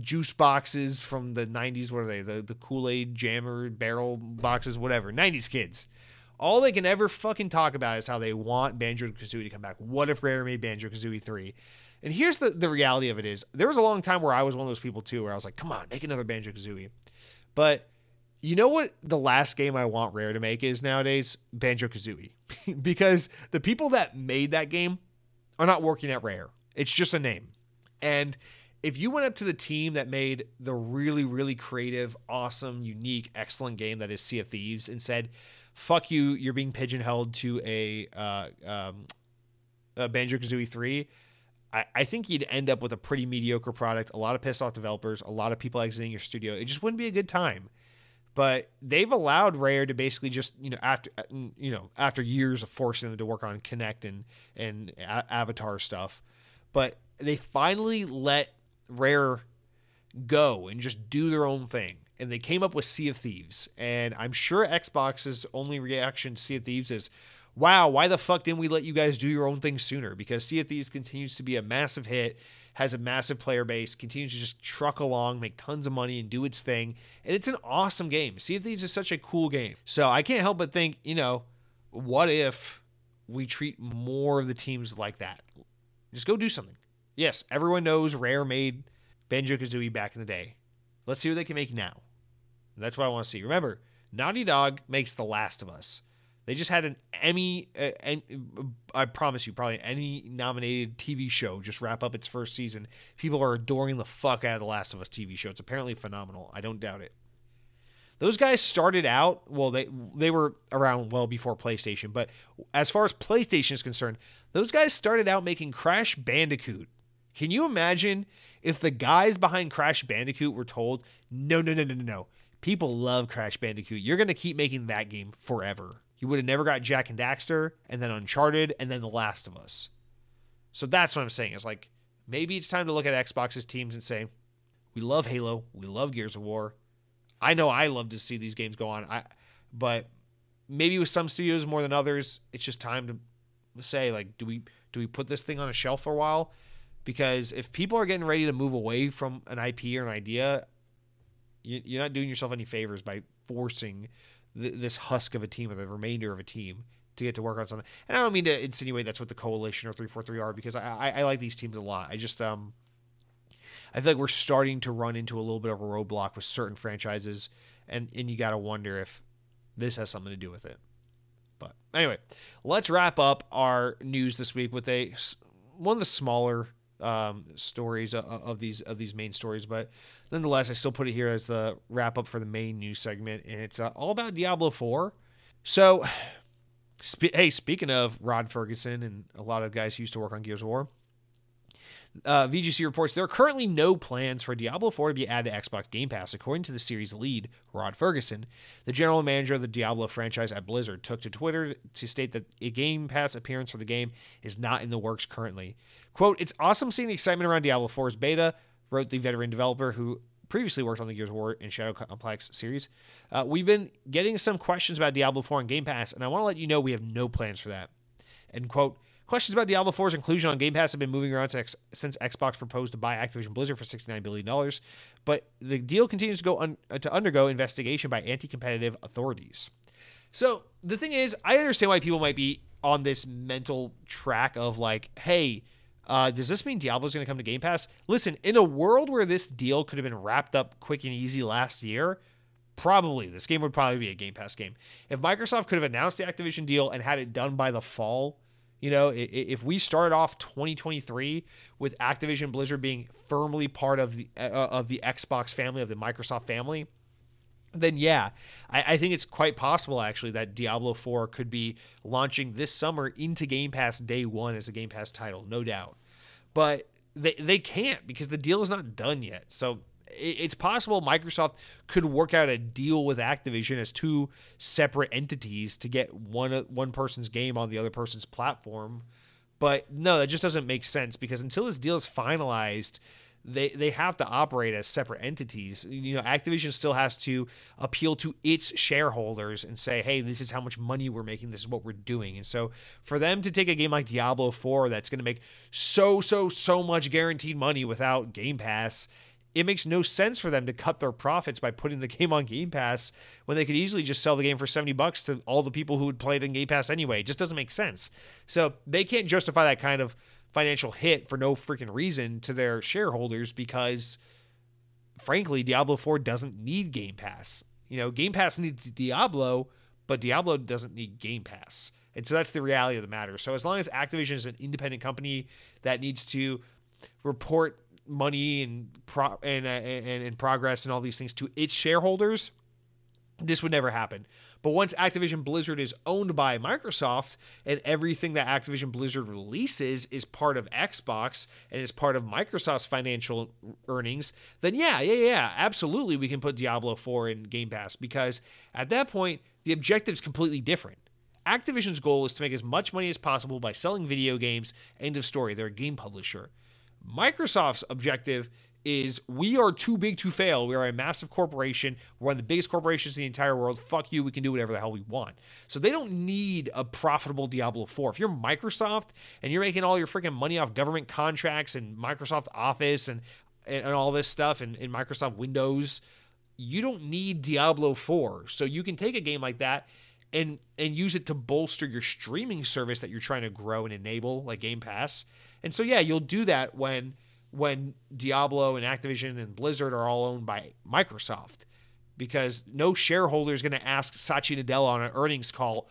juice boxes from the '90s. What are they? The the Kool Aid Jammer barrel boxes, whatever. '90s kids. All they can ever fucking talk about is how they want Banjo Kazooie to come back. What if Rare made Banjo Kazooie three? And here's the, the reality of it is there was a long time where I was one of those people too, where I was like, come on, make another Banjo Kazooie. But you know what the last game I want Rare to make is nowadays? Banjo Kazooie. because the people that made that game are not working at Rare. It's just a name. And if you went up to the team that made the really, really creative, awesome, unique, excellent game that is Sea of Thieves and said, fuck you, you're being pigeonholed to a, uh, um, a Banjo Kazooie 3, I, I think you'd end up with a pretty mediocre product, a lot of pissed off developers, a lot of people exiting your studio. It just wouldn't be a good time. But they've allowed Rare to basically just, you know, after uh, you know, after years of forcing them to work on Kinect and and a- Avatar stuff, but they finally let Rare go and just do their own thing. And they came up with Sea of Thieves. And I'm sure Xbox's only reaction to Sea of Thieves is, wow, why the fuck didn't we let you guys do your own thing sooner? Because Sea of Thieves continues to be a massive hit, has a massive player base, continues to just truck along, make tons of money, and do its thing. And it's an awesome game. Sea of Thieves is such a cool game. So I can't help but think, you know, what if we treat more of the teams like that? Just go do something. Yes, everyone knows Rare made Banjo Kazooie back in the day. Let's see what they can make now. That's what I want to see. Remember, Naughty Dog makes The Last of Us. They just had an Emmy, uh, and I promise you, probably any nominated TV show just wrap up its first season. People are adoring the fuck out of The Last of Us TV show. It's apparently phenomenal. I don't doubt it. Those guys started out well. They they were around well before PlayStation, but as far as PlayStation is concerned, those guys started out making Crash Bandicoot. Can you imagine if the guys behind Crash Bandicoot were told, "No, no, no, no, no, no. People love Crash Bandicoot. You're going to keep making that game forever." He would have never got Jak and Daxter, and then Uncharted, and then The Last of Us. So that's what I'm saying. Is like maybe it's time to look at Xbox's teams and say, we love Halo, we love Gears of War. I know I love to see these games go on. I, but maybe with some studios more than others, it's just time to say like, do we do we put this thing on a shelf for a while? Because if people are getting ready to move away from an IP or an idea, you're not doing yourself any favors by forcing th- this husk of a team or the remainder of a team to get to work on something. And I don't mean to insinuate that's what the coalition or 343 are because I, I, I like these teams a lot. I just um I feel like we're starting to run into a little bit of a roadblock with certain franchises and and you got to wonder if this has something to do with it. But anyway, let's wrap up our news this week with a one of the smaller um, stories of, of, these of these main stories, but nonetheless, I still put it here as the wrap up for the main news segment, and it's uh, all about Diablo Four. So, spe- hey, speaking of Rod Ferguson and a lot of guys who used to work on Gears of War, uh, VGC reports there are currently no plans for Diablo 4 to be added to Xbox Game Pass, according to the series lead, Rod Ferguson. The general manager of the Diablo franchise at Blizzard took to Twitter to state that a Game Pass appearance for the game is not in the works currently. Quote, It's awesome seeing the excitement around Diablo 4's beta, wrote the veteran developer who previously worked on the Gears of War and Shadow Complex series. Uh, we've been getting some questions about Diablo 4 on Game Pass, and I want to let you know we have no plans for that. End quote, Questions about Diablo 4's inclusion on Game Pass have been moving around since, Xbox proposed to buy Activision Blizzard for $69 billion, but the deal continues to go un, uh, to undergo investigation by anti-competitive authorities. So the thing is, I understand why people might be on this mental track of like, hey, uh, does this mean Diablo's going to come to Game Pass? Listen, in a world where this deal could have been wrapped up quick and easy last year, probably this game would probably be a Game Pass game. If Microsoft could have announced the Activision deal and had it done by the fall you know, if we started off 2023 with Activision Blizzard being firmly part of the uh, of the Xbox family of the Microsoft family, then yeah, I, I, think it's quite possible actually that Diablo 4 could be launching this summer into Game Pass day one as a Game Pass title, no doubt. But they they can't because the deal is not done yet. So it's possible Microsoft could work out a deal with Activision as two separate entities to get one one person's game on the other person's platform. But no, that just doesn't make sense because until this deal is finalized, they they have to operate as separate entities. You know, Activision still has to appeal to its shareholders and say, "Hey, this is how much money we're making. This is what we're doing." And so, for them to take a game like Diablo 4 that's going to make so so so much guaranteed money without Game Pass, it makes no sense for them to cut their profits by putting the game on Game Pass when they could easily just sell the game for 70 bucks to all the people who would play it in Game Pass anyway. It just doesn't make sense. So they can't justify that kind of financial hit for no freaking reason to their shareholders because frankly, Diablo 4 doesn't need Game Pass. You know, Game Pass needs Diablo, but Diablo doesn't need Game Pass. And so that's the reality of the matter. So as long as Activision is an independent company that needs to report money and pro- and, uh, and and progress and all these things to its shareholders, this would never happen. But once Activision Blizzard is owned by Microsoft and everything that Activision Blizzard releases is part of Xbox and is part of Microsoft's financial earnings, then yeah, yeah, yeah, absolutely we can put Diablo 4 in Game Pass because at that point the objective is completely different. Activision's goal is to make as much money as possible by selling video games. End of story. They're a game publisher. Microsoft's objective is we are too big to fail. We are a massive corporation. We're one of the biggest corporations in the entire world. Fuck you. We can do whatever the hell we want. So they don't need a profitable Diablo 4. If you're Microsoft and you're making all your freaking money off government contracts and Microsoft Office and and, all this stuff and in Microsoft Windows, you don't need Diablo 4. So you can take a game like that and and use it to bolster your streaming service that you're trying to grow and enable like Game Pass. And so yeah, you'll do that when when Diablo and Activision and Blizzard are all owned by Microsoft because no shareholder is going to ask Satya Nadella on an earnings call,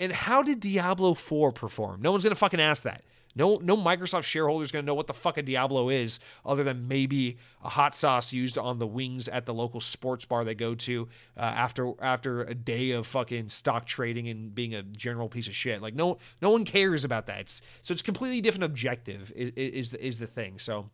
and how did Diablo 4 perform? No one's going to fucking ask that. No, no Microsoft shareholder is going to know what the fuck a Diablo is, other than maybe a hot sauce used on the wings at the local sports bar they go to uh, after after a day of fucking stock trading and being a general piece of shit. Like no, no one cares about that. It's, so it's completely different objective is is, is the thing. So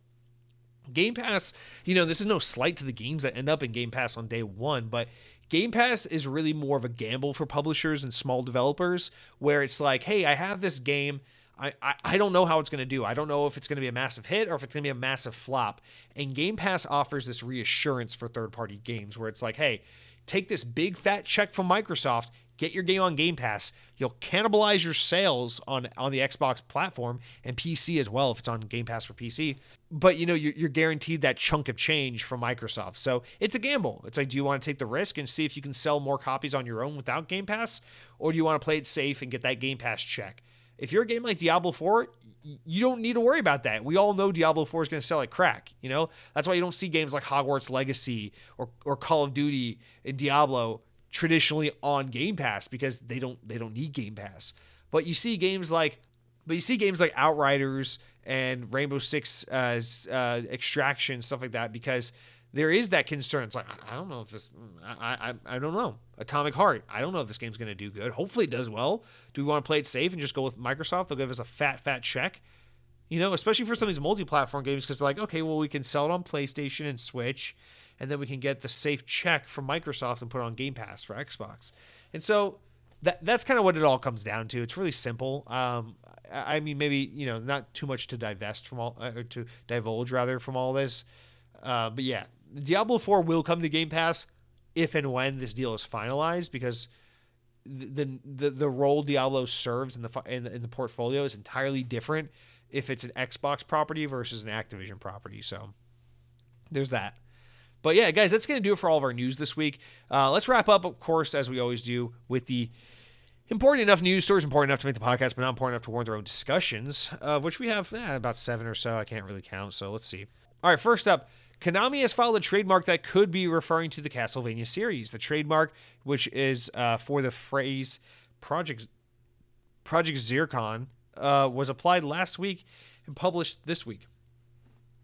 Game Pass, you know, this is no slight to the games that end up in Game Pass on day one, but Game Pass is really more of a gamble for publishers and small developers where it's like, hey, I have this game. I, I, don't know how it's going to do. I don't know if it's going to be a massive hit or if it's going to be a massive flop. And Game Pass offers this reassurance for third party games where it's like, hey, take this big fat check from Microsoft Get your game on Game Pass. You'll cannibalize your sales on on the Xbox platform and PC as well if it's on Game Pass for PC. But you know you're, you're guaranteed that chunk of change from Microsoft. So it's a gamble. It's like, do you want to take the risk and see if you can sell more copies on your own without Game Pass, or do you want to play it safe and get that Game Pass check? If you're a game like Diablo 4, you don't need to worry about that. We all know Diablo 4 is going to sell like crack. You know that's why you don't see games like Hogwarts Legacy or or Call of Duty and Diablo traditionally on Game Pass because they don't they don't need Game Pass. But you see games like but you see games like Outriders and Rainbow Six uh, uh, Extraction stuff like that because there is that concern. It's like I don't know if this I I, I don't know Atomic Heart. I don't know if this game's going to do good. Hopefully it does well. Do we want to play it safe and just go with Microsoft? They'll give us a fat fat check. You know, especially for some of these multi-platform games, because they're like, okay, well, we can sell it on PlayStation and Switch, and then we can get the safe check from Microsoft and put it on Game Pass for Xbox. And so that that's kind of what it all comes down to. It's really simple. Um, I mean, maybe you know, not too much to divest from all, uh, or to divulge rather from all this. Uh, but yeah, Diablo 4 will come to Game Pass if and when this deal is finalized because the the the role Diablo serves in the in the, in the portfolio is entirely different if it's an Xbox property versus an Activision property. So there's that. But yeah, guys, that's going to do it for all of our news this week. Uh, let's wrap up, of course, as we always do, with the important enough news stories, important enough to make the podcast, but not important enough to warrant their own discussions, of which we have eh, about seven or so. I can't really count, so let's see. All right, first up, Konami has filed a trademark that could be referring to the Castlevania series. The trademark, which is uh, for the phrase Project Project Zircon, uh, was applied last week and published this week.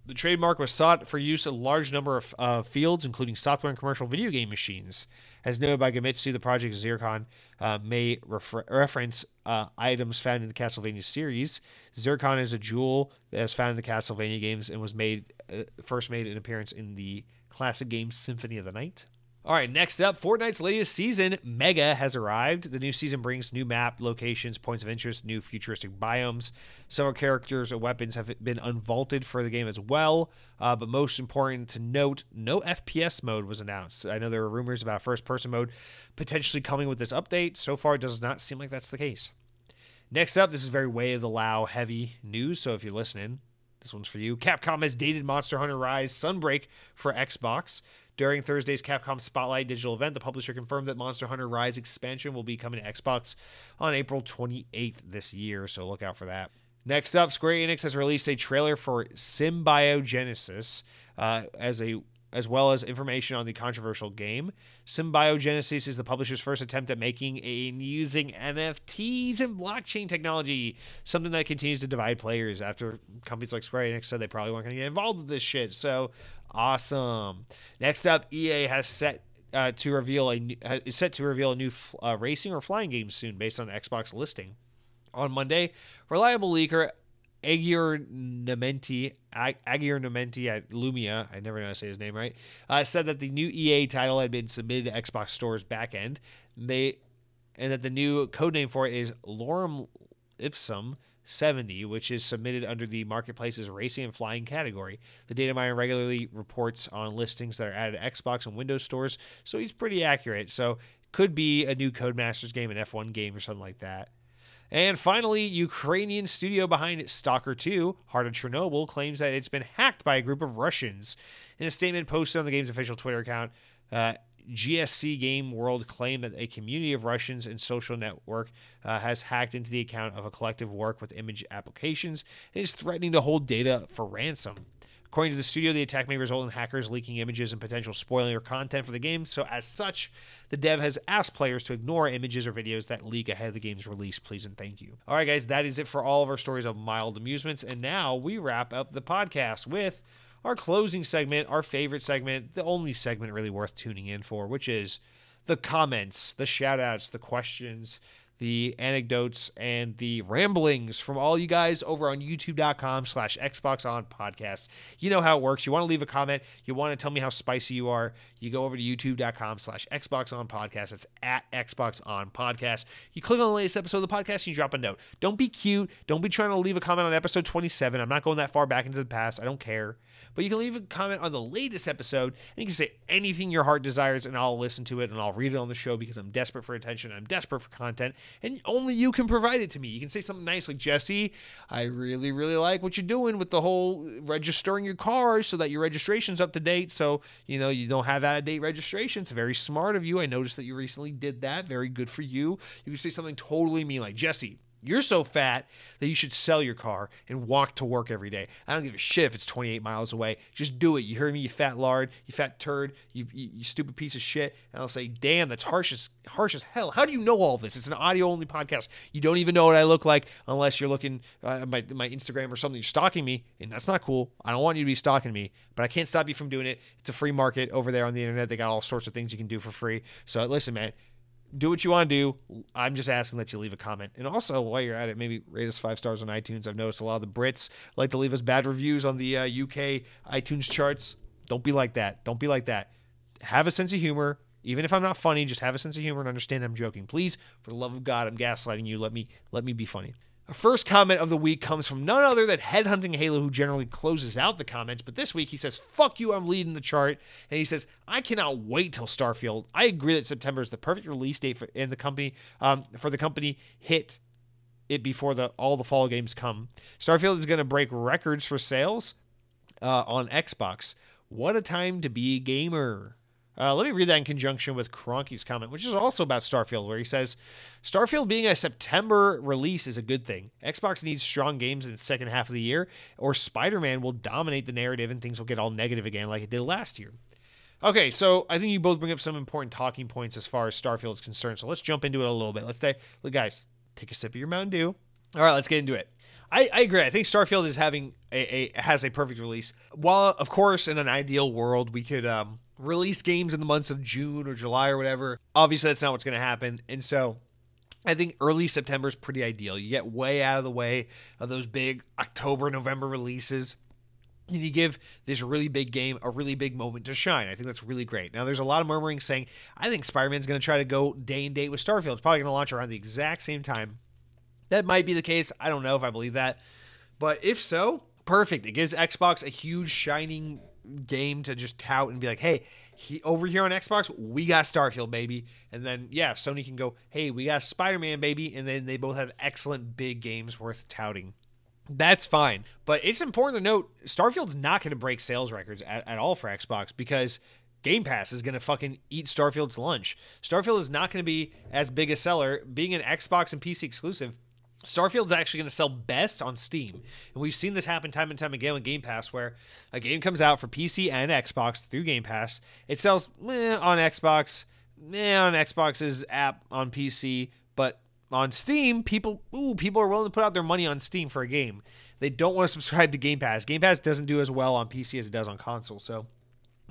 The trademark was sought for use in a large number of uh, fields, including software and commercial video game machines. As noted by Gematsu, the project Zircon uh, may refer- reference uh, items found in the Castlevania series. Zircon is a jewel that is found in the Castlevania games and was made uh, first made an appearance in the classic game Symphony of the Night. All right, next up, Fortnite's latest season, Mega, has arrived. The new season brings new map locations, points of interest, new futuristic biomes. Several characters and weapons have been unvaulted for the game as well. Uh, but most important to note, no FPS mode was announced. I know there were rumors about first person mode potentially coming with this update. So far, it does not seem like that's the case. Next up, this is very way of the Lao heavy news. So if you're listening, this one's for you. Capcom has dated Monster Hunter Rise Sunbreak for Xbox. During Thursday's Capcom Spotlight digital event, the publisher confirmed that Monster Hunter Rise expansion will be coming to Xbox on April 28th this year, so look out for that. Next up, Square Enix has released a trailer for Symbiogenesis uh, as a as well as information on the controversial game. Symbiogenesis is the publisher's first attempt at making and using NFTs and blockchain technology, something that continues to divide players after companies like Square Enix said they probably weren't going to get involved with this shit. So awesome. Next up, EA has set uh, to reveal a is set to reveal a new uh, racing or flying game soon based on Xbox listing. On Monday, reliable leaker Aggiornamenti, Agir Nementi at Lumia, I never know how to say his name right, uh, said that the new EA title had been submitted to Xbox Store's backend. They and that the new code name for it is Lorem Ipsum 70, which is submitted under the marketplace's racing and flying category. The data miner regularly reports on listings that are added to Xbox and Windows stores, so he's pretty accurate. So could be a new Codemasters game, an F1 game, or something like that. And finally, Ukrainian studio behind Stalker 2, Heart of Chernobyl, claims that it's been hacked by a group of Russians. In a statement posted on the game's official Twitter account, uh, GSC Game World claimed that a community of Russians and social network uh, has hacked into the account of a collective work with image applications and is threatening to hold data for ransom. According to the studio, the attack may result in hackers leaking images and potential spoiling or content for the game. So, as such, the dev has asked players to ignore images or videos that leak ahead of the game's release. Please and thank you. All right, guys, that is it for all of our stories of mild amusements. And now we wrap up the podcast with our closing segment, our favorite segment, the only segment really worth tuning in for, which is the comments, the shout outs, the questions, the anecdotes and the ramblings from all you guys over on youtube.com slash xbox on podcast you know how it works. You want to leave a comment. You want to tell me how spicy you are. You go over to youtube.com slash xbox on podcast it's at xbox on podcast you click on the latest episode of the podcast and you drop a note. Don't be cute. Don't be trying to leave a comment on episode 27 i'm not going that far back into the past. I don't care but you can leave a comment on the latest episode and you can say anything your heart desires and I'll listen to it and I'll read it on the show because I'm desperate for attention. I'm desperate for content and only you can provide it to me. You can say something nice like, Jesse, I really, really like what you're doing with the whole registering your car so that your registration's up to date. So, you know, you don't have out of date registration. It's very smart of you. I noticed that you recently did that. Very good for you. You can say something totally mean like, Jesse, you're so fat that you should sell your car and walk to work every day. I don't give a shit if it's 28 miles away. Just do it. You hear me, you fat lard, you fat turd, you, you, you stupid piece of shit. And I'll say, damn, that's harsh as harsh as hell. How do you know all this? It's an audio only podcast. You don't even know what I look like unless you're looking uh, at my my Instagram or something. You're stalking me, and that's not cool. I don't want you to be stalking me, but I can't stop you from doing it. It's a free market over there on the internet. They got all sorts of things you can do for free. So listen, man do what you want to do. I'm just asking that you leave a comment. And also, while you're at it, maybe rate us five stars on iTunes. I've noticed a lot of the Brits like to leave us bad reviews on the uh, UK iTunes charts. Don't be like that. Don't be like that. Have a sense of humor. Even if I'm not funny, just have a sense of humor and understand I'm joking. Please, for the love of God, I'm gaslighting you. Let me let me be funny. Our first comment of the week comes from none other than Headhunting Halo, who generally closes out the comments. But this week he says, Fuck you, I'm leading the chart. And he says, I cannot wait till Starfield. I agree that September is the perfect release date for in the company um, for the company hit it before the all the fall games come. Starfield is going to break records for sales uh, on Xbox. What a time to be a gamer. Uh, let me read that in conjunction with Cronky's comment, which is also about Starfield, where he says Starfield being a September release is a good thing. Xbox needs strong games in the second half of the year, or Spider Man will dominate the narrative and things will get all negative again like it did last year. Okay, so I think you both bring up some important talking points as far as Starfield is concerned. So let's jump into it a little bit. Let's say, look, guys, take a sip of your Mountain Dew. All right, let's get into it. I, I agree. I think Starfield is having a, a has a perfect release. While of course in an ideal world we could um, release games in the months of June or July or whatever. Obviously, that's not what's going to happen. And so I think early September is pretty ideal. You get way out of the way of those big October, November releases. And you give this really big game a really big moment to shine. I think that's really great. Now, there's a lot of murmuring saying, I think Spider Man's going to try to go day and date with Starfield. It's probably going to launch around the exact same time. That might be the case. I don't know if I believe that. But if so, perfect. It gives Xbox a huge shining game to just tout and be like, hey, he, over here on Xbox, we got Starfield, baby. And then, yeah, Sony can go, hey, we got Spider Man, baby. And then they both have excellent big games worth touting. That's fine. But it's important to note Starfield's not going to break sales records at, at all for Xbox because Game Pass is going to fucking eat Starfield's lunch. Starfield is not going to be as big a seller. Being an Xbox and PC exclusive, Starfield's actually going to sell best on Steam. And we've seen this happen time and time again with Game Pass, where a game comes out for PC and Xbox through Game Pass. It sells eh, on Xbox, eh, on Xbox's app on PC, but on Steam, people ooh, people are willing to put out their money on Steam for a game. They don't want to subscribe to Game Pass. Game Pass doesn't do as well on PC as it does on console. So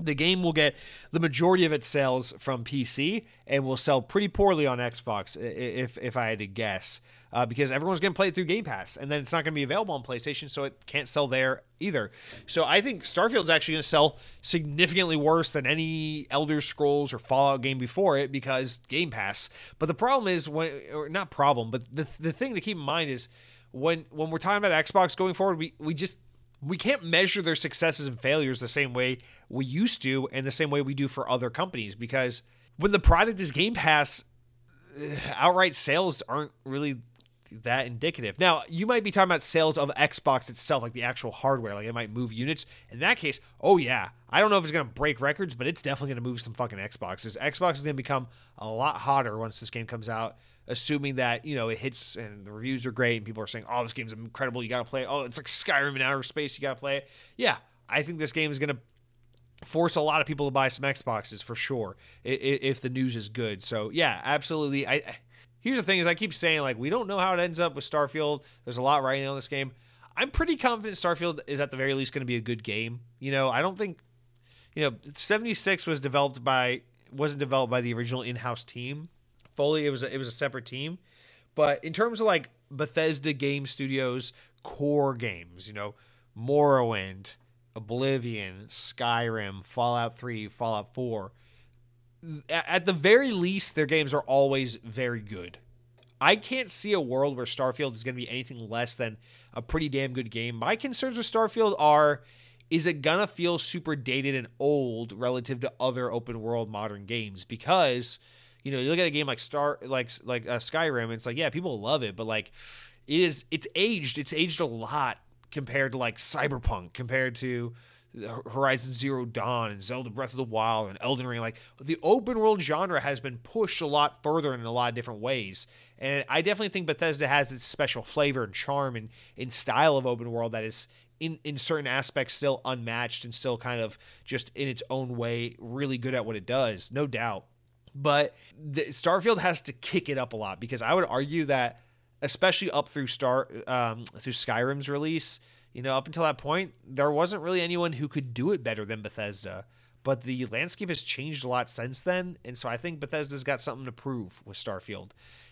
the game will get the majority of its sales from PC and will sell pretty poorly on Xbox, if if I had to guess, uh, because everyone's going to play it through Game Pass, and then it's not going to be available on PlayStation, so it can't sell there either. So I think Starfield's actually going to sell significantly worse than any Elder Scrolls or Fallout game before it because Game Pass. But the problem is when, or not problem, but the the thing to keep in mind is when when we're talking about Xbox going forward, we we just we can't measure their successes and failures the same way we used to and the same way we do for other companies because when the product is Game Pass, eh, outright sales aren't really that indicative. Now, you might be talking about sales of Xbox itself, like the actual hardware, like it might move units. In that case, oh yeah, I don't know if it's going to break records, but it's definitely going to move some fucking Xboxes. Xbox is going to become a lot hotter once this game comes out assuming that you know it hits and the reviews are great and people are saying, "Oh, this game's incredible. You got to play it. Oh, it's like Skyrim in outer space. You got to play it." Yeah, I think this game is going to force a lot of people to buy some Xboxes for sure if the news is good. So yeah, absolutely. I here's the thing: is I keep saying like we don't know how it ends up with Starfield. There's a lot riding on this game. I'm pretty confident Starfield is at the very least going to be a good game. You know, I don't think you know 76 was developed by wasn't developed by the original in-house team Foley, It was a, it was a separate team, but in terms of like Bethesda Game Studios core games, you know, Morrowind, Oblivion, Skyrim, Fallout 3, Fallout 4, at the very least, their games are always very good. I can't see a world where Starfield is going to be anything less than a pretty damn good game. My concerns with Starfield are is it going to feel super dated and old relative to other open world modern games? Because you know, you look at a game like Star, like like uh, Skyrim, it's like, yeah, people love it, but like, it is, it's aged, it's aged a lot compared to like Cyberpunk, compared to Horizon Zero Dawn and Zelda Breath of the Wild and Elden Ring. Like the open world genre has been pushed a lot further in a lot of different ways. And I definitely think Bethesda has its special flavor and charm and in style of open world that is in, in certain aspects still unmatched and still kind of just in its own way really good at what it does, no doubt. But the, Starfield has to kick it up a lot because I would argue that, especially up through Star um, through Skyrim's release, you know, up until that point, there wasn't really anyone who could do it better than Bethesda. But the landscape has changed a lot since then, and so I think Bethesda's got something to prove with Starfield.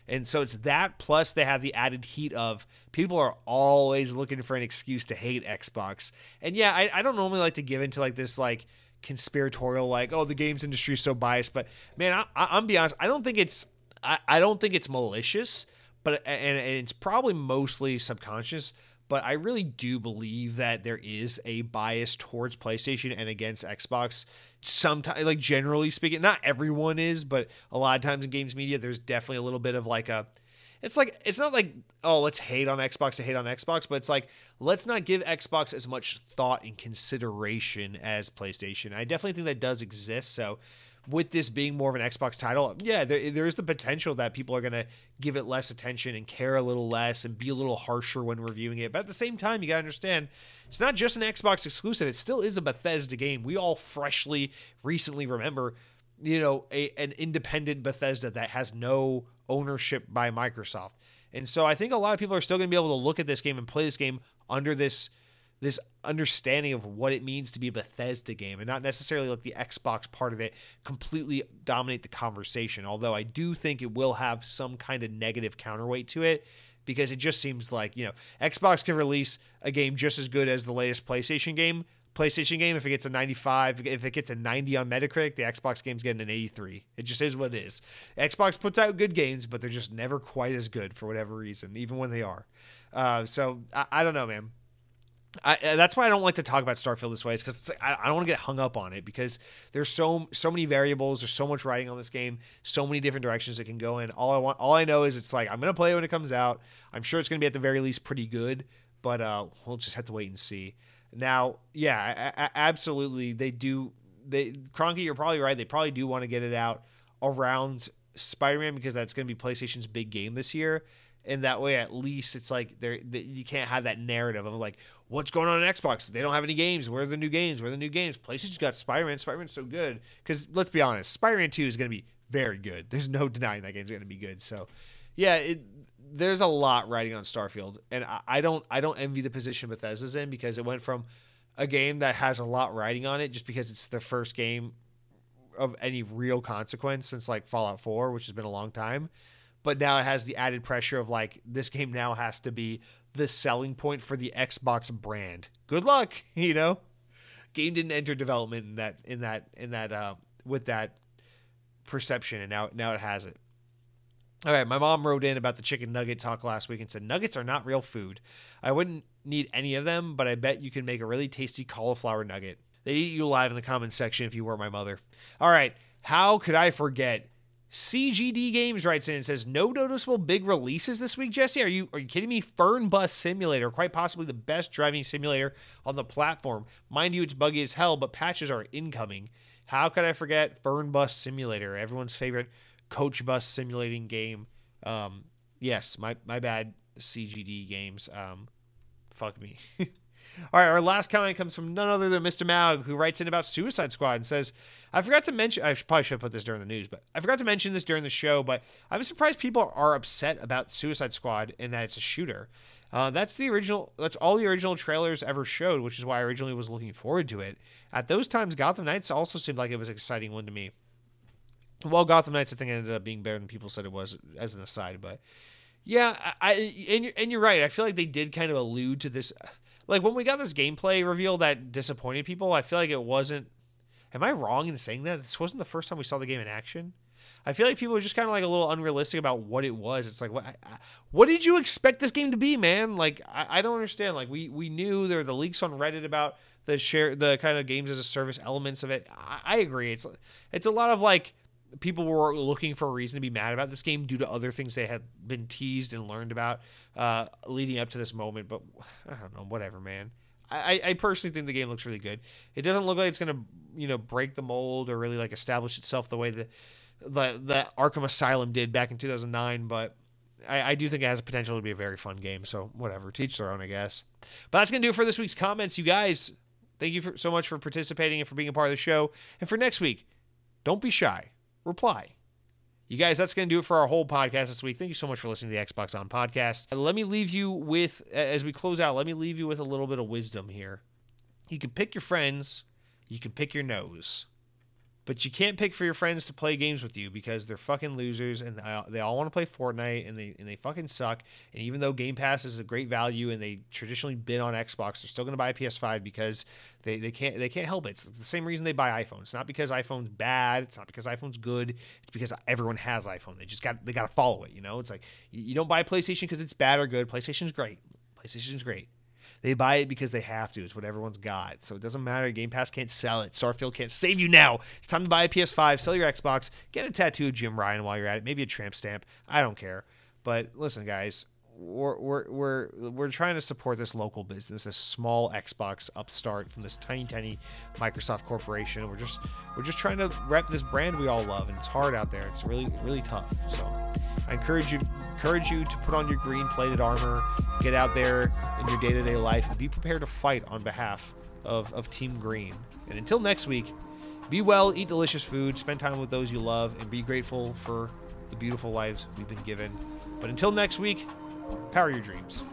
And so it's that plus they have the added heat of people are always looking for an excuse to hate Xbox. And yeah, I, I don't normally like to give into like this like conspiratorial like oh the games industry is so biased but man I, i'm be honest i don't think it's I, I don't think it's malicious but and, and it's probably mostly subconscious but i really do believe that there is a bias towards playstation and against xbox sometimes like generally speaking not everyone is but a lot of times in games media there's definitely a little bit of like a it's like it's not like oh let's hate on Xbox to hate on Xbox, but it's like let's not give Xbox as much thought and consideration as PlayStation. I definitely think that does exist. So with this being more of an Xbox title, yeah, there, there is the potential that people are going to give it less attention and care a little less and be a little harsher when reviewing it. But at the same time, you got to understand it's not just an Xbox exclusive, it still is a Bethesda game. We all freshly, recently remember, you know, a, an independent Bethesda that has no ownership by Microsoft. And so I think a lot of people are still going to be able to look at this game and play this game under this this understanding of what it means to be a Bethesda game and not necessarily let the Xbox part of it completely dominate the conversation. Although I do think it will have some kind of negative counterweight to it because it just seems like, you know, Xbox can release a game just as good as the latest PlayStation game, PlayStation game, if it gets a 95, if it gets a 90 on Metacritic, the Xbox game's getting an 83. It just is what it is. Xbox puts out good games, but they're just never quite as good for whatever reason, even when they are. Uh, so I, I, don't know, man. I, that's why I don't like to talk about Starfield this way. Is because like, I, I don't want to get hung up on it because there's so so many variables. There's so much writing on this game. So many different directions it can go in. All I want, all I know is it's like I'm gonna play it when it comes out. I'm sure it's gonna be at the very least pretty good, but uh, we'll just have to wait and see. Now, yeah, a- absolutely, they do. They Cronky, you're probably right. They probably do want to get it out around Spider-Man because that's to be PlayStation's big game this year. And that way at least it's like there you can't have that narrative of like what's going on in Xbox. They don't have any games. Where are the new games? Where are the new games? PlayStation's got Spider-Man. Spider-Man's so good because let's be honest, Spider-Man Two is going to be very good. There's no denying that game's going to be good. So yeah, it, there's a lot riding on Starfield, and I, I don't I don't envy the position Bethesda's in because it went from a game that has a lot riding on it just because it's the first game of any real consequence since like Fallout 4, which has been a long time. But now it has the added pressure of like this game now has to be the selling point for the Xbox brand. Good luck, you know. Game didn't enter development in that in that in that uh, with that perception, and now now it has it. All right, my mom wrote in about the chicken nugget talk last week and said nuggets are not real food. I wouldn't need any of them, but I bet you can make a really tasty cauliflower nugget. They'd eat you alive in the comments section if you were my mother. All right, how could I forget? CGD Games writes in and says, "No noticeable big releases this week, Jesse. Are you are you kidding me? Fernbus Simulator, quite possibly the best driving simulator on the platform. Mind you, it's buggy as hell, but patches are incoming. How could I forget Fernbus Simulator, everyone's favorite coach bus simulating game? Um, yes, my my bad. CGD Games. Um, fuck me." All right, our last comment comes from none other than Mr. Maug, who writes in about Suicide Squad and says, I forgot to mention, I probably should have put this during the news, but I forgot to mention this during the show, but I'm surprised people are upset about Suicide Squad and that it's a shooter. Uh, that's the original, that's all the original trailers ever showed, which is why I originally was looking forward to it. At those times, Gotham Knights also seemed like it was an exciting one to me. Well, Gotham Knights, I think, ended up being better than people said it was, as an aside, but. Yeah, I, and you're, and you're right. I feel like they did kind of allude to this like when we got this gameplay reveal that disappointed people, I feel like it wasn't. Am I wrong in saying that this wasn't the first time we saw the game in action? I feel like people were just kind of like a little unrealistic about what it was. It's like, what, what did you expect this game to be, man? Like, I, I don't understand. Like, we we knew there were the leaks on Reddit about the share, the kind of games as a service elements of it. I, I agree. It's it's a lot of like people were looking for a reason to be mad about this game due to other things they had been teased and learned about uh, leading up to this moment. But I don't know, whatever, man. I, I personally think the game looks really good. It doesn't look like it's gonna you know break the mold or really like establish itself the way that the the Arkham Asylum did back in 2009, but. I, I do think it has potential to be a very fun game, so whatever, teach their own, I guess. But that's gonna do it for this week's comments, you guys. Thank you for, so much for participating and for being a part of the show. And for next week, don't be shy reply. You guys, that's going to do it for our whole podcast this week. Thank you so much for listening to the Xbox On podcast. Let me leave you with, as we close out, let me leave you with a little bit of wisdom here. You can pick your friends, you can pick your nose. But you can't pick for your friends to play games with you because they're fucking losers and they all want to play Fortnite and they and they fucking suck. And even though Game Pass is a great value and they traditionally bid on Xbox, they're still going to buy a PS5 because they, they can't they can't help it. It's the same reason they buy iPhones. It's not because iPhone's bad. It's not because iPhone's good. It's because everyone has iPhone. They just got they got to follow it. You know, it's like you don't buy PlayStation because it's bad or good. PlayStation's great. PlayStation's great. They buy it because they have to. It's what everyone's got. So it doesn't matter. Game Pass can't sell it. Starfield can't save you now. It's time to buy a PS5, sell your Xbox, get a tattoo of Jim Ryan while you're at it, maybe a tramp stamp. I don't care. But listen, guys, we're, we're, we're, we're trying to support this local business, this small Xbox upstart from this tiny, tiny Microsoft corporation. We're just we're just trying to rep this brand we all love, and it's hard out there. It's really really tough. So I encourage you encourage you to put on your green plated armor, get out there in your day to day life, and be prepared to fight on behalf of, of Team Green. And until next week, be well, eat delicious food, spend time with those you love, and be grateful for the beautiful lives we've been given. But until next week, power your dreams.